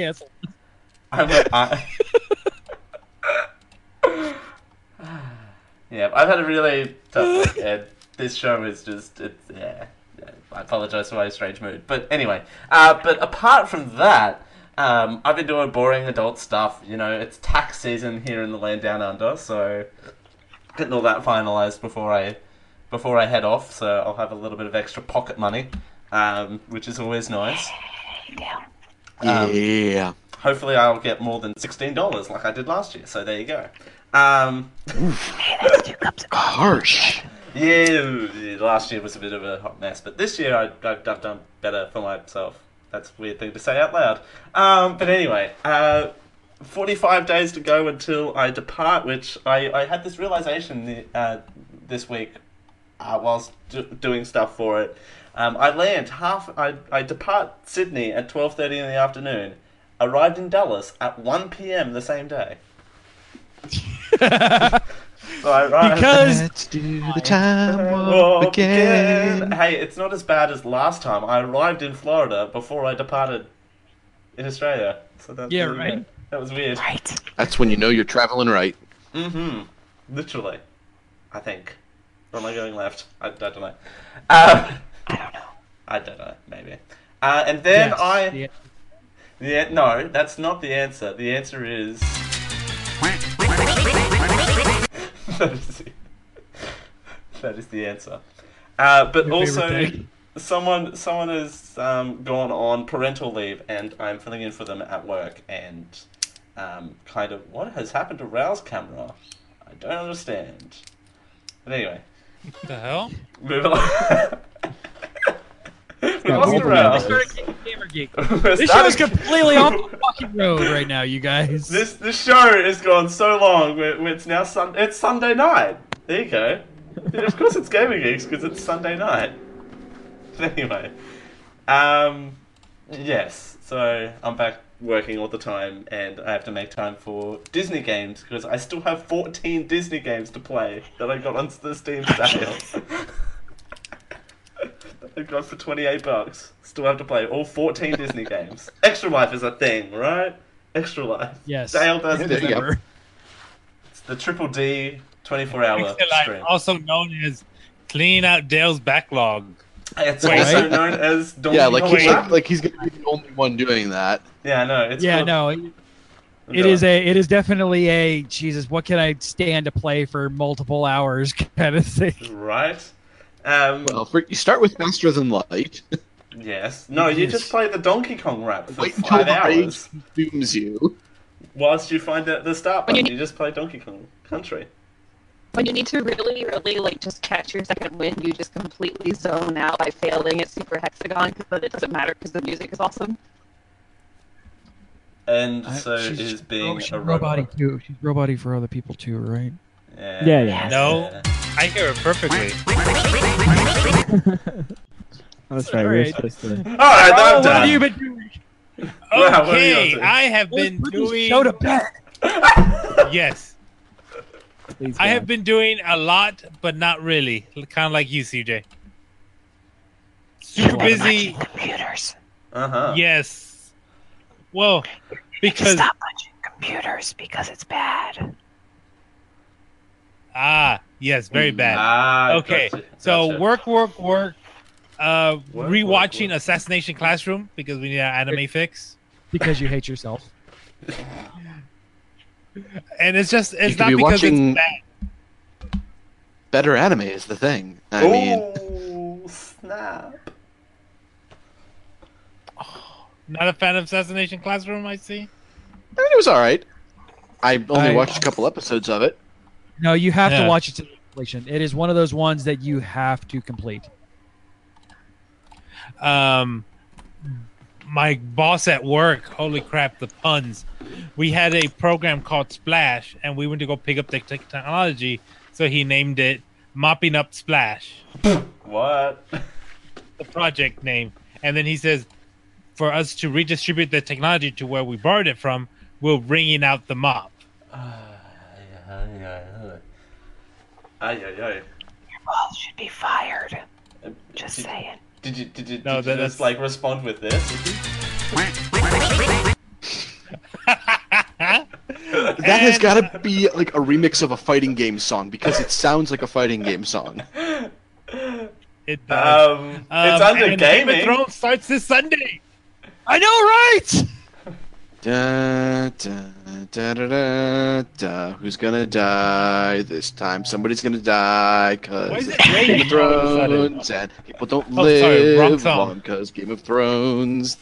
I'm. I, yeah, I've had a really tough week, and this show is just. It's, yeah, yeah, I apologize for my strange mood, but anyway. Uh, but apart from that. Um, I've been doing boring adult stuff. You know, it's tax season here in the land down under, so getting all that finalized before I before I head off. So I'll have a little bit of extra pocket money, um, which is always nice. Um, Yeah. Hopefully, I'll get more than sixteen dollars like I did last year. So there you go. Um, Harsh. yeah, yeah, last year was a bit of a hot mess, but this year I, I've done better for myself. That's a weird thing to say out loud. Um, but anyway, uh, 45 days to go until I depart, which I, I had this realization the, uh, this week uh, whilst do, doing stuff for it. Um, I land half. I, I depart Sydney at 12:30 in the afternoon. Arrived in Dallas at 1 p.m. the same day. so I. Because Let's do the time Walk warp again. again. Hey, it's not as bad as last time. I arrived in Florida before I departed in Australia. So that, Yeah, right. That was weird. Right. That's when you know you're traveling right. Mm-hmm. Literally. I think. Or am I going left? I, I don't know. Uh, I don't know. I don't know. Maybe. Uh, and then Yes, I. the- Yeah, no, that's not the answer. The answer is. that, is the... that is the answer. Uh, but Your also, someone someone has um, gone on parental leave, and I'm filling in for them at work. And um, kind of, what has happened to Rao's camera? I don't understand. But anyway, What the hell? move on. we got lost multiple Rao. I started getting Gamer Geek. We're This show is completely off the fucking road right now, you guys. This this show has gone so long. where- where It's now sun. It's Sunday night. There you go. Of course, it's Gaming Geeks because it's Sunday night. But anyway, um, yes. So I'm back working all the time, and I have to make time for Disney games because I still have 14 Disney games to play that I got on the Steam sale. I got for 28 bucks. Still have to play all 14 Disney games. Extra Life is a thing, right? Extra Life. Yes. Dale does Yeah, this. there you go. Remember. It's the Triple D 24 hour stream. also known as clean out Dale's backlog. It's Wait, also right? known as Donkey Yeah, like he's, like, like he's gonna be the only one doing that. Yeah, no, it's Yeah, called- no. It, it is a. It is definitely a. Jesus, what can I stand to play for multiple hours kind of thing. right. Um, Well, for, you start with Faster Than Light. yes. No, you Yes. just play the Donkey Kong rap for Wait until five the rage hours. consumes you. Whilst you find the, the start When you need- you just play Donkey Kong Country. When you need to really, really like just catch your second wind, you just completely zone out by failing at Super Hexagon, but it doesn't matter because the music is awesome. And I- so she's- is being oh, she's a robot robot. too. She's robot for other people too, right? Yeah. Yeah, yeah. No, I hear it perfectly. That's right. We're Alright. supposed to. All right, Oh, I'm what done. have you been doing? Wow, what are you Okay, up to? I have been doing. show to bed. Yes, Please I have been doing a lot, but not really. Kind of like you, CJ. Super busy. Computers. Uh huh. Yes. Well, because Stop punching computers because it's bad. Ah, yes, very bad. Ah, Okay, gotcha, so gotcha. work, work, work. Uh, Work, rewatching work, work. Assassination Classroom because we need an anime fix. Because you hate yourself. and it's just it's could not be because watching- it's bad. Better anime is the thing. I mean, Oh, snap. Not a fan of Assassination Classroom, I see. I mean, it was all right. I only I- watched a couple episodes of it. No, you have Yeah. to watch it to completion. It is one of those ones that you have to complete. um my boss at work holy crap the puns we had a program called splash and we went to go pick up the technology so he named it mopping up splash What? the project name and then he says for us to redistribute the technology to where we borrowed it from we're wringing out the mop Ay, ay, ay. Ay, ay, ay. All should be fired. Uh, Just did, saying. Did you did you, No, did you that- just like respond with this? That has got to be like a remix of a fighting game song because it sounds like a fighting game song. it does. Um, it's Um, under and Game of. Thrones starts this Sunday. I know, right? Da, da, da, da, da, da. Who's gonna die this time? Somebody's gonna die because Game of raining all of a sudden? Thrones and people don't Oh, live song. long because Game of Thrones.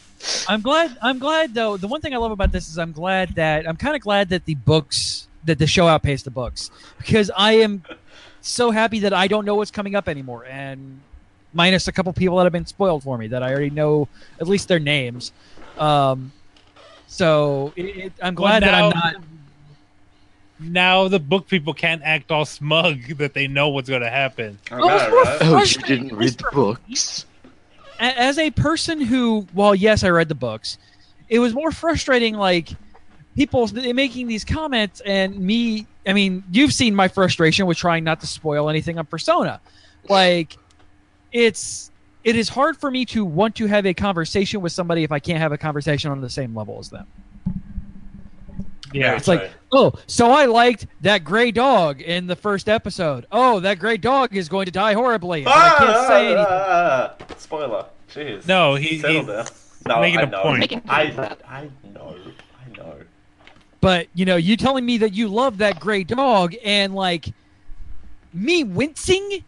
I'm glad. I'm glad though. The one thing I love about this is I'm glad that I'm kind of glad that the books that the show outpaced the books because I am so happy that I don't know what's coming up anymore and minus a couple people that have been spoiled for me that I already know at least their names. Um, so it, it, I'm Well, glad that I'm not. Now the book people can't act all smug that they know what's going to happen. Oh, it's know, more right? Oh, you didn't read the books. as a person who, well, yes, I read the books. It was more frustrating, like people making these comments, and me. I mean, you've seen my frustration with trying not to spoil anything on Persona. Like, it's it is hard for me to want to have a conversation with somebody if I can't have a conversation on the same level as them. Yeah, It's like, oh, so I liked that gray dog in the first episode. Oh, that gray dog is going to die horribly. and I can't say anything. Ah, Spoiler. Jeez. No, he- Settle he's down. No, making I a know. point. Making I. I know. I know. But you know, you telling me that you love that gray dog and like me wincing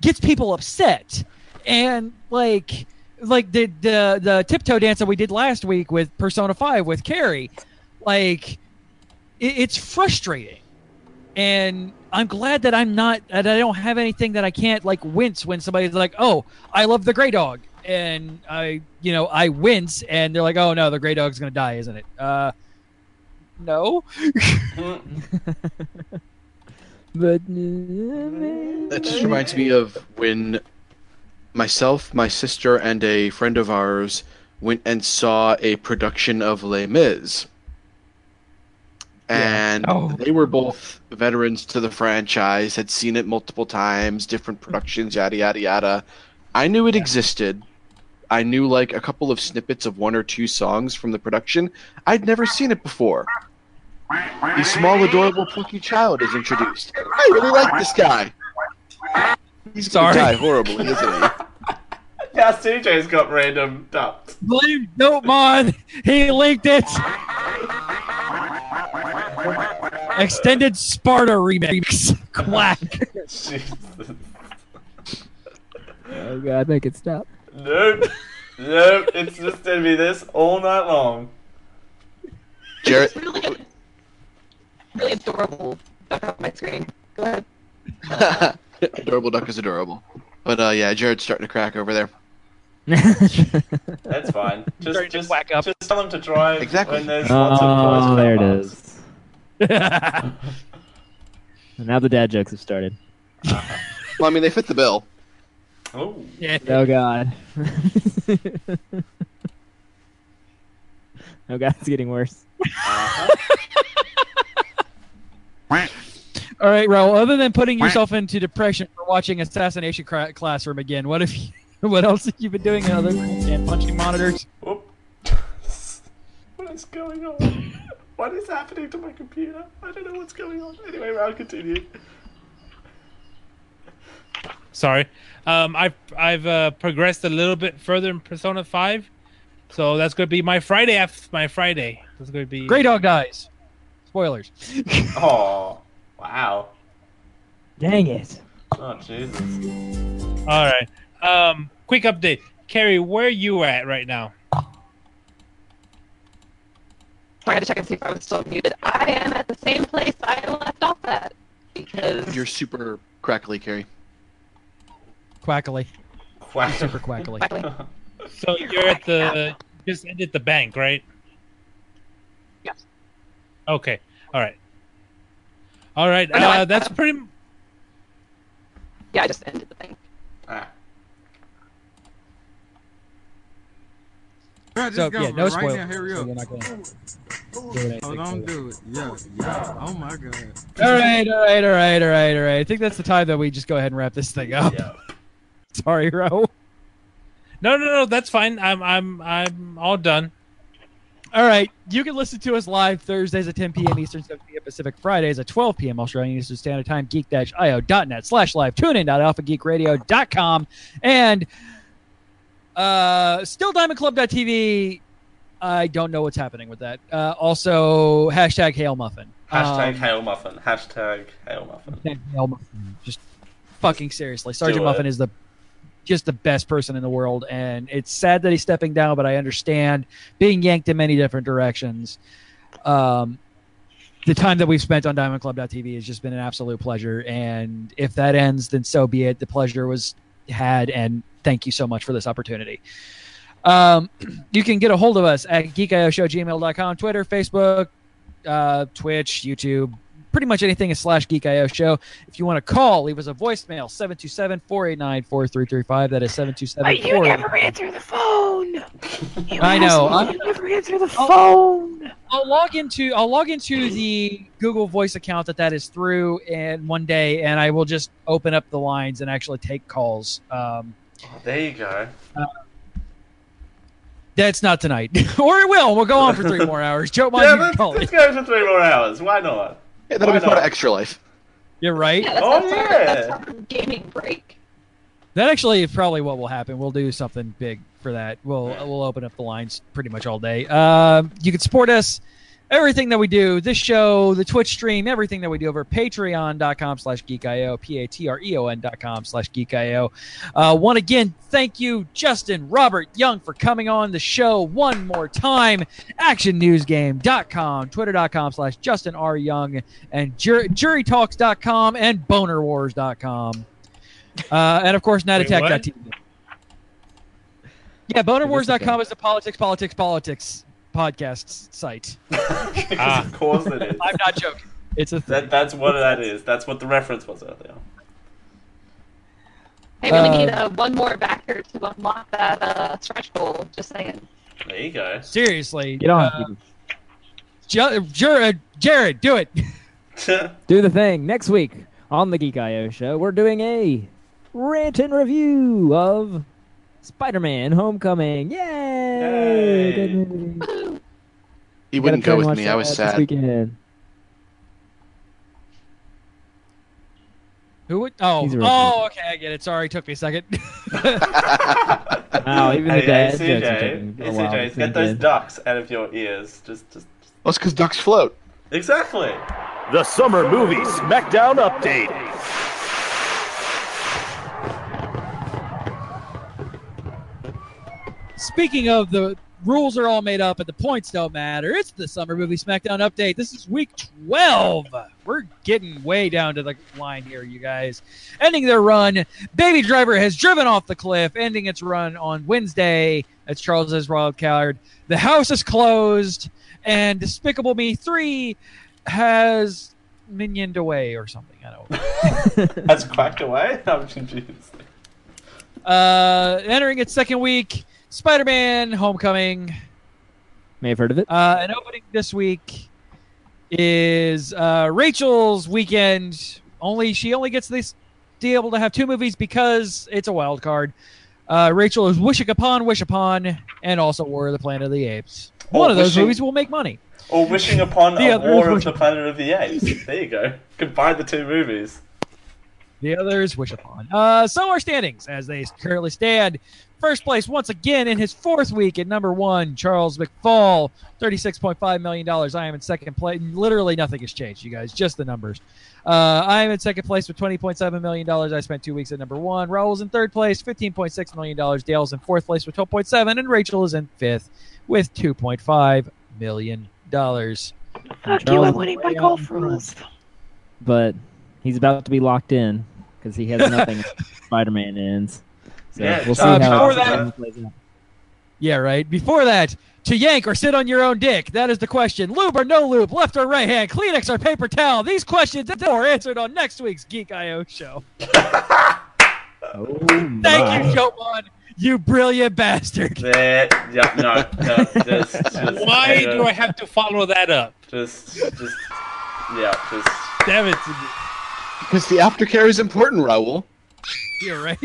gets people upset. And like like the the the tiptoe dance that we did last week with Persona 5 with Carrie, like it, it's frustrating. And I'm glad that I'm not that I don't have anything that I can't like wince when somebody's like, "Oh, I love the gray dog." And I, you know, I wince and they're like, "Oh no, the gray dog's going to die, isn't it?" Uh no. But That just reminds me of when myself, my sister, and a friend of ours went and saw a production of Les Mis. And Oh. they were both veterans to the franchise, had seen it multiple times, different productions, yada, yada, yada. I knew it existed. I knew like a couple of snippets of one or two songs from the production. I'd never seen it before. The small, adorable, plucky child is introduced. I really like this guy. He's Sorry. gonna die horribly, isn't he? Yeah, CJ's got random ducks. Blame Notemon. He linked it. Extended Sparta remix. Quack. Jesus. oh god, make it stop. Nope. Nope. It's just gonna be this all night long. Jarrett, It's really, really adorable. Duck on my screen. Go ahead. adorable duck is adorable. But uh, yeah, Jared's starting to crack over there. That's fine. Just, Starting to just, whack up. just tell him to drive Exactly. when there's lots of oh, there it pop-ups. now the dad jokes have started. Well, I mean, they fit the bill. Oh, yeah. Oh god. oh god, it's getting worse. uh-huh. All right, Raul. Other than putting yourself into depression for watching Assassination Classroom again, what if you? What else have you been doing other than punching monitors? Whoop. Oh. what is going on? What is happening to my computer? I don't know what's going on. Anyway, I'll continue. Sorry. Um, I've I've uh, progressed a little bit further in Persona Five, so that's going to be my Friday after my Friday. That's going to be Gray Dog dies. Spoilers. Oh, wow. Dang it. Oh, Jesus. All right. Um, quick update, Carrie. Where you at right now? Trying to check and see if I was still muted. I am at the same place I left off at because You're super crackly, Carrie. Quackily. Quack. Super quackily. So you're at the just ended the bank, right? Yes. Okay. All right. All right. Oh, no, I- Uh, that's pretty. yeah, I just ended the thing. Bro, just So go yeah, no right spoilers. now. Hurry So up. we're not gonna do Oh, don't do it. Yeah, yeah. Oh my god. All right, all right, all right, all right, all right. I think that's the time that we just go ahead and wrap this thing up. Yeah. Sorry, Ro. No, no, no. That's fine. I'm, I'm, I'm all done. All right, you can listen to us live Thursdays at 10 p.m. Eastern, 7 p.m. Pacific, Fridays at 12 p.m. Australian Eastern Standard Time, geek-io.net slash live, tune in alphageekradio.com, and uh, still diamondclub.tv. I don't know what's happening with that. Uh, also, hashtag Hail Muffin. Hashtag Um, Hail Muffin. Hashtag Hail Muffin. Hashtag Hail Muffin. Just fucking seriously. Sergeant. Muffin is the just the best person in the world, and it's sad that he's stepping down, but I understand being yanked in many different directions. Um, the time that we've spent on DiamondClub.tv has just been an absolute pleasure, and if that ends, then so be it. The pleasure was had, and thank you so much for this opportunity. Um, you can get a hold of us at geekioshowgmail.com, Twitter, Facebook, uh, Twitch, YouTube, pretty much anything is slash geekio show. If you want to call, leave us a voicemail 727-489-4335. That is 727 But you never answer the phone. You I know. asshole, I'm- You never answer the phone. I'll log into I'll log into the Google Voice account that that is through and one day and I will just open up the lines and actually take calls. Um, Oh, there you go. that's not tonight, or it will. We'll go on for three more hours. Joe, mind Yeah, you let's, let's go for three more hours. Why not? Yeah, that'll Why be part of not? Extra Life. You're right. Yeah, that's, Oh, that's, our, yeah. that's our gaming break. That actually is probably what will happen. We'll do something big for that. We'll we'll open up the lines pretty much all day. Um, you can support us, everything that we do, this show, the Twitch stream, everything that we do over at patreon.com slash geekio, P-A-T-R-E-O-N dot com slash geekio. Uh, one again, thank you, Justin Robert Young, for coming on the show one more time. Actionnewsgame.com, twitter.com slash Justin R. Young, and jur- jurytalks.com and bonerwars.com. Uh, and of course, Wait, nightattack.tv. Yeah, bonerwars.com is the politics, politics, politics podcast site. Ah. of course it is. I'm not joking. It's a thing. That, that's what that is. That's what the reference was earlier. I we only Uh, need uh, one more backer to unlock that uh, stretch goal. Just saying. There you go. Seriously. Get on, uh, people. Ju- Jer- uh, Jared, do it. Do the thing. Next week on the Geek IO show, we're doing a rant and review of Spider-Man: Homecoming. Yay! Yay. Good movie. He wouldn't go with me. I was sad. weekend. Who would? Oh, He's a oh, okay, I get it. Sorry, it took me a second. Wow, even the hey, dad hey, jokes are CJ, a hey, while CJ, get those in. ducks out of your ears. Just, just Well, it's because ducks float. exactly. The Summer Movie SmackDown Update. Speaking of the rules are all made up and the points don't matter, it's the Summer Movie SmackDown update. This is week 12. We're getting way down to the line here, you guys. Ending their run, Baby Driver has driven off the cliff, ending its run on Wednesday. That's Charles's wild card. The house is closed, and Despicable Me 3 has minioned away or something. I don't know. Has quacked away. I'm confused. Uh, entering its second week, Spider-Man: Homecoming. May have heard of it. Uh, and opening this week is uh, Rachel's weekend. Only she only gets this be able to have two movies because it's a wild card. Uh, Rachel is wishing upon, wish upon, and also War of the Planet of the Apes. Oh, One of those wishing- movies will make money. Or wishing upon The a War of the Planet of the Apes. There you go. Combine the two movies. the others wish upon. Uh, so our standings as they currently stand. First place once again in his fourth week at number one, Charles McFall, thirty-six point five million dollars. I am in second place. Literally nothing has changed, you guys. Just the numbers. Uh, I am in second place with twenty point seven million dollars. I spent two weeks at number one. Raul's in third place, fifteen point six million dollars. Dale's in fourth place with twelve point seven, and Rachel is in fifth with two point five million dollars. Fuck you, I'm winning by golf rules. But he's about to be locked in because he has nothing. Spider-Man ends. So Yeah, we'll see uh, how before that- plays out. Yeah, right. Before that, to yank or sit on your own dick? That is the question. Lube or no lube? Left or right hand? Kleenex or paper towel? These questions are answered on next week's Geek IO show. Oh, Thank my. you, Jomon. You brilliant bastard. There, yeah, no, no, just, just, Why uh, do I have to follow that up? Just, just, yeah, just. Damn it. Because the aftercare is important, Raul. You're right.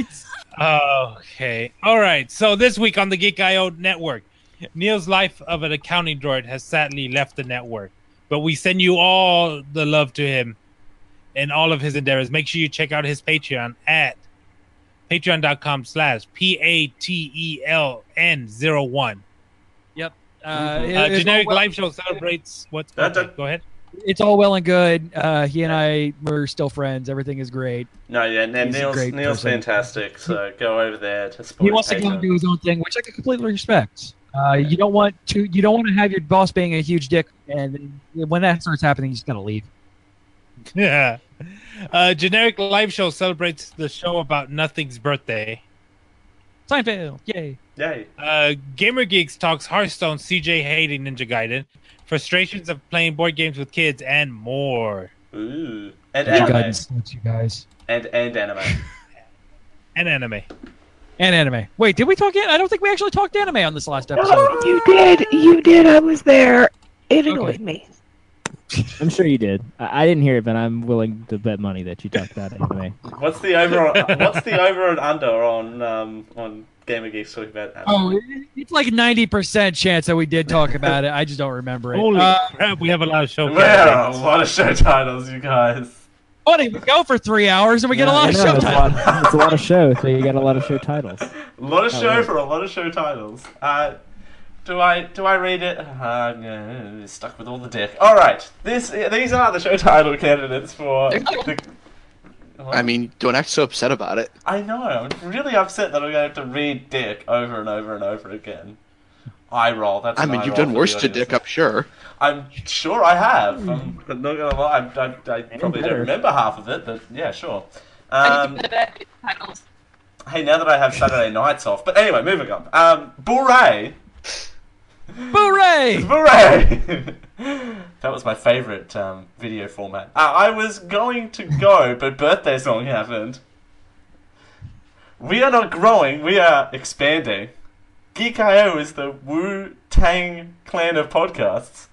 Okay. All right. So this week on the Geek IO network, Neil's life of an accounting droid has sadly left the network, but we send you all the love to him and all of his endeavors. Make sure you check out his Patreon at patreon.com slash p-a-t-e-l-n zero one. Yep. Uh, Uh, it- it's generic all well- live show celebrates what's okay, go ahead. It's all well and good. Uh, he and I were still friends. Everything is great. No, yeah, and He's Neil's great Neil's person. fantastic. So go over there to support. He wants to his go and do his own thing, which I can completely respect. Uh, you don't want to. You don't want to have your boss being a huge dick, and when that starts happening, you just gotta leave. Yeah. Uh, generic live show celebrates the show about nothing's birthday. Seinfeld, yay! Yay. Uh, Gamer Geeks talks Hearthstone, CJ hating Ninja Gaiden, frustrations of playing board games with kids, and more. Ooh, and Ninja anime, Gaiden sucks, you guys. and and anime. And anime. And anime. Wait, did we talk? an- I don't think we actually talked anime on this last episode. You did. You did. I was there. It annoyed me. I'm sure you did. I, I didn't hear it, but I'm willing to bet money that you talked about anime. What's the over? what's the over and under on um on Gamer Geeks talking about anime? Oh, it's like ninety percent chance that we did talk about it. I just don't remember it. Holy Uh, crap, we have a lot of show Wow, a lot of show titles, you guys. funny, we go for three hours and we get a lot of know, show it's a lot- It's a lot of shows, so you got a lot of show titles. A lot of show yeah. for a lot of show titles. Uh, do I do I read it? Uh, no, stuck with all the dick. All right, this these are the show title candidates for. The, I mean, don't act so upset about it. I know. I'm really upset that I'm going to have to read dick over and over and over again. Eye roll. That's I mean, you've done worse to dick, I'm sure. I'm sure I have. I'm not gonna lie. I, I, I probably better. don't remember half of it, but yeah, sure. Um, hey, now that I have Saturday nights off, but anyway, moving on. Um, Booray! Hooray! that was my favorite um, video format. Uh, I was going to go, but birthday song happened. We are not growing, we are expanding. Geek.io is the Wu Tang clan of podcasts.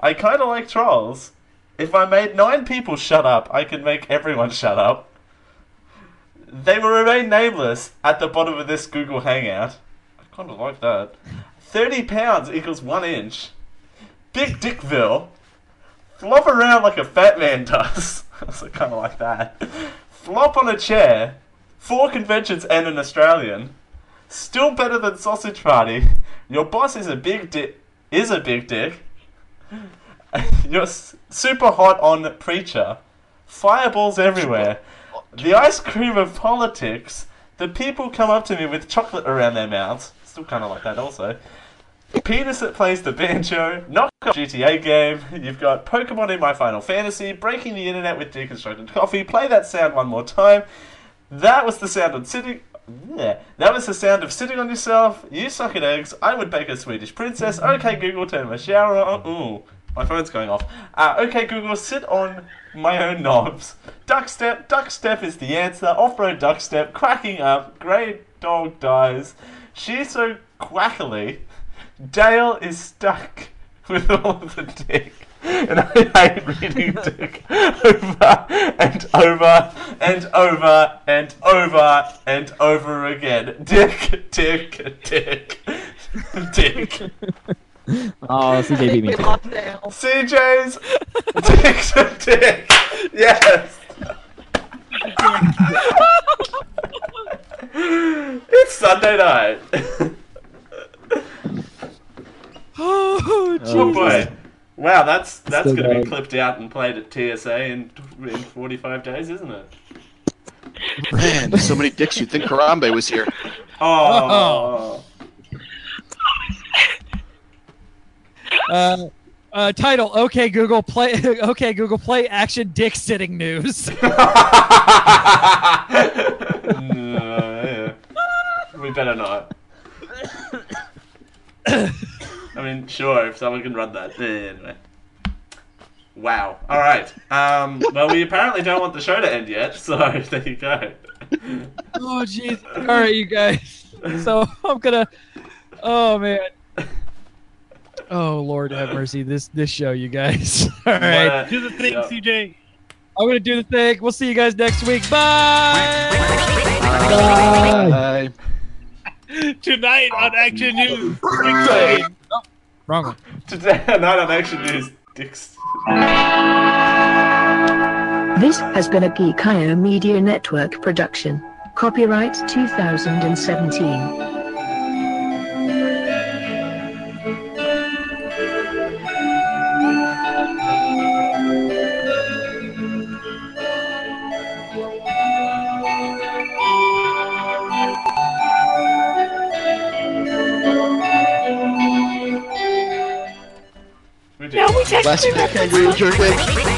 I kind of like trolls. If I made nine people shut up, I could make everyone shut up. They will remain nameless at the bottom of this Google Hangout. I kind of like that. 30 pounds equals 1 inch. Big Dickville. Flop around like a fat man does. so kind of like that. Flop on a chair. Four conventions and an Australian. Still better than Sausage Party. Your boss is a big dick. Is a big dick. You're super hot on Preacher. Fireballs everywhere. The ice cream of politics. The people come up to me with chocolate around their mouths. Still kind of like that, also. Penis that plays the banjo, knock off GTA game, you've got Pokemon in my Final Fantasy, breaking the internet with deconstructed coffee, play that sound one more time. That was the sound of sitting. Yeah, that was the sound of sitting on yourself. You suck at eggs. I would bake a Swedish princess. Okay, Google, turn my shower on. Ooh, my phone's going off. Uh, okay, Google, sit on my own knobs. Duck step. Duck step is the answer. Off-road duck step. Cracking up. Grey dog dies. She's so quackily. Dale is stuck with all of the dick. And I hate reading dick over and over and over and over and over again. Dick, dick, dick, dick. Oh, CJ beat me. Too. CJ's dick to dick. Yes. it's Sunday night. that's So going to be clipped out and played at TSA in in 45 days, isn't it? Man, there's so many dicks. You'd think Harambe was here. Oh. Uh, uh, title: Okay, Google play. okay, Google play action dick sitting news. Uh, yeah. We better not. I mean, sure, if someone can run that. Anyway. Wow. All right. Um, well, we apparently don't want the show to end yet, so there you go. oh jeez. All right, you guys. So I'm gonna. Oh man. Oh Lord have mercy. This this show, you guys. All right. Do the thing, CJ. I'm gonna do the thing. We'll see you guys next week. Bye. Bye. Tonight on Action News. Today. Wrong one. Today, not on Action News. Dicks. This has been a Geek.io Media Network production. Copyright 2017. We do. No, we text Last